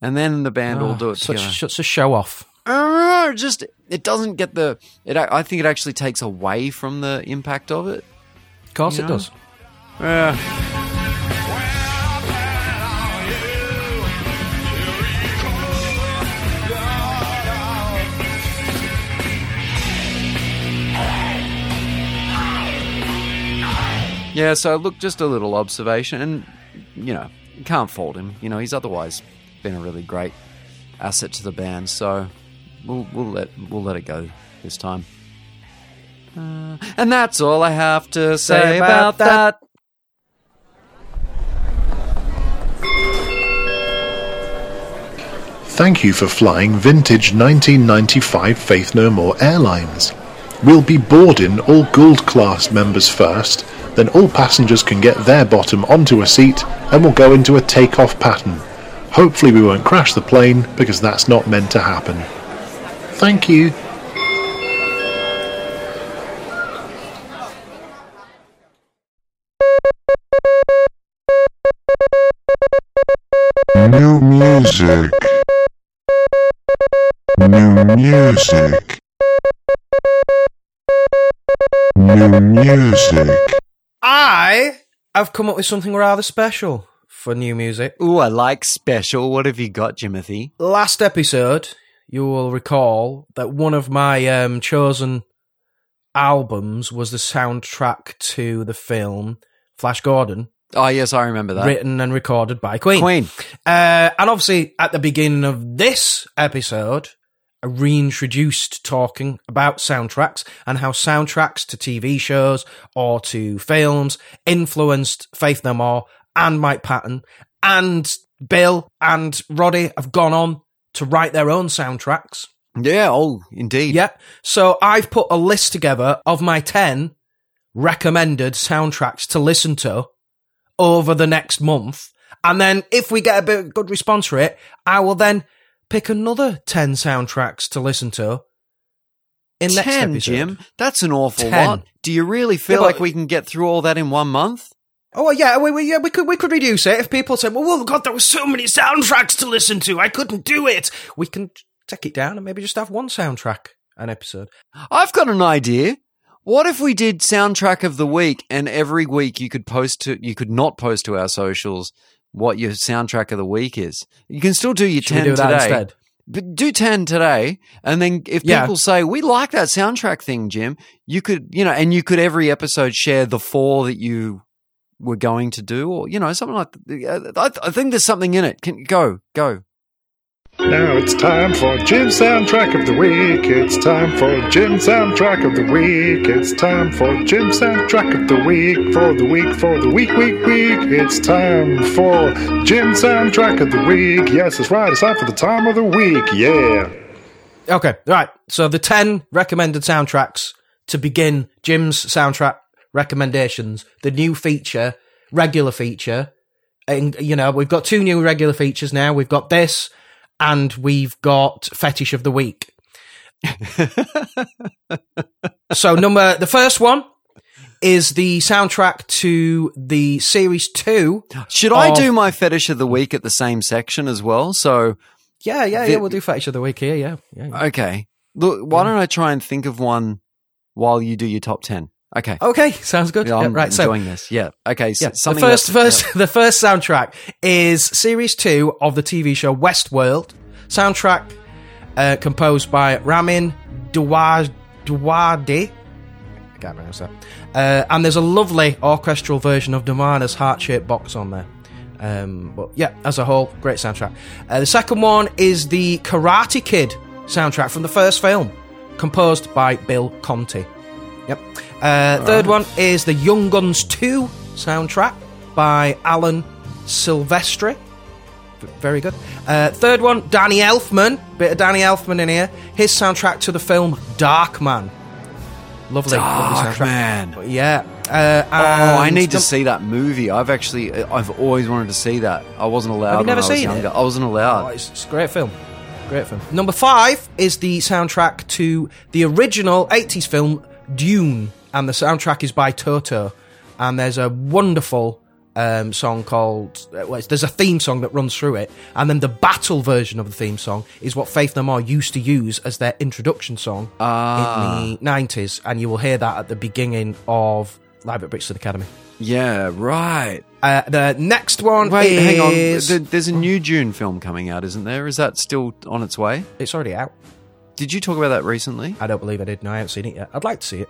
and then the band all Ah, do it such, together. such a show off uh, just it doesn't get the it. I think it actually takes away from the impact of it. Of course, you know? it does. Yeah. Yeah, so look, just a little observation, and you know, can't fault him. You know, he's otherwise been a really great asset to the band. So we'll we'll let we'll let it go this time. Uh, and that's all I have to say, Say about, about that. that. Thank you for flying vintage 1995 Faith No More Airlines. We'll be boarding all Gould class members first, then all passengers can get their bottom onto a seat and we'll go into a takeoff pattern. Hopefully, we won't crash the plane because that's not meant to happen. Thank you. New music. New music. New music. I have come up with something rather special for new music. Ooh, I like special. What have you got, Jimothy? Last episode, you will recall that one of my um, chosen albums was the soundtrack to the film Flash Gordon. Oh yes, I remember that. Written and recorded by Queen. Queen. Uh, and obviously, at the beginning of this episode, I reintroduced talking about soundtracks and how soundtracks to TV shows or to films influenced Faith No More and Mike Patton and Bill and Roddy have gone on to write their own soundtracks. Yeah, oh, indeed. Yeah. So I've put a list together of my 10 recommended soundtracks to listen to over the next month. And then if we get a bit good response for it, I will then pick another 10 soundtracks to listen to in next Ten, episode. Jim. That's an awful 10. lot. Do you really feel Yeah, like we can get through all that in one month? Oh well, yeah, we, we, yeah, we could we could reduce it if people said, "Well, oh God, there were so many soundtracks to listen to, I couldn't do it." We can take it down and maybe just have one soundtrack an episode. I've got an idea. What if we did soundtrack of the week, and every week you could post to, you could not post to our socials what your soundtrack of the week is. You can still do your Should ten do that today, instead? but do ten today, and then if Yeah. people say we like that soundtrack thing, Jim, you could, you know, and you could every episode share the four that you were going to do, or you know, something like. That. I, I think there's something in it. Can go, go. Now it's time for Jim's soundtrack of the week. It's time for Jim's soundtrack of the week. It's time for Jim's soundtrack of the week. For the week, for the week, week, week. It's time for Jim's soundtrack of the week. Yes, that's right. It's time for the time of the week. Yeah. Okay, right. So the ten recommended soundtracks to begin Jim's soundtrack recommendations. The new feature, regular feature, and you know we've got two new regular features now. We've got this, and we've got fetish of the week. so number the first one is the soundtrack to the series two. Should I do my fetish of the week at the same section as well? So Yeah, yeah, the- yeah. We'll do fetish of the week here. Yeah, yeah. yeah. Okay. Look, why don't I try and think of one while you do your top 10? Okay. Okay, sounds good. Yeah, I'm Yeah, right, so- this. Yeah. Okay. So Yeah, the first, first, the first soundtrack is series two of the TV show Westworld. Soundtrack uh, composed by Ramin Dawadi. I can't pronounce that. Uh, and there's a lovely orchestral version of Nirvana's heart-shaped box on there. Um, but yeah, as a whole, great soundtrack. Uh, the second one is the Karate Kid soundtrack from the first film, composed by Bill Conti. Yep. Uh, third one is the Young Guns 2 soundtrack by Alan Silvestri. Very good. Uh, third one, Danny Elfman. Bit of Danny Elfman in here. His soundtrack to the film Darkman. Lovely, lovely soundtrack. Darkman. But yeah. Uh, Oh, I need to see that movie. I've actually, I've always wanted to see that. I wasn't allowed. Have you never when I was seen younger. it? I wasn't allowed. Oh, it's, it's a great film. Great film. Number five is the soundtrack to the original 80s film Dune, and the soundtrack is by Toto. And there's a wonderful um, song called. uh, Well, there's a theme song that runs through it, and then the battle version of the theme song is what Faith No More used to use as their introduction song Ah. in the 90s, and you will hear that at the beginning of Live at Brixton Academy. Yeah, right. Uh, the next one Wait, is. hang on. There's a new Dune film coming out, isn't there? Is that still on its way? It's already out. Did you talk about that recently? I don't believe I did. No, I haven't seen it yet. I'd like to see it.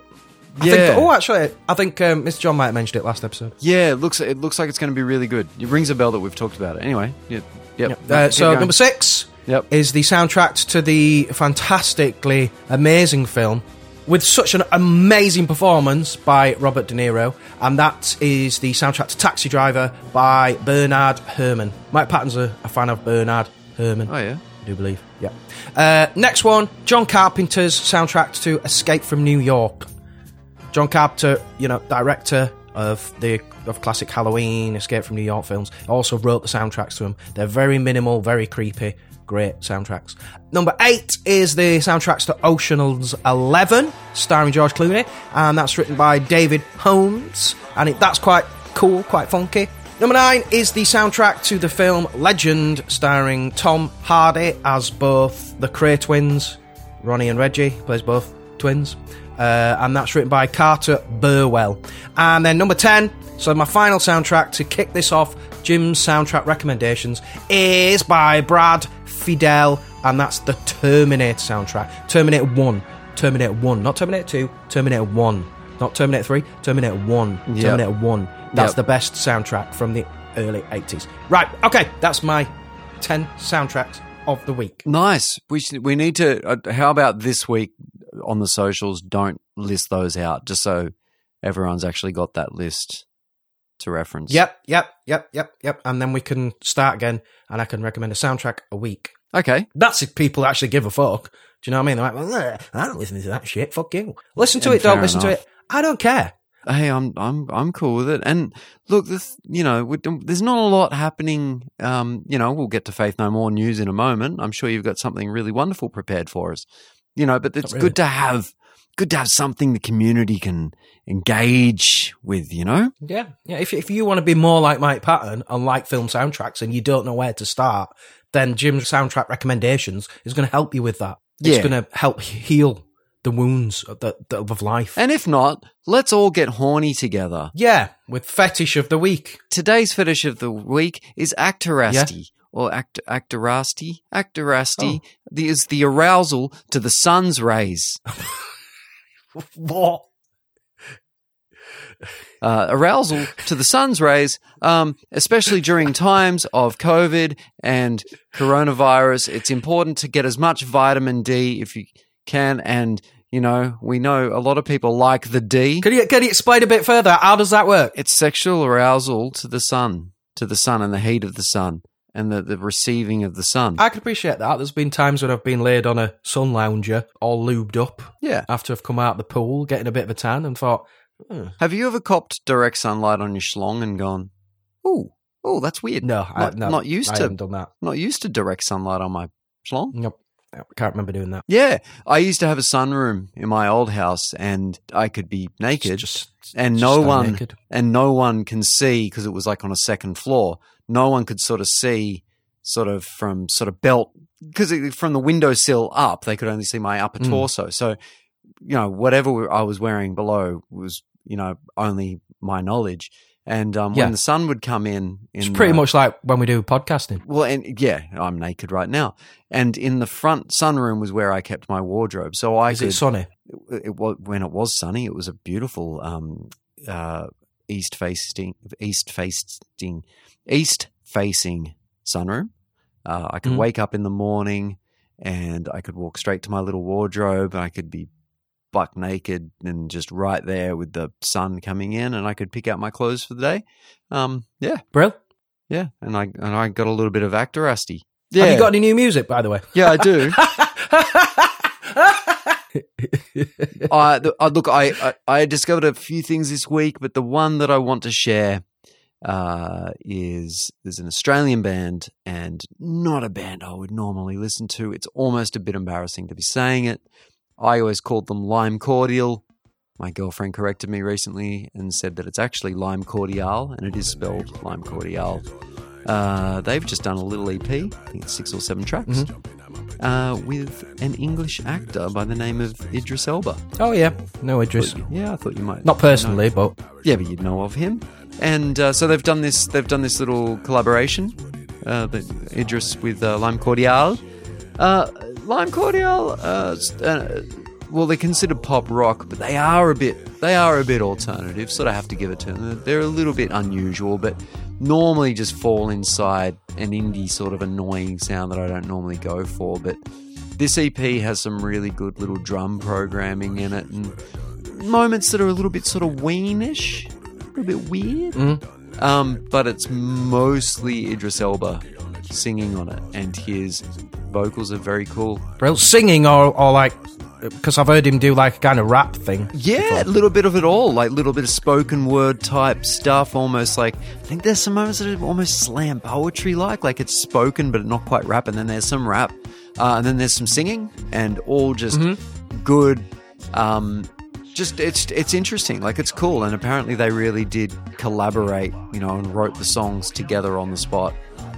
I Yeah. think, oh, actually, I think um, Mr. John might have mentioned it last episode. Yeah, it looks it looks like it's going to be really good. It rings a bell that we've talked about it. Anyway, yep, yep. Uh, so number six Yep. is the soundtrack to the fantastically amazing film with such an amazing performance by Robert De Niro, and that is the soundtrack to Taxi Driver by Bernard Herrmann. Mike Patton's a, a fan of Bernard Herrmann. Oh yeah, I do believe. Yeah. Uh, next one, John Carpenter's soundtrack to Escape from New York. John Carpenter, you know, director of the of classic Halloween, Escape from New York films, also wrote the soundtracks to them. They're very minimal, very creepy, great soundtracks. Number eight is the soundtracks to Ocean's Eleven, starring George Clooney, and that's written by David Holmes, and it, that's quite cool, quite funky. Number nine is the soundtrack to the film Legend, starring Tom Hardy as both the Kray twins, Ronnie and Reggie, plays both twins. Uh, and that's written by Carter Burwell. And then number 10, so my final soundtrack to kick this off, Jim's soundtrack recommendations, is by Brad Fiedel, and that's the Terminator soundtrack. Terminator 1. Terminator 1. Not Terminator 2, Terminator 1. Not Terminator 3, Terminator 1. Yep. Terminator 1. That's Yep. the best soundtrack from the early 80s. Right, okay, that's my 10 soundtracks of the week. Nice. We we need to. Uh, how about this week on the socials? Don't list those out, just so everyone's actually got that list to reference. Yep, yep, yep, yep, yep. And then we can start again, and I can recommend a soundtrack a week. Okay. That's if people actually give a fuck. Do you know what I mean? They're like, well, I don't listen to that shit. Fuck you. Listen to And it. Don't listen to it. I don't care. Hey, I'm I'm I'm cool with it. And look, this you know, we there's not a lot happening. Um, you know, we'll get to Faith No More news in a moment. I'm sure you've got something really wonderful prepared for us. You know, but it's really. good to have good to have something the community can engage with. You know. Yeah, yeah. If if you want to be more like Mike Patton and like film soundtracks, and you don't know where to start, then Jim's soundtrack recommendations is going to help you with that. It's Yeah. going to help heal the wounds of, the, of life. And if not, let's all get horny together. yeah, with fetish of the week. Today's fetish of the week is actirasty. Or act, actirasty, actirasty Oh. the, is the arousal to the sun's rays. What? uh, arousal to the sun's rays, um, especially during times of COVID and coronavirus. It's important to get as much vitamin D if you can. And, you know, we know a lot of people like the D. Can you can you explain a bit further? How does that work? It's sexual arousal to the sun, to the sun and the heat of the sun and the, the receiving of the sun. I can appreciate that. There's been times when I've been laid on a sun lounger, all lubed up. Yeah. After I've come out of the pool, getting a bit of a tan, and thought, "Hmm, Have you ever copped direct sunlight on your schlong and gone, ooh, oh, that's weird. no, I, not, no, not used I to haven't done that. not used to direct sunlight on my schlong. Nope, I can't remember doing that. Yeah, I used to have a sunroom in my old house, and I could be naked, Just- and just no one naked. and no one can see because it was like on a second floor. No one could sort of see, sort of from sort of belt because from the windowsill up, they could only see my upper Mm. torso. So, you know, whatever I was wearing below was, you know, only my knowledge. And um, Yeah. when the sun would come in, in It's pretty uh, much like when we do podcasting. well, and yeah, I'm naked right now. And in the front sunroom was where I kept my wardrobe. So I Is could, it sunny? It, it was when it was sunny. It was a beautiful um, uh, east facing, east facing, east facing sunroom. Uh, I could Mhm. wake up in the morning and I could walk straight to my little wardrobe. And I could be buck naked and just right there with the sun coming in, and I could pick out my clothes for the day. Um, yeah, Brill. yeah, and I and I got a little bit of actor rusty. Have you got any new music, by the way? Yeah, I do. I, I look, I, I I discovered a few things this week, but the one that I want to share uh, is there's an Australian band and not a band I would normally listen to. It's almost a bit embarrassing to be saying it. I always called them Lime Cordial. My girlfriend corrected me recently and said that it's actually Lime Cordiale, and it is spelled Lime Cordiale. Uh, they've just done a little EP, I think it's six or seven tracks, uh, with an English actor by the name of Idris Elba. Oh yeah, no Idris. Yeah, I thought you might. Not personally, but Yeah, but you'd know of him. And uh, so they've done this. They've done this little collaboration. Uh, Idris with uh, Lime Cordiale. Uh, Lime Cordiale. Uh, uh, well, they're considered pop rock, but they are a bit they are a bit alternative. Sort of have to give it to them. They're a little bit unusual, but normally just fall inside an indie sort of annoying sound that I don't normally go for. But this EP has some really good little drum programming in it and moments that are a little bit sort of weenish, little bit weird. Mm. Um, but it's mostly Idris Elba singing on it, and his vocals are very cool. Real singing or, or like, because I've heard him do like a kind of rap thing. Yeah, a little bit of it all, like a little bit of spoken word type stuff, almost like I think there's some moments that are almost slam poetry like, like it's spoken but not quite rap, and then there's some rap, uh, and then there's some singing, and all just good. Um, just it's it's interesting, like it's cool, and apparently they really did collaborate, you know, and wrote the songs together on the spot.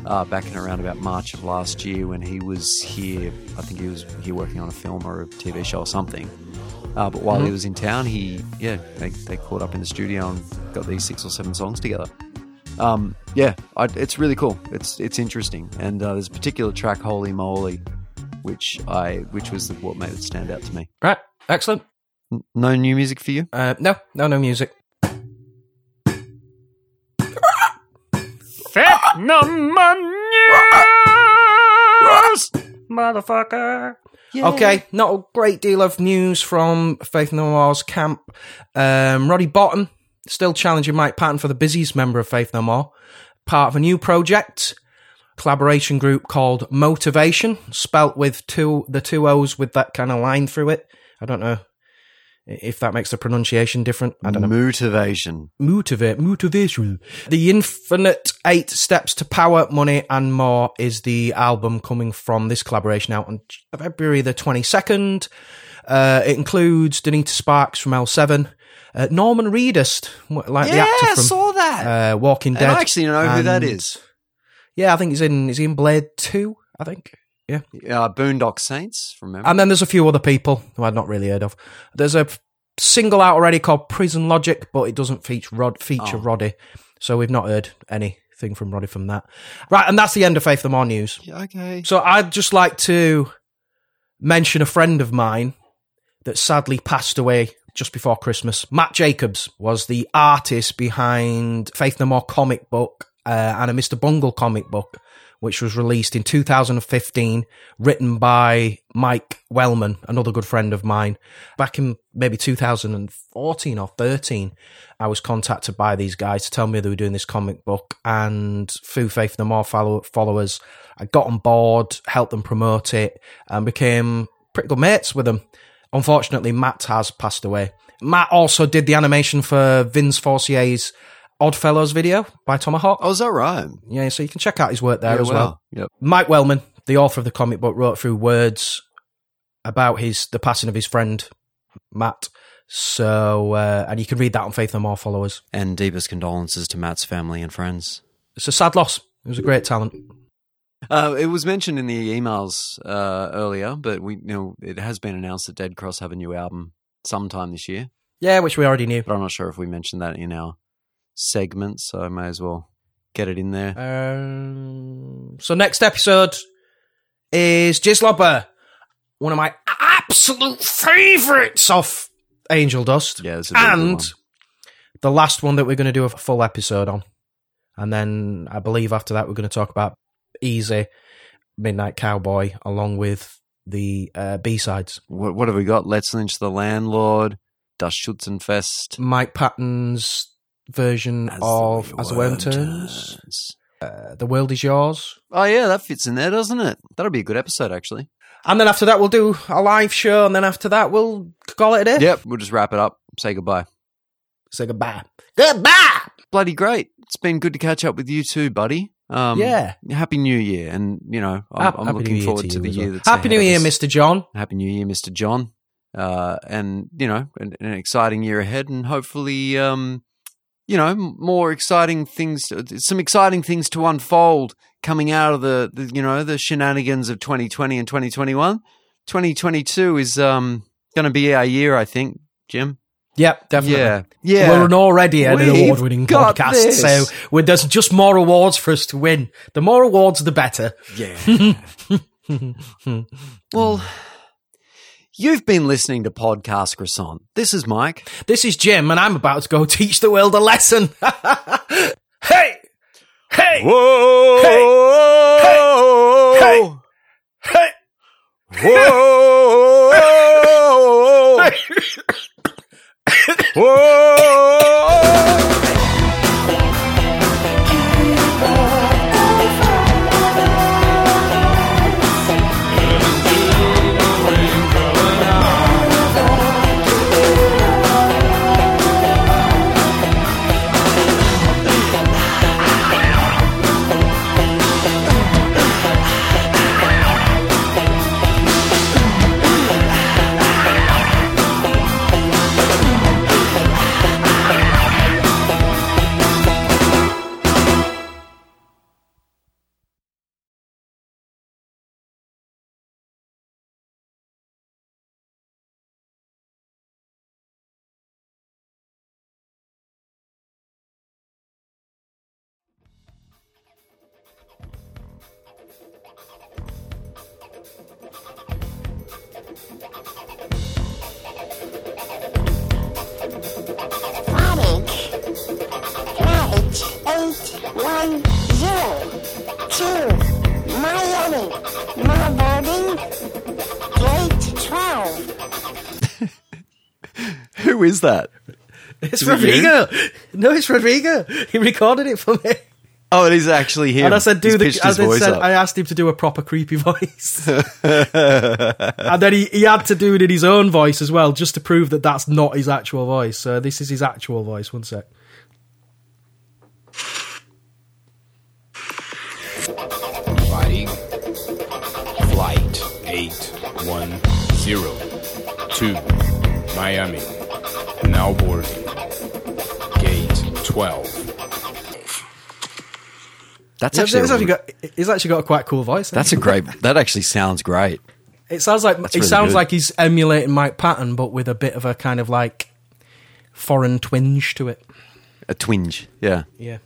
Uh, back in around about March of last year when he was here, I think he was here working on a film or a TV show or something. Uh, but while he Mhm. was in town, he yeah they, they caught up in the studio and got these six or seven songs together. Um, yeah, I, it's really cool. It's it's interesting, and uh, there's a particular track, "Holy Moly," which I which was the, what made it stand out to me. Right, excellent. N- No new music for you? Uh, no, no, no music. News, motherfucker. Okay, not a great deal of news from Faith No More's camp. Um, Roddy Bottum still challenging Mike Patton for the busiest member of Faith No More. Part of a new project, collaboration group called Motivation, spelt with two the two O's with that kind of line through it. I don't know if that makes the pronunciation different. I don't know. Motivation. Motivate, motivation. The Infinite Eight Steps to Power, Money and More is the album coming from this collaboration out on February the 22nd. Uh, it includes Donita Sparks from L7, uh, Norman Reedus, like the Yeah, actor I from saw that. Uh, Walking And Dead. I actually know who that is. Yeah, I think he's in. Is he in Blade Two? I think. Yeah. Uh, Boondock Saints memory. And then there's a few other people who I'd not really heard of. There's a single out already called Prison Logic, but it doesn't feature Rod feature Oh. Roddy, so we've not heard anything from Roddy from that. Right, and that's the end of Faith the More news. okay. So I'd just like to mention a friend of mine that sadly passed away just before Christmas. Matt Jacobs was the artist behind Faith No More comic book uh, and a Mr. Bungle comic book, which was released in 2015, written by Mike Wellman, another good friend of mine. Back in maybe 2014 or 13, I was contacted by these guys to tell me they were doing this comic book and through Faith No More follow- followers. I got on board, helped them promote it, and became pretty good mates with them. Unfortunately, Matt has passed away. Matt also did the animation for Vince Forcier's Oddfellows video by Tomahawk. Oh, is that right? Yeah, so you can check out his work there Yeah, as well. Yep. Mike Wellman, the author of the comic book, wrote through words about his the passing of his friend Matt. So, uh, and you can read that on Faith No More followers. And deepest condolences to Matt's family and friends. It's a sad loss. It was a great talent. Uh, it was mentioned in the emails uh, earlier, but we you know it has been announced that Dead Cross have a new album sometime this year. Yeah, which we already knew. But I'm not sure if we mentioned that in our segment, so I may as well get it in there. Um, so next episode is Jizzlobber, one of my absolute favourites of Angel Dust. Yeah, and the last one that we're going to do a full episode on, and then I believe after that we're going to talk about Easy, Midnight Cowboy, along with the uh, B sides. What, what have we got? Let's Lynch the Landlord, Das Schützenfest. Mike Patton's version of As the Worm Turns. Uh, the World Is Yours. Oh yeah, that fits in there, doesn't it? That'll be a good episode, actually. And then after that, we'll do a live show, and then after that, we'll call it a day. Yep, we'll just wrap it up. Say goodbye. Say goodbye. Goodbye. Bloody great. It's been good to catch up with you too, buddy. Um, Yeah. Happy New Year, and you know I'm, Hap- I'm Happy looking forward to to, the as year well. that's Happy New ahead of Year, us. Mr. John. Happy New Year, Mr. John. Uh, and you know, an, an exciting year ahead, and hopefully, um, you know, more exciting things, some exciting things to unfold coming out of the, the you know, the shenanigans of 2020 and 2021. 2022 is um going to be our year, I think, Jim. Yep, definitely. Yeah, yeah. We're an already an award-winning podcast, this. so there's just more awards for us to win. The more awards, the better. Yeah. well, You've been listening to Podcast Croissant. This is Mike. This is Jim, and I'm about to go teach the world a lesson. hey! Hey! Whoa! Hey! Hey! Whoa! Whoa! That? It's Is it? Rodrigo. No, it's Rodrigo. He recorded it for me. Oh, it is actually him. And I said, do He's the. pitched I, his then said, up. I asked him to do a proper creepy voice, and then he, he had to do it in his own voice as well, just to prove that that's not his actual voice. So this is his actual voice. One sec. Fighting. Flight 810 to Miami. Now boarding. Gate 12. That's Yeah, actually, he's actually got. He's actually got a quite cool voice. that's a great. That actually sounds great. It sounds like That's it really sounds good. like he's emulating Mike Patton, but with a bit of a kind of like foreign twinge to it. A twinge. Yeah. Yeah.